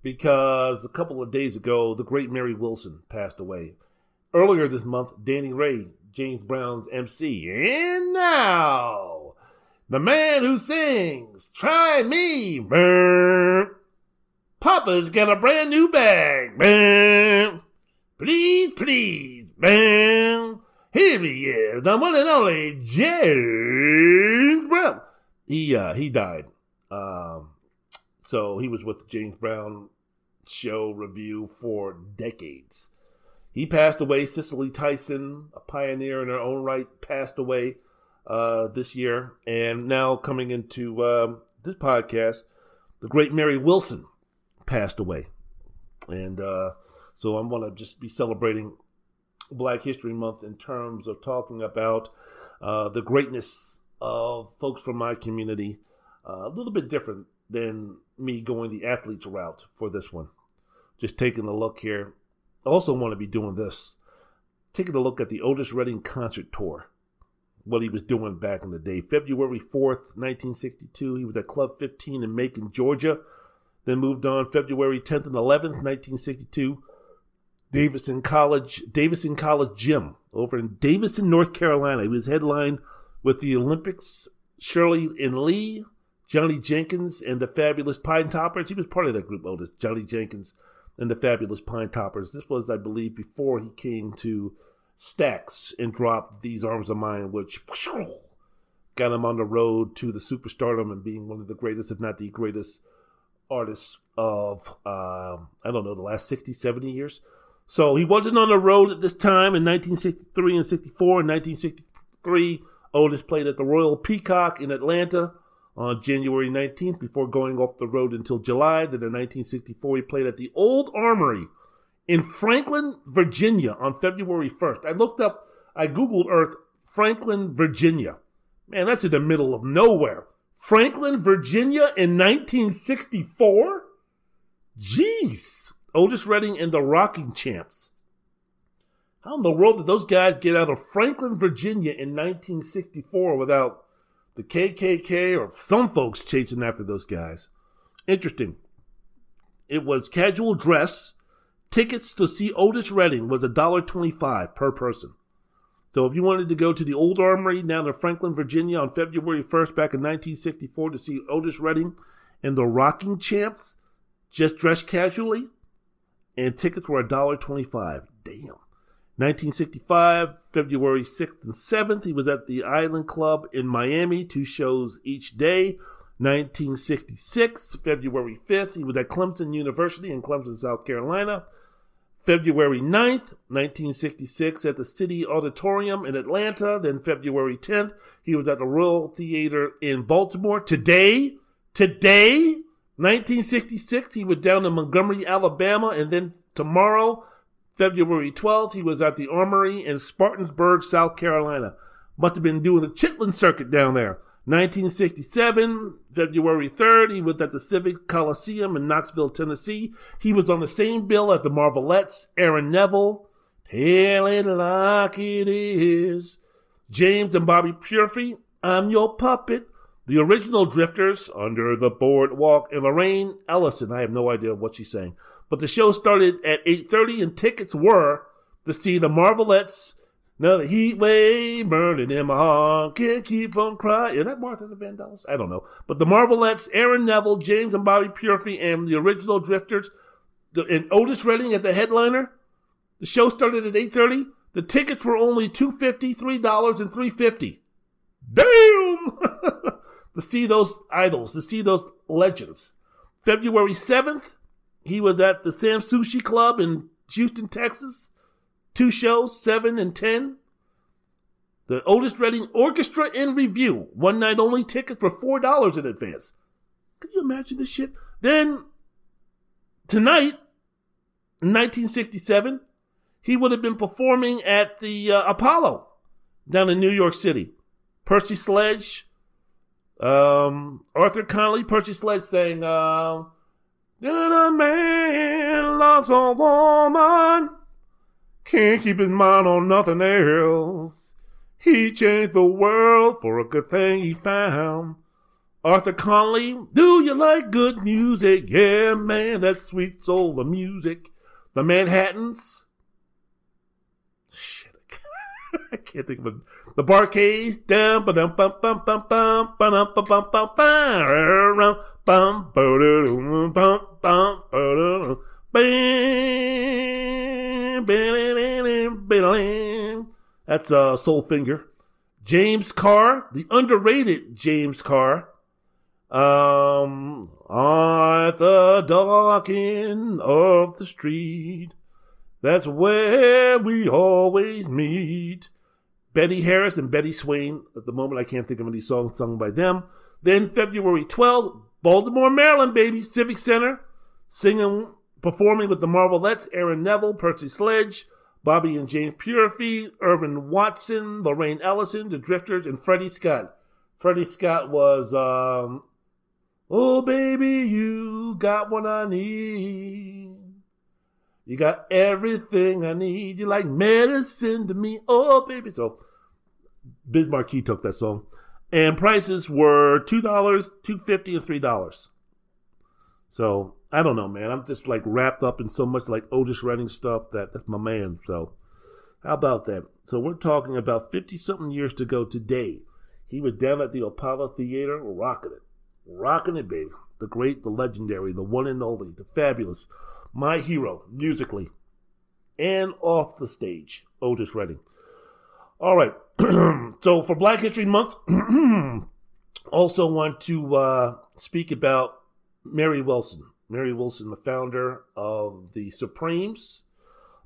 because a couple of days ago, the great Mary Wilson passed away. Earlier this month, Danny Ray, James Brown's MC. And now, the man who sings, Try Me. Burr. Papa's got a brand new bag. Please, please. Burr. Here he is, the one and only James Brown. He, uh, he died. Um, so he was with the James Brown show revue for decades. He passed away. Cicely Tyson, a pioneer in her own right, passed away uh, this year. And now coming into uh, this podcast, the great Mary Wilson passed away. And uh, so I'm going to just be celebrating Black History Month in terms of talking about uh, the greatness of folks from my community. Uh, a little bit different than me going the athlete's route for this one. Just taking a look here. Also want to be doing this. Taking a look at the Otis Redding concert tour. What he was doing back in the day. February 4th, 1962, he was at Club 15 in Macon, Georgia. Then moved on February 10th and 11th, 1962. Davidson College, Davidson College Gym over in Davidson, North Carolina. He was headlined with the Olympics, Shirley and Lee, Johnny Jenkins, and the Fabulous Pine Toppers. He was part of that group, Otis. Johnny Jenkins and the Fabulous Pine Toppers. This was, I believe, before he came to Stax and dropped These Arms of Mine, which got him on the road to the superstardom and being one of the greatest, if not the greatest, artists of, uh, I don't know, the last 60, 70 years. So he wasn't on the road at this time in 1963 and 64. In 1963, Otis played at the Royal Peacock in Atlanta on January 19th before going off the road until July. Then in 1964, he played at the Old Armory in Franklin, Virginia on February 1st. I looked up, I Googled Earth, Franklin, Virginia. Man, that's in the middle of nowhere. Franklin, Virginia in 1964? Jeez. Otis Redding and the Rocking Champs. How in the world did those guys get out of Franklin, Virginia in 1964 without the KKK or some folks chasing after those guys? Interesting. It was casual dress. Tickets to see Otis Redding was $1.25 per person. So if you wanted to go to the Old Armory down in Franklin, Virginia on February 1st back in 1964 to see Otis Redding and the Rocking Champs, just dress casually, and tickets were $1.25. Damn. 1965, February 6th and 7th, he was at the Island Club in Miami, two shows each day. 1966, February 5th, he was at Clemson University in Clemson, South Carolina. February 9th, 1966, at the City Auditorium in Atlanta. Then February 10th, he was at the Royal Theater in Baltimore. Today, today, 1966, he was down in Montgomery, Alabama. And then tomorrow, February 12th, he was at the Armory in Spartanburg, South Carolina. Must have been doing the Chitlin circuit down there. 1967, February 3rd, he was at the Civic Coliseum in Knoxville, Tennessee. He was on the same bill at the Marvelettes, Aaron Neville, Tell it like it is. James and Bobby Purify, I'm your puppet. The original Drifters, Under the Boardwalk, and Lorraine Ellison. I have no idea what she's saying. But the show started at 8.30 and tickets were to see the Marvelettes, Another heat wave burning in my heart. Can't keep from crying. Is that Martha the Vandellas? I don't know. But the Marvelettes, Aaron Neville, James and Bobby Purify, and the original Drifters, the, and Otis Redding at the headliner. The show started at 8.30. The tickets were only $2.50, $3, and $3.50. Damn! to see those idols, to see those legends. February 7th, he was at the Sam Sushi Club in Houston, Texas. Two shows, 7 and 10. The Otis Redding Orchestra in Revue. One night only tickets were $4 in advance. Could you imagine this shit? Then, tonight, in 1967, he would have been performing at the uh, Apollo down in New York City. Percy Sledge, um, Arthur Conley, Percy Sledge saying, uh, Did a man loves a woman? Can't keep his mind on nothing else. He changed the world for a good thing he found. Arthur Conley, do you like good music? Yeah, man, that sweet soul of music. The Manhattans. Shit, I can't think of it. The Bar-Kays. Down, ba dum bum bum bum bum ba dum bum bum bum bum bum bum bum bum bum that's uh, Soul Finger. James Carr, the underrated James Carr. Um, at the dark end of the street, that's where we always meet. Betty Harris and Bettye Swann. At the moment, I can't think of any songs sung by them. Then February 12th, Baltimore, Maryland, baby, Civic Center, singing performing with the Marvelettes, Aaron Neville, Percy Sledge, Bobby and James Purify, Irvin Watson, Lorraine Ellison, The Drifters, and Freddie Scott. Freddie Scott was, um, Oh, baby, you got what I need. You got everything I need. You like medicine to me. Oh, baby. So, Biz Markie took that song. And prices were $2, $2.50, and $3. So, I don't know, man. I'm just like wrapped up in so much like Otis Redding stuff that that's my man. So, how about that? So, we're talking about 50 something years to go today. He was down at the Apollo Theater rocking it. Rocking it, baby. The great, the legendary, the one and only, the fabulous, my hero, musically and off the stage, Otis Redding. All right. so for Black History Month, also want to uh, speak about Mary Wilson. Mary Wilson, the founder of the Supremes.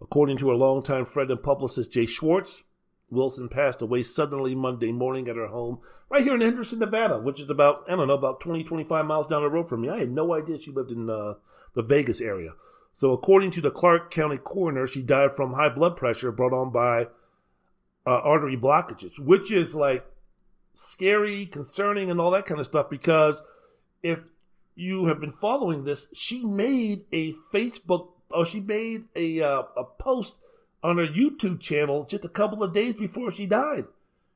According to her longtime friend and publicist Jay Schwartz, Wilson passed away suddenly Monday morning at her home right here in Henderson, Nevada, which is about, I don't know, about 20, 25 miles down the road from me. I had no idea she lived in uh, the Vegas area. So, according to the Clark County coroner, she died from high blood pressure brought on by uh, artery blockages, which is like scary, concerning, and all that kind of stuff. Because if you have been following this, she made a Facebook, or she made a uh, a post on her YouTube channel just a couple of days before she died.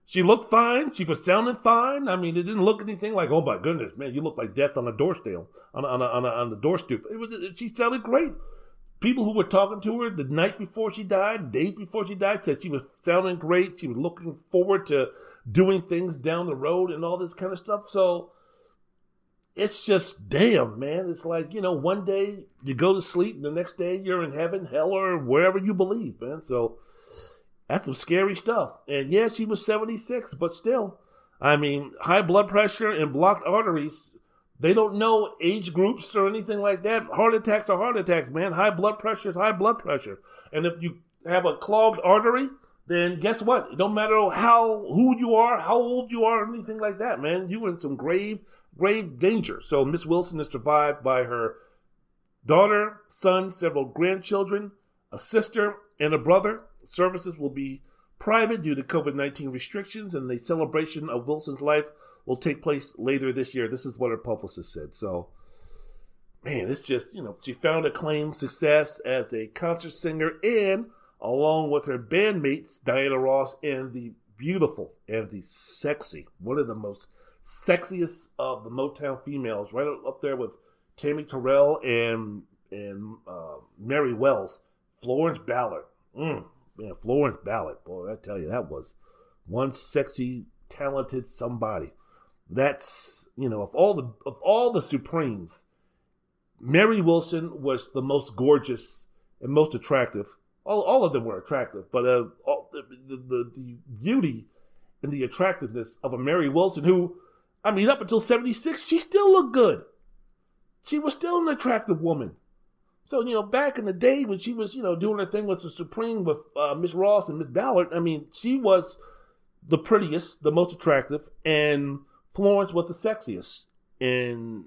She looked fine. She was sounding fine. I mean, it didn't look anything like, oh my goodness, man, you look like death on a doorstep, on a, on a, on, a, on the doorstep. It was, she sounded great people who were talking to her the night before she died, days before she died, said she was sounding great. She was looking forward to doing things down the road and all this kind of stuff. So it's just damn, man. It's like, you know, one day you go to sleep and the next day you're in heaven, hell, or wherever you believe, man. So that's some scary stuff. And yeah, she was 76, but still, I mean, high blood pressure and blocked arteries they don't know age groups or anything like that. Heart attacks are heart attacks, man. High blood pressure is high blood pressure. And if you have a clogged artery, then guess what? It don't matter how who you are, how old you are, or anything like that, man. You're in some grave, grave danger. So Miss Wilson is survived by her daughter, son, several grandchildren, a sister, and a brother. Services will be private due to COVID 19 restrictions, and the celebration of Wilson's life will take place later this year. This is what her publicist said. So, man, it's just, you know, she found acclaimed success as a concert singer and along with her bandmates, Diana Ross and the beautiful and the sexy, one of the most sexiest of the Motown females, right up there with Tammy Terrell and and uh, Mary Wells, Florence Ballard. Mm, man, Florence Ballard, boy, I tell you, that was one sexy, talented somebody. That's you know of all the of all the Supremes, Mary Wilson was the most gorgeous and most attractive. All, all of them were attractive, but uh, all, the, the, the beauty and the attractiveness of a Mary Wilson, who, I mean, up until 76, she still looked good. She was still an attractive woman. So, you know, back in the day when she was, you know, doing her thing with the Supreme with uh, Miss Ross and Miss Ballard, I mean, she was the prettiest, the most attractive, and Florence was the sexiest, and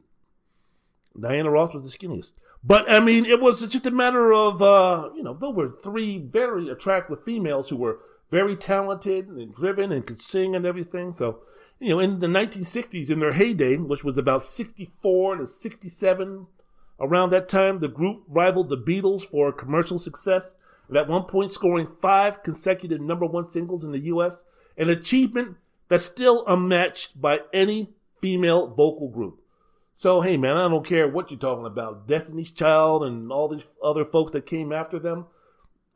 Diana Ross was the skinniest. But I mean, it was just a matter of uh, you know there were three very attractive females who were very talented and driven and could sing and everything. So you know, in the 1960s, in their heyday, which was about 64 to 67, around that time, the group rivaled the Beatles for commercial success. at one point, scoring five consecutive number one singles in the U.S. An achievement that's still unmatched by any female vocal group. So, hey, man, I don't care what you're talking about. Destiny's Child and all these other folks that came after them.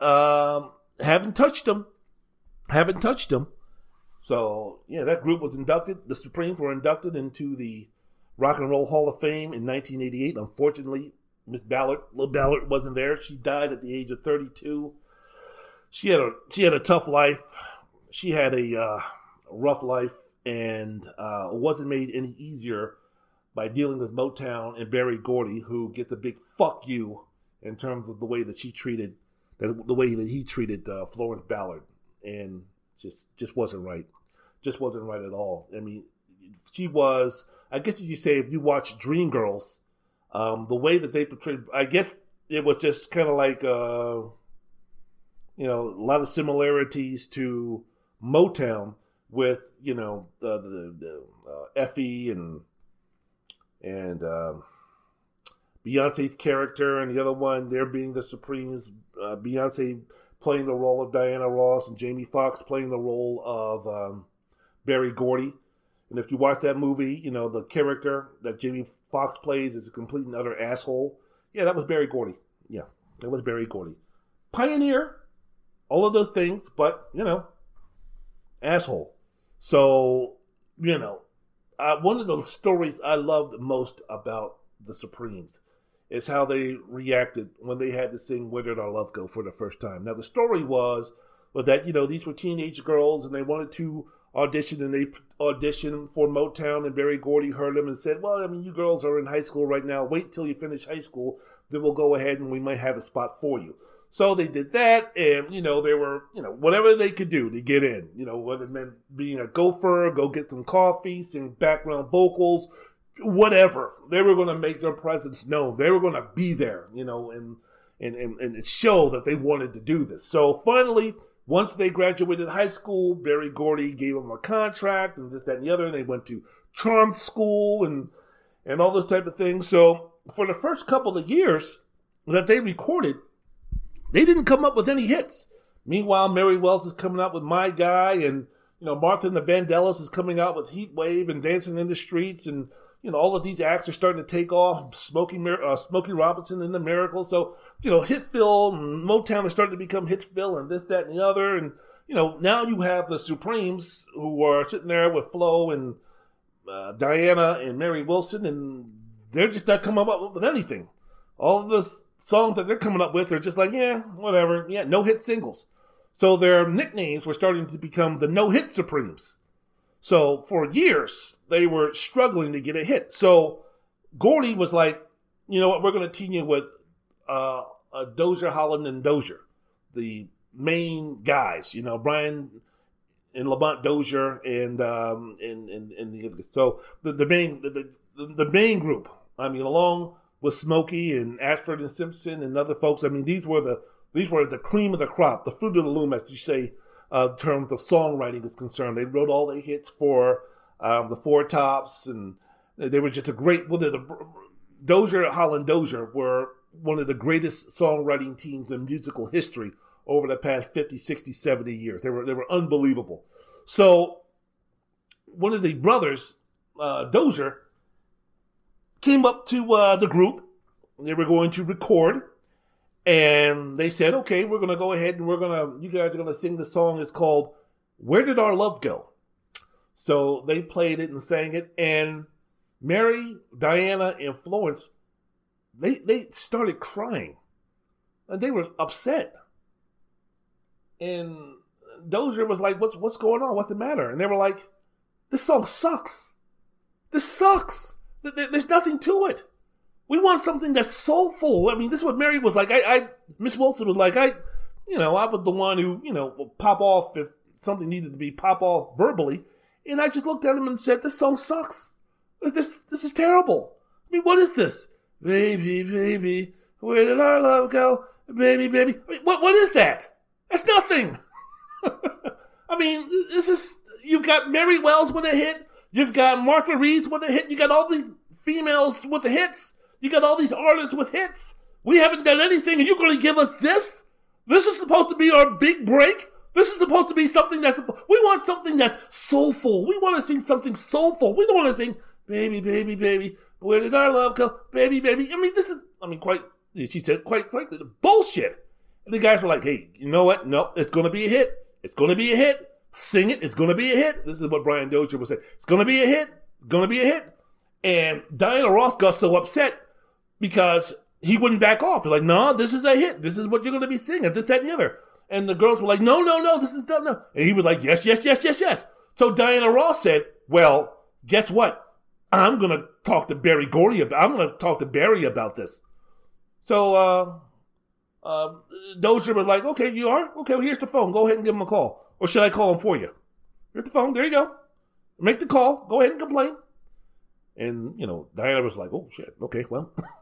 Um, haven't touched them. Haven't touched them. So, yeah, that group was inducted. The Supremes were inducted into the Rock and Roll Hall of Fame in 1988. Unfortunately, Miss Ballard, little Ballard, wasn't there. She died at the age of 32. She had a she had a tough life. She had a uh, rough life and uh, wasn't made any easier by dealing with Motown and Berry Gordy, who gets a big fuck you in terms of the way that she treated, the, the way that he treated uh, Florence Ballard, and just just wasn't right, just wasn't right at all. I mean, she was. I guess if you say if you watch Dreamgirls, um, the way that they portrayed, I guess it was just kind of like, uh, you know, a lot of similarities to Motown with you know the the, the uh, Effie and and um, Beyonce's character, and the other one there being the Supremes. Uh, Beyonce playing the role of Diana Ross, and Jamie Foxx playing the role of um, Berry Gordy. And if you watch that movie, you know the character that Jamie Foxx plays is a complete and utter asshole. Yeah, that was Berry Gordy. Yeah, that was Berry Gordy. Pioneer, all of those things, but you know, asshole. So you know, uh, one of the stories I loved most about the Supremes is how they reacted when they had to sing "Where Did Our Love Go" for the first time. Now, the story was was that you know these were teenage girls and they wanted to audition and they auditioned for Motown and Berry Gordy heard them and said, "Well, I mean, you girls are in high school right now. Wait till you finish high school, then we'll go ahead and we might have a spot for you." So they did that, and you know they were, you know, whatever they could do to get in. You know, whether it meant being a gopher, go get some coffee, sing background vocals, whatever. They were going to make their presence known. They were going to be there, you know, and and and and show that they wanted to do this. So finally, once they graduated high school, Berry Gordy gave them a contract and this, that, and the other. And they went to charm school and and all those type of things. So for the first couple of years that they recorded, they didn't come up with any hits. Meanwhile, Mary Wells is coming out with My Guy, and you know Martha and the Vandellas is coming out with Heat Wave and Dancing in the Streets, and you know all of these acts are starting to take off. Smokey, uh, Smokey Robinson and the Miracle. So you know Hitville Motown is starting to become Hitville and this, that, and the other. And you know now you have the Supremes who are sitting there with Flo and uh, Diana and Mary Wilson, and they're just not coming up with anything. All of the songs that they're coming up with are just like, yeah, whatever. Yeah, no hit singles. So their nicknames were starting to become the no hit Supremes. So for years, they were struggling to get a hit. So Gordy was like, you know what, we're going to team you with uh, Dozier, Holland, and Dozier, the main guys, you know, Brian and Lamont Dozier and, um, and, and, and the, so the, the main, the, the, the main group, I mean, along with Smokey and Ashford and Simpson and other folks. I mean, these were the these were the cream of the crop, the fruit of the loom, as you say, uh, terms of songwriting is concerned. They wrote all the hits for um, the Four Tops, and they were just a great. One of the Dozier, Holland Dozier were one of the greatest songwriting teams in musical history over the past 50, 60, 70 years. They were they were unbelievable. So one of the brothers, uh, Dozier, came up to uh, the group. They were going to record, and they said, "Okay, we're going to go ahead and we're going to. You guys are going to sing the song. It's called "Where Did Our Love Go." So they played it and sang it, and Mary, Diana, and Florence, they they started crying, and they were upset. And Dozier was like, "What's what's going on? What's the matter?" And they were like, "This song sucks. This sucks." There's nothing to it. We want something that's soulful. I mean, this is what Mary was like. I, I Miss Wilson was like, I, you know, I was the one who, you know, will pop off if something needed to be pop off verbally. And I just looked at him and said, this song sucks. Uh, this, this is terrible. I mean, what is this? Baby, baby, where did our love go? Baby, baby. I mean, what, what is that? That's nothing. I mean, this is, you've got Mary Wells with a hit. You've got Martha Reeves with a hit. You got all these females with the hits. You got all these artists with hits. We haven't done anything, and you're going to give us this? This is supposed to be our big break. This is supposed to be something that's. We want something that's soulful. We want to sing something soulful. We don't want to sing, baby, baby, baby. Where did our love go? Baby, baby. I mean, this is. I mean, quite. She said, quite frankly, bullshit. And the guys were like, hey, you know what? No, it's going to be a hit. It's going to be a hit. Sing it. It's going to be a hit. This is what Brian Dozier was saying. It's going to be a hit. Going to be a hit. And Diana Ross got so upset because he wouldn't back off. He's like, no, this is a hit. This is what you're going to be singing. This, that, and the other. And the girls were like, no, no, no, this is not, no. And he was like, yes, yes, yes, yes, yes. So Diana Ross said, well, guess what? I'm going to talk to Berry Gordy about, I'm going to talk to Berry about this. So, uh, uh, Dozier was like, okay, you are? Okay, well, here's the phone. Go ahead and give him a call. Or should I call him for you? Here's the phone. There you go. Make the call. Go ahead and complain. And, you know, Diana was like, oh, shit. Okay, well,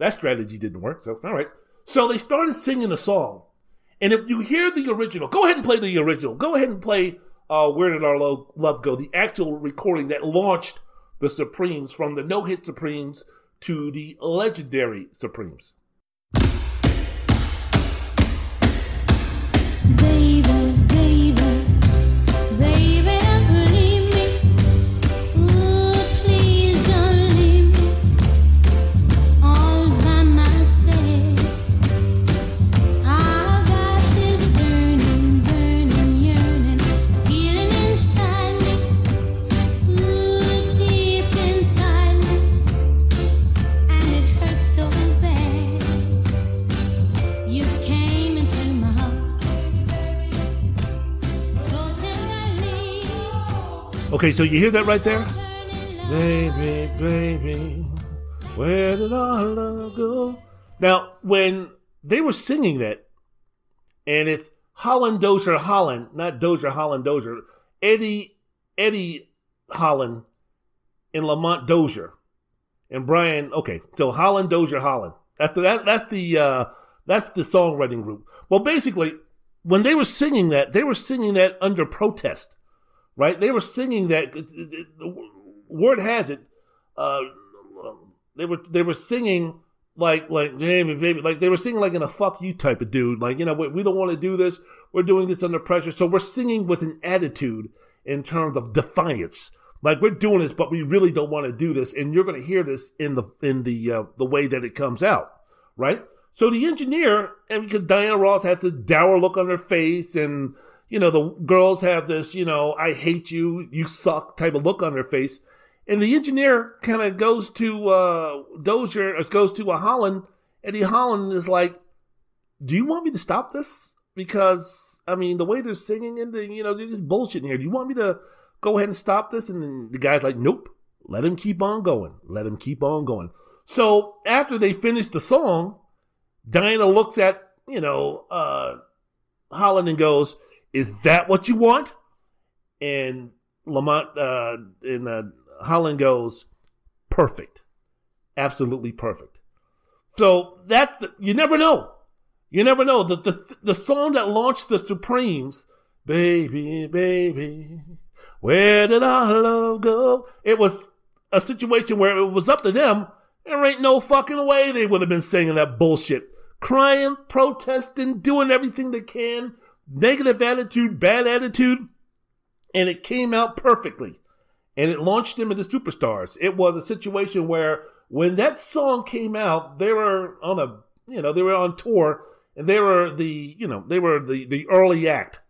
that strategy didn't work. So, all right. So they started singing a song. And if you hear the original, go ahead and play the original. Go ahead and play uh, Where Did Our Lo- Love Go? The actual recording that launched the Supremes from the no hit Supremes to the legendary Supremes. Baby, baby, baby. Okay, so you hear that right there? Baby, baby, where did our love go? Now, when they were singing that, and it's Holland Dozier Holland, not Dozier Holland Dozier, Eddie Eddie Holland and Lamont Dozier and Brian. Okay, so Holland Dozier Holland. That's the that, that's the uh, that's the songwriting group. Well, basically, when they were singing that, they were singing that under protest, right? They were singing that. The word has it. Uh, they were they were singing like like baby baby like they were singing like in a fuck you type of dude like you know we, we don't want to do this we're doing this under pressure so we're singing with an attitude in terms of defiance like we're doing this but we really don't want to do this and you're going to hear this in the in the uh, the way that it comes out right so the engineer and because diana ross had the dour look on her face and you know the girls have this you know i hate you you suck type of look on their face and the engineer kind of goes to uh, Dozier, or goes to a Holland. Eddie Holland is like, "Do you want me to stop this? Because I mean, the way they're singing and the you know they're just bullshitting here. Do you want me to go ahead and stop this?" And the guy's like, "Nope. Let him keep on going. Let him keep on going." So after they finish the song, Diana looks at you know uh, Holland and goes, "Is that what you want?" And Lamont uh, and uh, Holland goes, perfect. Absolutely perfect. So that's the, you never know. You never know. The, the, the song that launched the Supremes, baby, baby, where did our love go? It was a situation where it was up to them. There ain't no fucking way they would have been singing that bullshit. Crying, protesting, doing everything they can, negative attitude, bad attitude, and it came out perfectly and it launched them into superstars. It was a situation where when that song came out, they were on a you know they were on tour and they were the you know they were the the early act.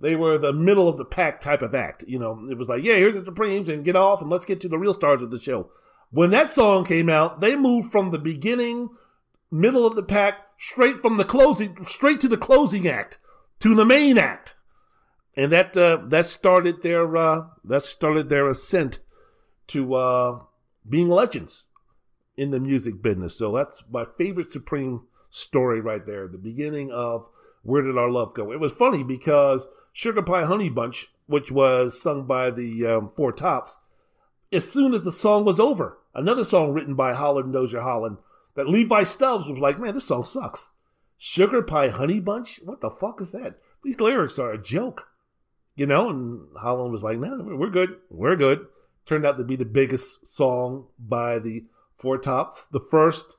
They were the middle of the pack type of act. You know, it was like, yeah, here's the Supremes and get off and let's get to the real stars of the show. When that song came out, they moved from the beginning, middle of the pack, straight from the closing, straight to the closing act, to the main act and that uh, that started their uh, that started their ascent to uh, being legends in the music business. So that's my favorite Supreme story right there. The beginning of Where Did Our Love Go? It was funny because Sugar Pie Honey Bunch, which was sung by the um, Four Tops, as soon as the song was over, another song written by Holland Dozier Holland, that Levi Stubbs was like, man, this song sucks. Sugar Pie Honey Bunch? What the fuck is that? These lyrics are a joke you know, and Holland was like, no, we're good. We're good. Turned out to be the biggest song by the Four Tops. The first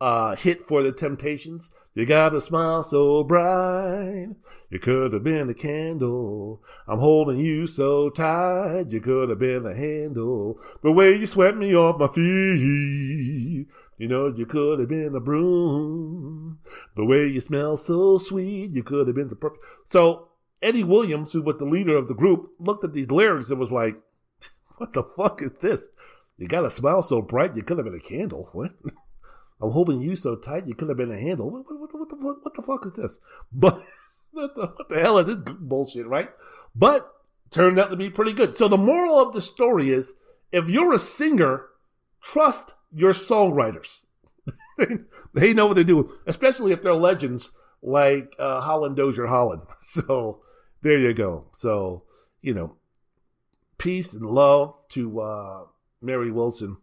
uh, hit for the Temptations. You got a smile so bright. You could have been a candle. I'm holding you so tight. You could have been a handle. The way you swept me off my feet. You know, you could have been a broom. The way you smell so sweet. You could have been the perfect. So Eddie Williams, who was the leader of the group, looked at these lyrics and was like, What the fuck is this? You got a smile so bright you could have been a candle. What? I'm holding you so tight you could have been a handle. What, what, what, the, fuck, what the fuck is this? But what the, what the hell is this bullshit, right? But turned out to be pretty good. So the moral of the story is if you're a singer, trust your songwriters. they know what they're doing, especially if they're legends like uh, Holland Dozier Holland. So there you go. So, you know, peace and love to uh, Mary Wilson.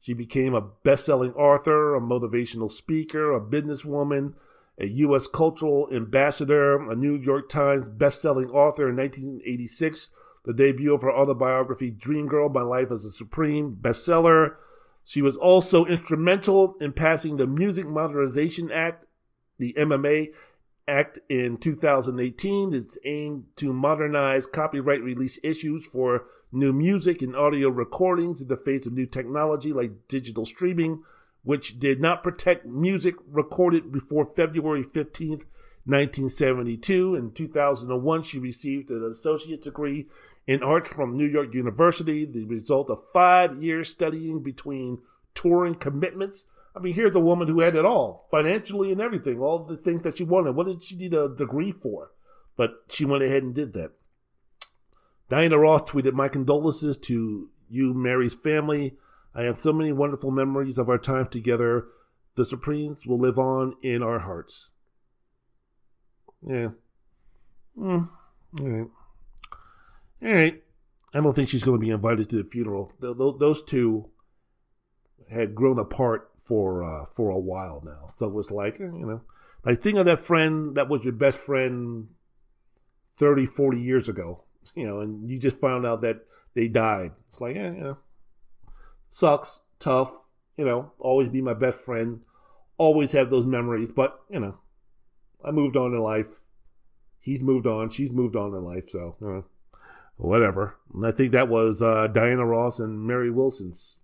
She became a best selling author, a motivational speaker, a businesswoman, a U.S. cultural ambassador, a New York Times best selling author in 1986, the debut of her autobiography, Dream Girl My Life as a Supreme bestseller. She was also instrumental in passing the Music Modernization Act, the MMA, Act in 2018 It's aimed to modernize copyright release issues for new music and audio recordings in the face of new technology like digital streaming, which did not protect music recorded before February 15th, 1972. In 2001, she received an associate's degree in art from New York University, the result of five years studying between touring commitments I mean, here's a woman who had it all, financially and everything, all the things that she wanted. What did she need a degree for? But she went ahead and did that. Diana Ross tweeted, My condolences to you, Mary's family. I have so many wonderful memories of our time together. The Supremes will live on in our hearts. Yeah. Mm. All right. All right. I don't think she's going to be invited to the funeral. Those two had grown apart for uh, for a while now, so it was like eh, you know, like think of that friend that was your best friend 30, 40 years ago, you know, and you just found out that they died. It's like, yeah, you know, sucks, tough, you know, always be my best friend, always have those memories, but you know, I moved on in life. He's moved on, she's moved on in life, so you know, whatever. And I think that was uh, Diana Ross and Mary Wilson's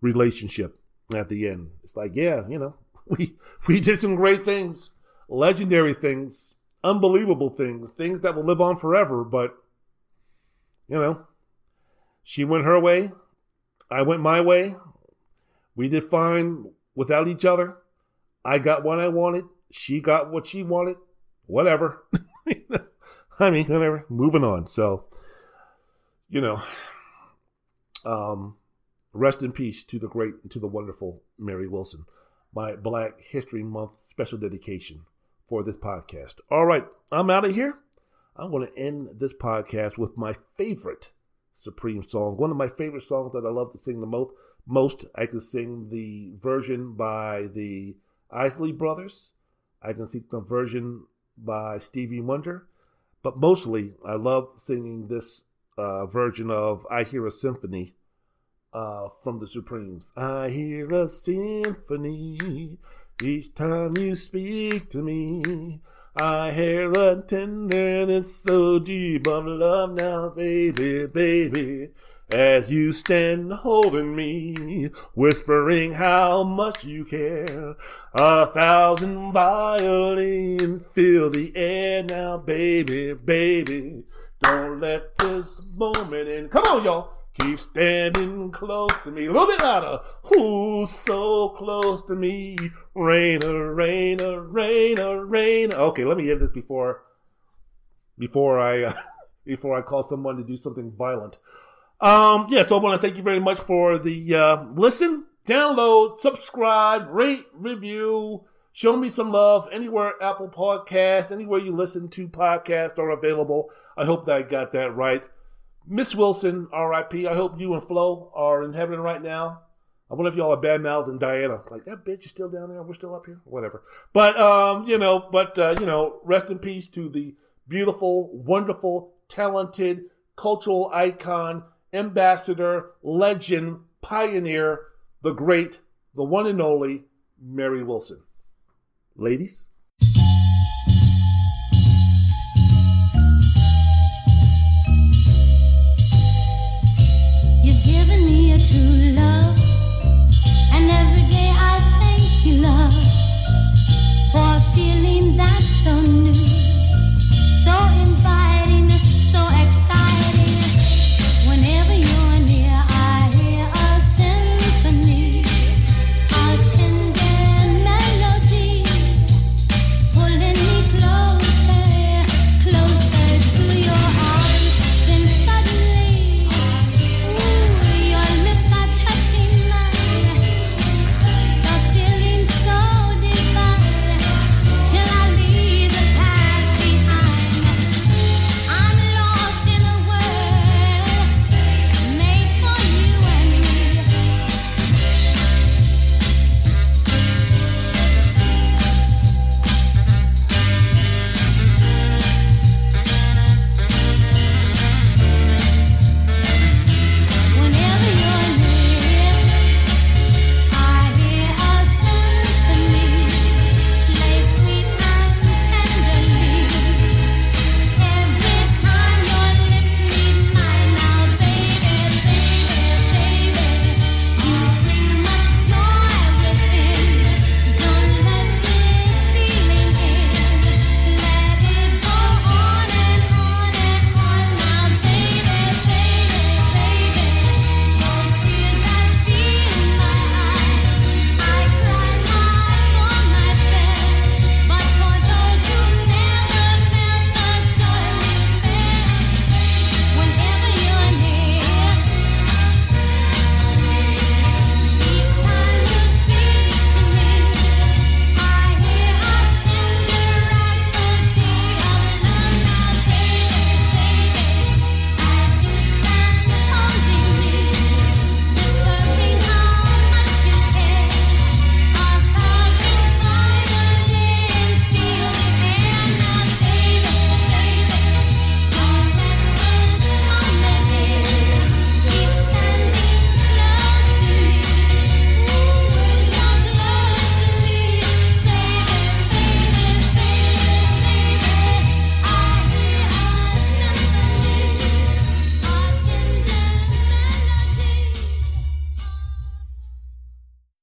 relationship at the end. It's like, yeah, you know, we we did some great things, legendary things, unbelievable things, things that will live on forever, but you know, she went her way, I went my way. We did fine without each other. I got what I wanted, she got what she wanted. Whatever. I mean, whatever. Moving on. So, you know, um, rest in peace to the great, to the wonderful Mary Wilson. My Black History Month special dedication for this podcast. All right, I'm out of here. I'm going to end this podcast with my favorite Supreme song. One of my favorite songs that I love to sing the most. Most I can sing the version by the Isley Brothers. I can sing the version by Stevie Wonder, but mostly I love singing this uh, version of "I Hear a Symphony" uh, from the Supremes. I hear a symphony each time you speak to me. I hear a tenderness so deep of love now, baby, baby. As you stand holding me, whispering how much you care. A thousand violins fill the air now, baby, baby. Don't let this moment end. Come on, y'all. Keep standing close to me. A little bit louder. Who's so close to me? Rainer, Rainer, Rainer, Rainer. Okay, let me end this before before I uh, before I call someone to do something violent. Um, yeah, so I want to thank you very much for the uh, listen, download, subscribe, rate, review. Show me some love anywhere Apple Podcast, anywhere you listen to podcasts are available. I hope that I got that right. Miss Wilson, R.I.P. I hope you and Flo are in heaven right now. I wonder if y'all are bad mouthed and Diana. Like that bitch is still down there. We're still up here. Whatever. But um, you know, but uh, you know, rest in peace to the beautiful, wonderful, talented, cultural icon, ambassador, legend, pioneer, the great, the one and only Mary Wilson ladies. You've given me a true love, and every day I thank you, love, for a feeling that's so new, so inviting, so exciting.